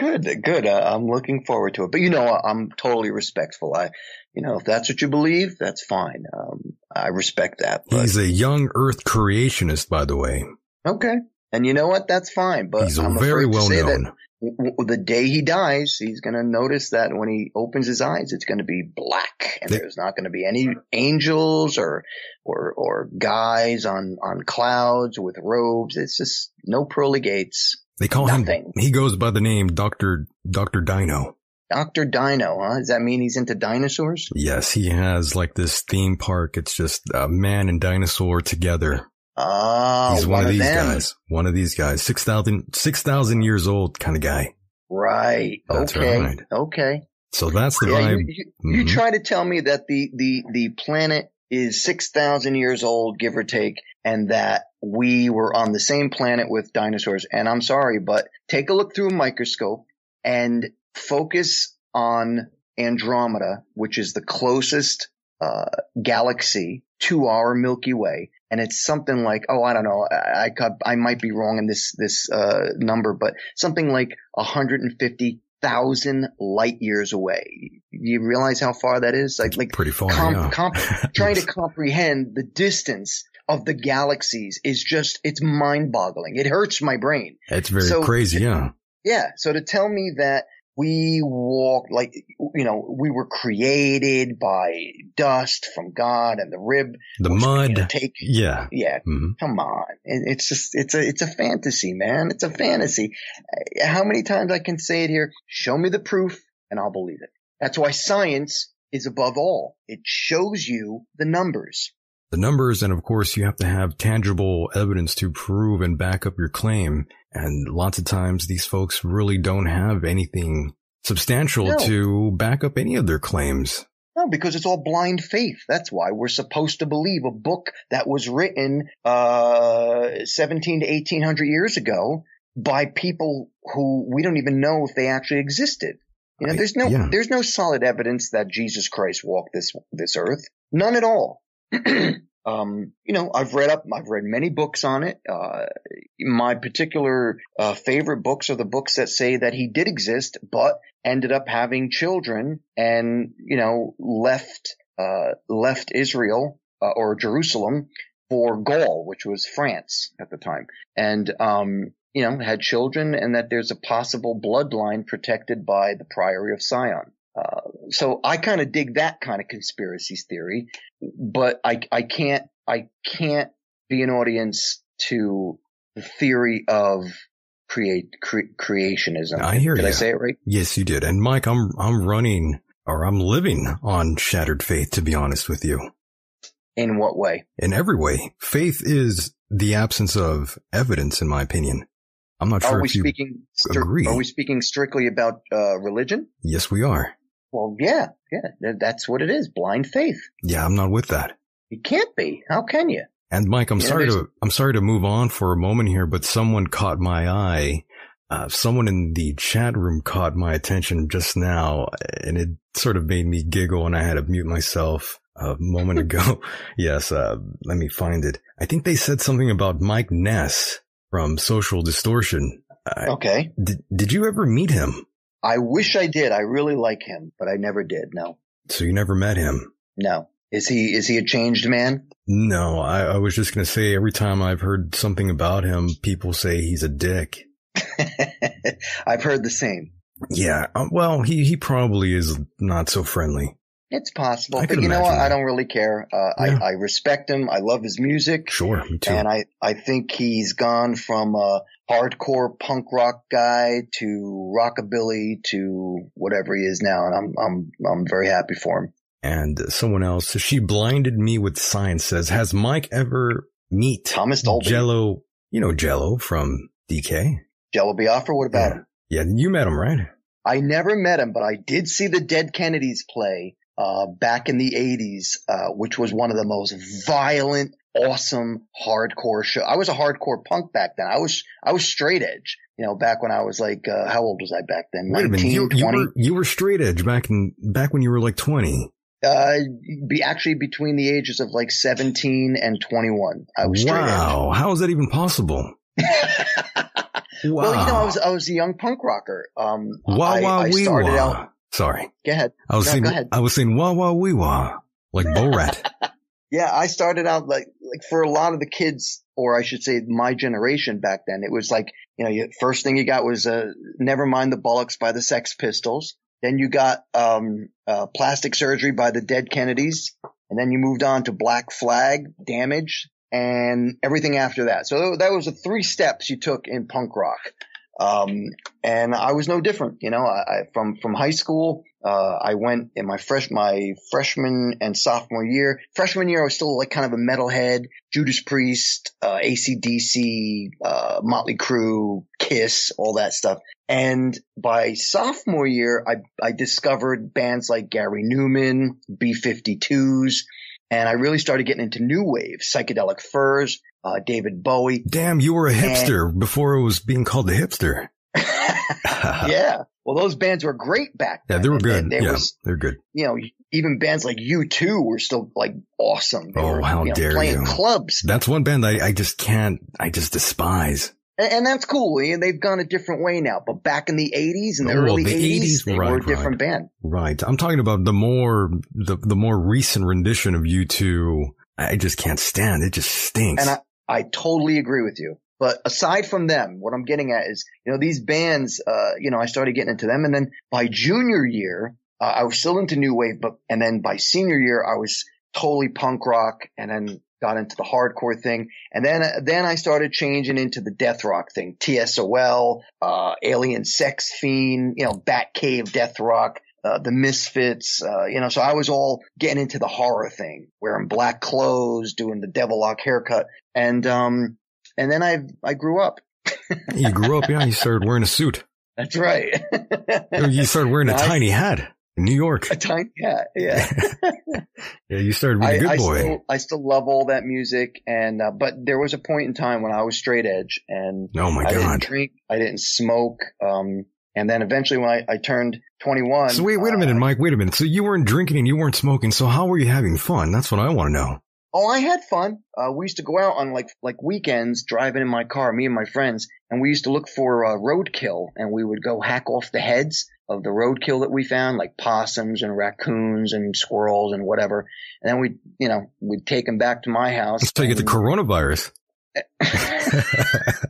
Good, good. Uh, I'm looking forward to it. But you know, I'm totally respectful. I, you know, if that's what you believe, that's fine. Um, I respect that. But, He's a young earth creationist, by the way. okay. And you know what? That's fine. But He's I'm very well say known. w- w- the day he dies, he's going to notice that when he opens his eyes, it's going to be black, and They- there's not going to be any angels or or or guys on on clouds with robes. It's just no pearly gates. They call Nothing. him, he goes by the name Dr. Dr. Dino. Doctor Dino, huh? Does that mean he's into dinosaurs? Yes, he has like this theme park. It's just a man and dinosaur together. Oh, He's one, of these them. guys. One of these guys. 6,000 6,000 years old kind of guy. Right. That's okay. right. Okay. So that's the Yeah, vibe. you, you, you Mhm. try to tell me that the, the, the planet is 6,000 years old, give or take, and that we were on the same planet with dinosaurs. And I'm sorry, but take a look through a microscope and focus on Andromeda, which is the closest, uh, galaxy to our Milky Way. And it's something like, oh, I don't know. I, I, I might be wrong in this, this, uh, number, but something like 150,000 light years away. You realize how far that is? Like, like Pretty far, com- yeah. comp- trying to comprehend the distance of the galaxies is just, it's mind boggling. It hurts my brain. It's very So- crazy, yeah. Yeah. So to tell me that we walk like, you know, we were created by dust from God and the rib. The was, you know, mud. take, Yeah. yeah. Mhm. Come on. It- It's just, it's a, it's a fantasy, man. It's a fantasy. Uh, How many times I can say it here? Show me the proof and I'll believe it. That's why science is above all. It shows you the numbers. The numbers, and of course, you have to have tangible evidence to prove and back up your claim. And lots of times, these folks really don't have anything substantial No. to back up any of their claims. No, because it's all blind faith. That's why we're supposed to believe a book that was written, uh, 17 to 1800 years ago by people who we don't even know if they actually existed. You know, there's no, yeah. there's no solid evidence that Jesus Christ walked this, this earth. None at all. um, you know, I've read up, I've read many books on it. Uh, my particular, uh, favorite books are the books that say that he did exist, but ended up having children and, you know, left, uh, left Israel, uh, or Jerusalem for Gaul, which was France at the time. And, um, you know, had children and that there's a possible bloodline protected by the Priory of Sion. So I kind of dig that kind of conspiracy theory, but I, I can't, I can't be an audience to the theory of create, cre- creationism. I hear you. Did I say it right? Yes, you did. And Mike, I'm, I'm running or I'm living on shattered faith, to be honest with you. In what way? In every way, faith is the absence of evidence, in my opinion. I'm not sure Are we if you speaking, agree. are we speaking strictly about, uh, religion? Yes, we are. Well, yeah, yeah, that's what it is. Blind faith. Yeah, I'm not with that. You can't be. How can you? And Mike, I'm Yeah, sorry to, I'm sorry to move on for a moment here, but someone caught my eye. Uh, someone in the chat room caught my attention just now and it sort of made me giggle and I had to mute myself a moment ago. yes, uh, let me find it. I think they said something about Mike Ness from Social Distortion. Uh, Okay. did, did you ever meet him? I wish I did. I really like him, but I never did. No, So you never met him? no. Is he, is he a changed man? No, I, I was just going to say every time I've heard something about him, people say he's a dick. I've heard the same. Yeah, uh, well, he, he probably is not so friendly. It's possible, but you know what? imagine I don't really care. Uh, Yeah. I, I respect him. I love his music. Sure, me too. And I, I think he's gone from a hardcore punk rock guy to rockabilly to whatever he is now. And I'm, I'm, I'm very happy for him. And someone else, she blinded me with science says, has Mike ever meet Thomas Dolby. Jello, you know, Jello from DK? Jello Biafra. What about Yeah. him? Yeah, you met him, right? I never met him, but I did see the Dead Kennedys play, uh, back in the eighties, uh, which was one of the most violent, awesome hardcore show. I was a hardcore punk back then. I was, I was straight edge, you know, back when I was like, uh, how old was I back then? Wait a minute, 19, you, you were, you were straight edge back in, back when you were like 20. Uh, be actually between the ages of like 17 and 21. I was straight Wow, how is that even possible? Wow. Well, you know, I was, I was a young punk rocker. Um, Wah I, wah I started out, Sorry. go ahead. I was No, saying, go ahead. I was saying wah wah wee wah. Like Borat. Yeah, I started out like, like for a lot of the kids, or I should say my generation back then, it was like, you know, first thing you got was, uh, Never Mind the Bollocks by the Sex Pistols. Then you got, um, uh, Plastic Surgery by the Dead Kennedys. And then you moved on to Black Flag, Damage, and everything after that. So that was the three steps you took in punk rock. Um, and I was no different, you know, I, I from, from high school, uh, I went in my fresh, my freshman and sophomore year. Freshman year, I was still like kind of a metalhead, Judas Priest, uh, ACDC, uh, Motley Crue, Kiss, all that stuff. And by sophomore year, I, I discovered bands like Gary Numan, B-52s, and I really started getting into new wave, psychedelic furs, uh, David Bowie. Damn, you were a hipster and, before it was being called a hipster. yeah. Well, those bands were great back then. Yeah, they were good. They yeah, was, they're good. You know, even bands like U2 were still like awesome. They oh, were, how you know, dare playing you. clubs. That's one band I, I just can't, I just despise. And, and that's cool. And they've gone a different way now. But back in the 80s and the oh, early the 80s, 80s, they right, were a different right. band. Right. I'm talking about the more, the, the more recent rendition of U2. I just can't stand. It just stinks. And I, I totally agree with you. But aside from them, what I'm getting at is, you know, these bands, uh, you know, I started getting into them. And then by junior year, uh, I was still into new wave, but, and then by senior year, I was totally punk rock and then got into the hardcore thing. And then, then I started changing into the death rock thing, TSOL, uh, Alien Sex Fiend, you know, Bat Cave Death Rock. Uh, the Misfits, uh, you know, so I was all getting into the horror thing, wearing black clothes, doing the devil lock haircut. And, um, and then I, I grew up. you grew up, yeah. You started wearing a suit. That's right. you started wearing a I, tiny hat in New York. A tiny hat, yeah. yeah, you started being a good I, boy. Still, I still love all that music, and uh, but there was a point in time when I was straight edge, and oh my God. I didn't drink, I didn't smoke, um, and then eventually when I, I turned 21. So wait, wait a minute, uh, Mike. Wait a minute. So you weren't drinking and you weren't smoking. So how were you having fun? That's what I want to know. Oh, I had fun. Uh, we used to go out on like like weekends, driving in my car, me and my friends, and we used to look for uh, roadkill, and we would go hack off the heads of the roadkill that we found, like possums and raccoons and squirrels and whatever. And then we, you know, we'd take them back to my house. Until you get the coronavirus.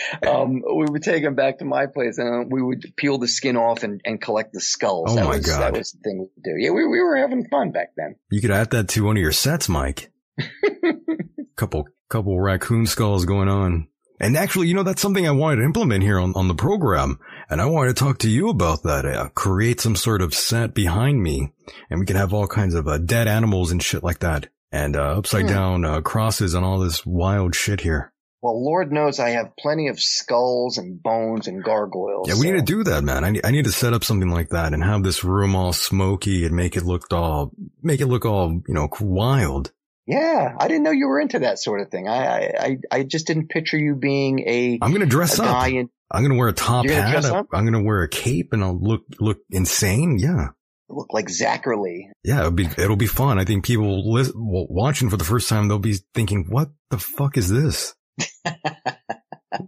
um, we would take them back to my place and we would peel the skin off and, and collect the skulls. Oh that my was, God. That was the thing we do. Yeah, we, we were having fun back then. You could add that to one of your sets, Mike. couple, couple raccoon skulls going on. And actually, you know, that's something I wanted to implement here on, on the program. And I wanted to talk to you about that. Uh, create some sort of set behind me and we can have all kinds of uh, dead animals and shit like that. And, uh, upside Hmm. down, uh, crosses and all this wild shit here. Well, Lord knows I have plenty of skulls and bones and gargoyles. Yeah, we so- need to do that, man. I need, I need to set up something like that and have this room all smoky and make it look all, make it look all, you know, wild. Yeah, I didn't know you were into that sort of thing. I I, I, just didn't picture you being a, I'm going to dress up. in I'm going to wear a top gonna hat. up? I'm going to wear a cape and I'll look, look insane. Yeah. look like Zachary. Yeah. It'll be, it'll be fun. I think people lis- w- watching for the first time, they'll be thinking, what the fuck is this?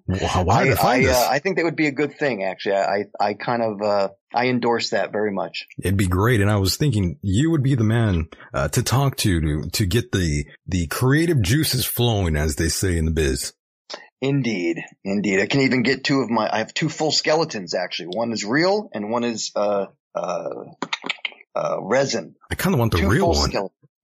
Why, why did I, find I, this? uh, I think that would be a good thing. Actually, I I kind of uh, I endorse that very much. It'd be great. And I was thinking you would be the man uh, to talk to, to, to get the, the creative juices flowing, as they say in the biz. Indeed, indeed. I can even get two of my. I have two full skeletons actually. One is real and one is uh uh uh resin. I kind of want the two real one.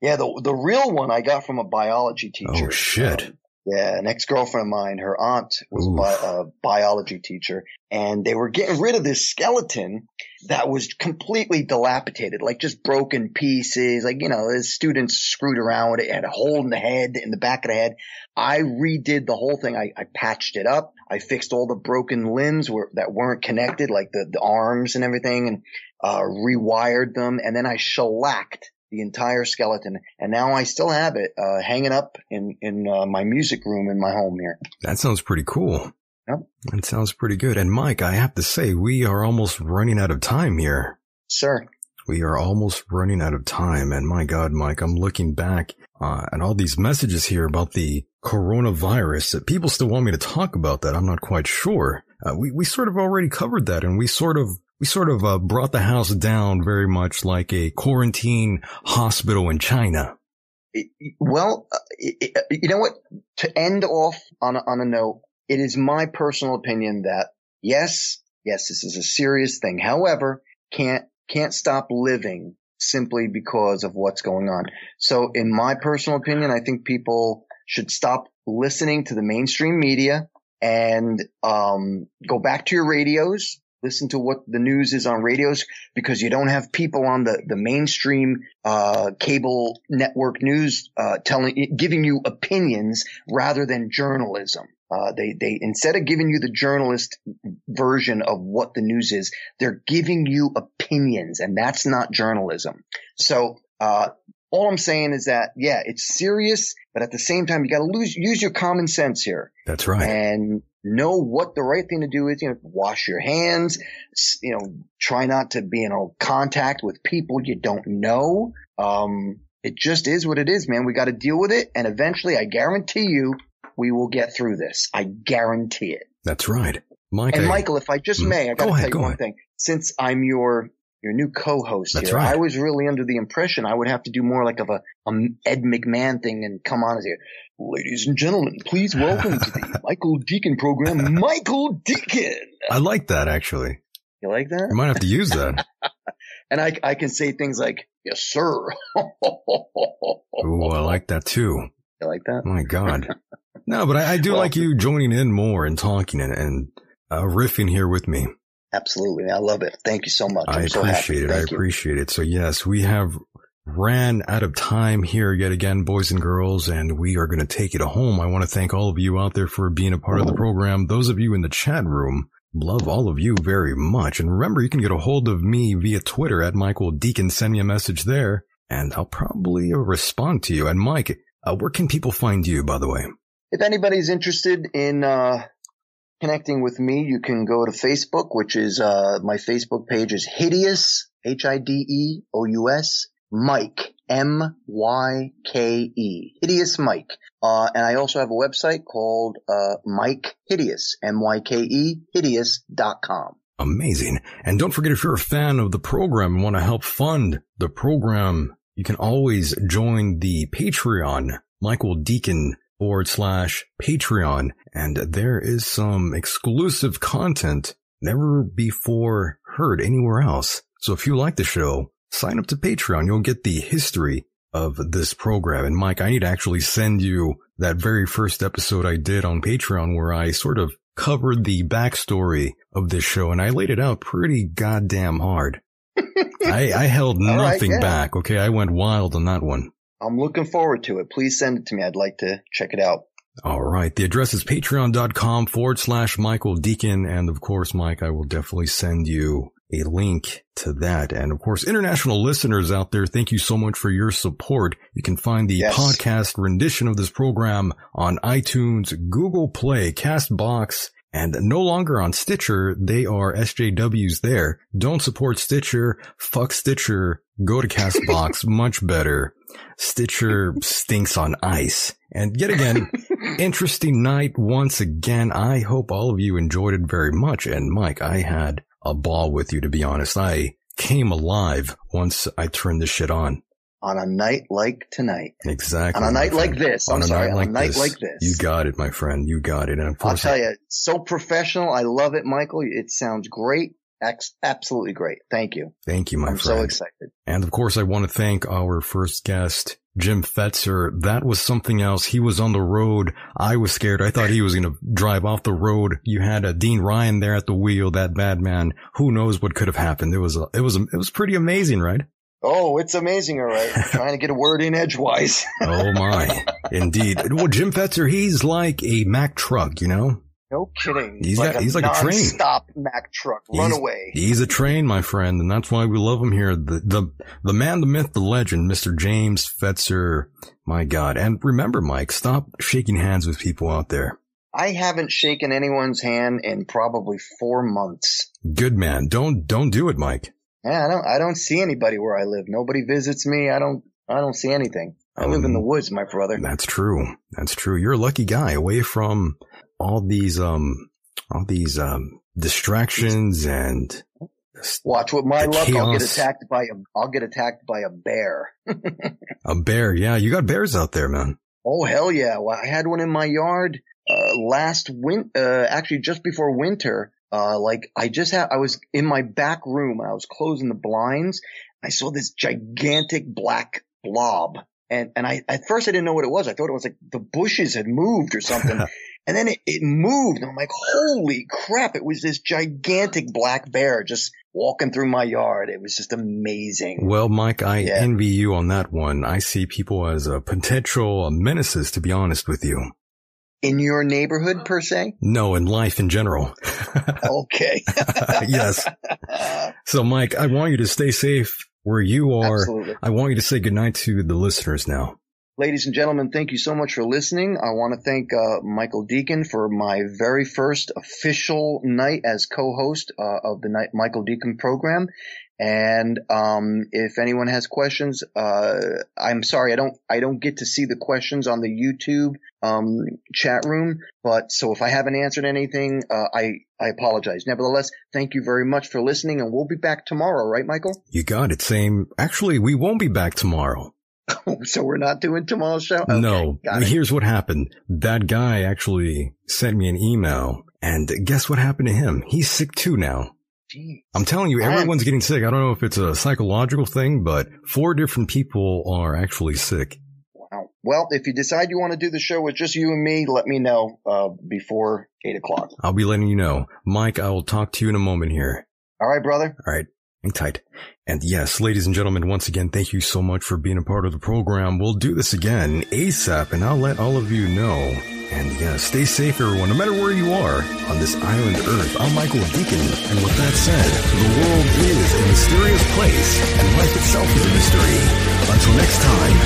Yeah, the the real one I got from a biology teacher. Oh shit. Um, yeah, an ex-girlfriend of mine, her aunt was a, bi- a biology teacher and they were getting rid of this skeleton that was completely dilapidated, like just broken pieces. Like, you know, the students screwed around with it, it had a hole in the head, in the back of the head. I redid the whole thing. I, I patched it up. I fixed all the broken limbs were, that weren't connected, like the, the arms and everything and, uh, rewired them. And then I shellacked the entire skeleton. And now I still have it, uh, hanging up in, in, uh, my music room in my home here. That sounds pretty cool. Yep. That sounds pretty good. And Mike, I have to say, we are almost running out of time here. Sir. We are almost running out of time. And my God, Mike, I'm looking back uh, at all these messages here about the coronavirus that people still want me to talk about that. I'm not quite sure. Uh, we, we sort of already covered that and we sort of, we sort of uh, brought the house down very much like a quarantine hospital in China. Well, uh, you know what? To end off on a, on a note, it is my personal opinion that yes, yes, this is a serious thing. However, can't can't stop living simply because of what's going on. So, in my personal opinion, I think people should stop listening to the mainstream media and um, go back to your radios. Listen to what the news is on radios because you don't have people on the, the mainstream, uh, cable network news, uh, telling, giving you opinions rather than journalism. Uh, they, they, instead of giving you the journalist version of what the news is, they're giving you opinions and that's not journalism. So, uh, all I'm saying is that, yeah, it's serious, but at the same time, you got to lose, use your common sense here. That's right. And know what the right thing to do is. You know, wash your hands. You know, try not to be in contact with people you don't know. Um, it just is what it is, man. We got to deal with it, and eventually, I guarantee you, we will get through this. I guarantee it. That's right, Mike. And Michael, if I just Mm. may, I got to tell you one ahead. thing. Since I'm your your new co-host That's here, right. I was really under the impression I would have to do more like of a, a Ed McMahon thing and come on as here. Ladies and gentlemen, please welcome to the Michael Decon program, Michael Decon. I like that actually. You like that? You might have to use that. And I, I can say things like, yes, sir. oh, I like that too. You like that? My God. No, but I, I do Well- like you joining in more and talking and, and uh, riffing here with me. Absolutely. I love it. Thank you so much. I I'm so appreciate it. I you. appreciate it. So yes, we have ran out of time here yet again, boys and girls, and we are going to take it home. I want to thank all of you out there for being a part of the program. Those of you in the chat room, love all of you very much. And remember, you can get a hold of me via Twitter at Michael Decon. Send me a message there and I'll probably respond to you. And Mike, uh, where can people find you, by the way? If anybody's interested in uh, connecting with me, you can go to Facebook, which is uh, my Facebook page is Hideous H I D E O U S Myke M Y K E Hideous Myke. Uh, and I also have a website called uh, Myke Hideous M Y K E Hideous dot com. Amazing. And don't forget, if you're a fan of the program and want to help fund the program, you can always join the Patreon, Michael Decon forward slash Patreon. And there is some exclusive content never before heard anywhere else. So if you like the show, sign up to Patreon. You'll get the history of this program. And Mike, I need to actually send you that very first episode I did on Patreon where I sort of covered the backstory of this show and I laid it out pretty goddamn hard. I, I held All right, nothing yeah. back. Okay. I went wild on that one. I'm looking forward to it. Please send it to me. I'd like to check it out. All right. The address is patreon.com forward slash Michael Decon. And of course, Mike, I will definitely send you a link to that. And of course, international listeners out there, thank you so much for your support. You can find the Yes. podcast rendition of this program on iTunes, Google Play, Castbox, and no longer on Stitcher. They are SJWs there. Don't support Stitcher. Fuck Stitcher. Go to Castbox. Much better. Stitcher stinks on ice. And yet again, interesting night once again. I hope all of you enjoyed it very much. And Mike, I had a ball with you, to be honest. I came alive once I turned this shit on. On a night like tonight. Exactly. On a night like this. I'm on a sorry, night on a like night this. like this. You got it, my friend. You got it. And of course, I'll tell you, so professional. I love it, Michael. It sounds great. Absolutely great. Thank you. thank you, my I'm friend. so excited. And of course, I want to thank our first guest, Jim Fetzer. That was something else. He was on the road. I was scared. I thought he was going to drive off the road. You had a Dean Ryan there at the wheel, that bad man. Who knows what could have happened? It was, a, it was, a, it was pretty amazing, right? Oh, it's amazing. All right. Trying to get a word in edgewise. Oh my, indeed. Well, Jim Fetzer, he's like a Mack truck, you know? No kidding. He's like got- he's like a train. Stop Mack truck. Run He's- away. He's a train, my friend, and that's why we love him here. The, the, the man, the myth, the legend, Mr. James Fetzer. My God. And remember, Mike, stop shaking hands with people out there. I haven't shaken anyone's hand in probably four months. Good man. Don't, don't do it, Mike. Yeah, I don't, I don't see anybody where I live. Nobody visits me. I don't, I don't see anything. I live in the Um, woods, my brother. That's true. That's true. You're a lucky guy away from all these, um, all these, um, distractions and Watch with my luck. I'll get attacked by a, I'll get attacked by a bear. a bear. Yeah. You got bears out there, man. Oh hell yeah! Well, I had one in my yard uh, last win. Uh, actually, just before winter. Uh, like I just had, I was in my back room. I was closing the blinds. I saw this gigantic black blob, and and I at first I didn't know what it was. I thought it was like the bushes had moved or something. And then it, it moved. And I'm like, holy crap. It was this gigantic black bear just walking through my yard. It was just amazing. Well, Mike, I Yeah. envy you on that one. I see people as a potential menaces, to be honest with you. In your neighborhood per se? No, in life in general. Okay. yes. So, Mike, I want you to stay safe where you are. Absolutely. I want you to say goodnight to the listeners now. Ladies and gentlemen, thank you so much for listening. I want to thank uh, Michael Decon for my very first official night as co-host uh, of the night Michael Decon program. And um, if anyone has questions, uh, I'm sorry I don't I don't get to see the questions on the YouTube um, chat room. But so if I haven't answered anything, uh, I I apologize. Nevertheless, thank you very much for listening, and we'll be back tomorrow, right, Michael? You got it. Same. Actually, we won't be back tomorrow. so we're not doing tomorrow's show. Okay, no. Here's what happened. That guy actually sent me an email and guess what happened to him? He's sick too now. Jeez. I'm telling you, everyone's getting sick. I don't know if it's a psychological thing, but four different people are actually sick. Wow. Well, if you decide you want to do the show with just you and me, let me know uh, before eight o'clock. I'll be letting you know. Mike, I will talk to you in a moment here. All right, brother. All right. Hang tight. And yes, ladies and gentlemen, once again, thank you so much for being a part of the program. We'll do this again ASAP and I'll let all of you know. And yeah, stay safe everyone, no matter where you are on this island earth. I'm Michael Decon. And with that said, the world is a mysterious place and life itself is a mystery. Until next time,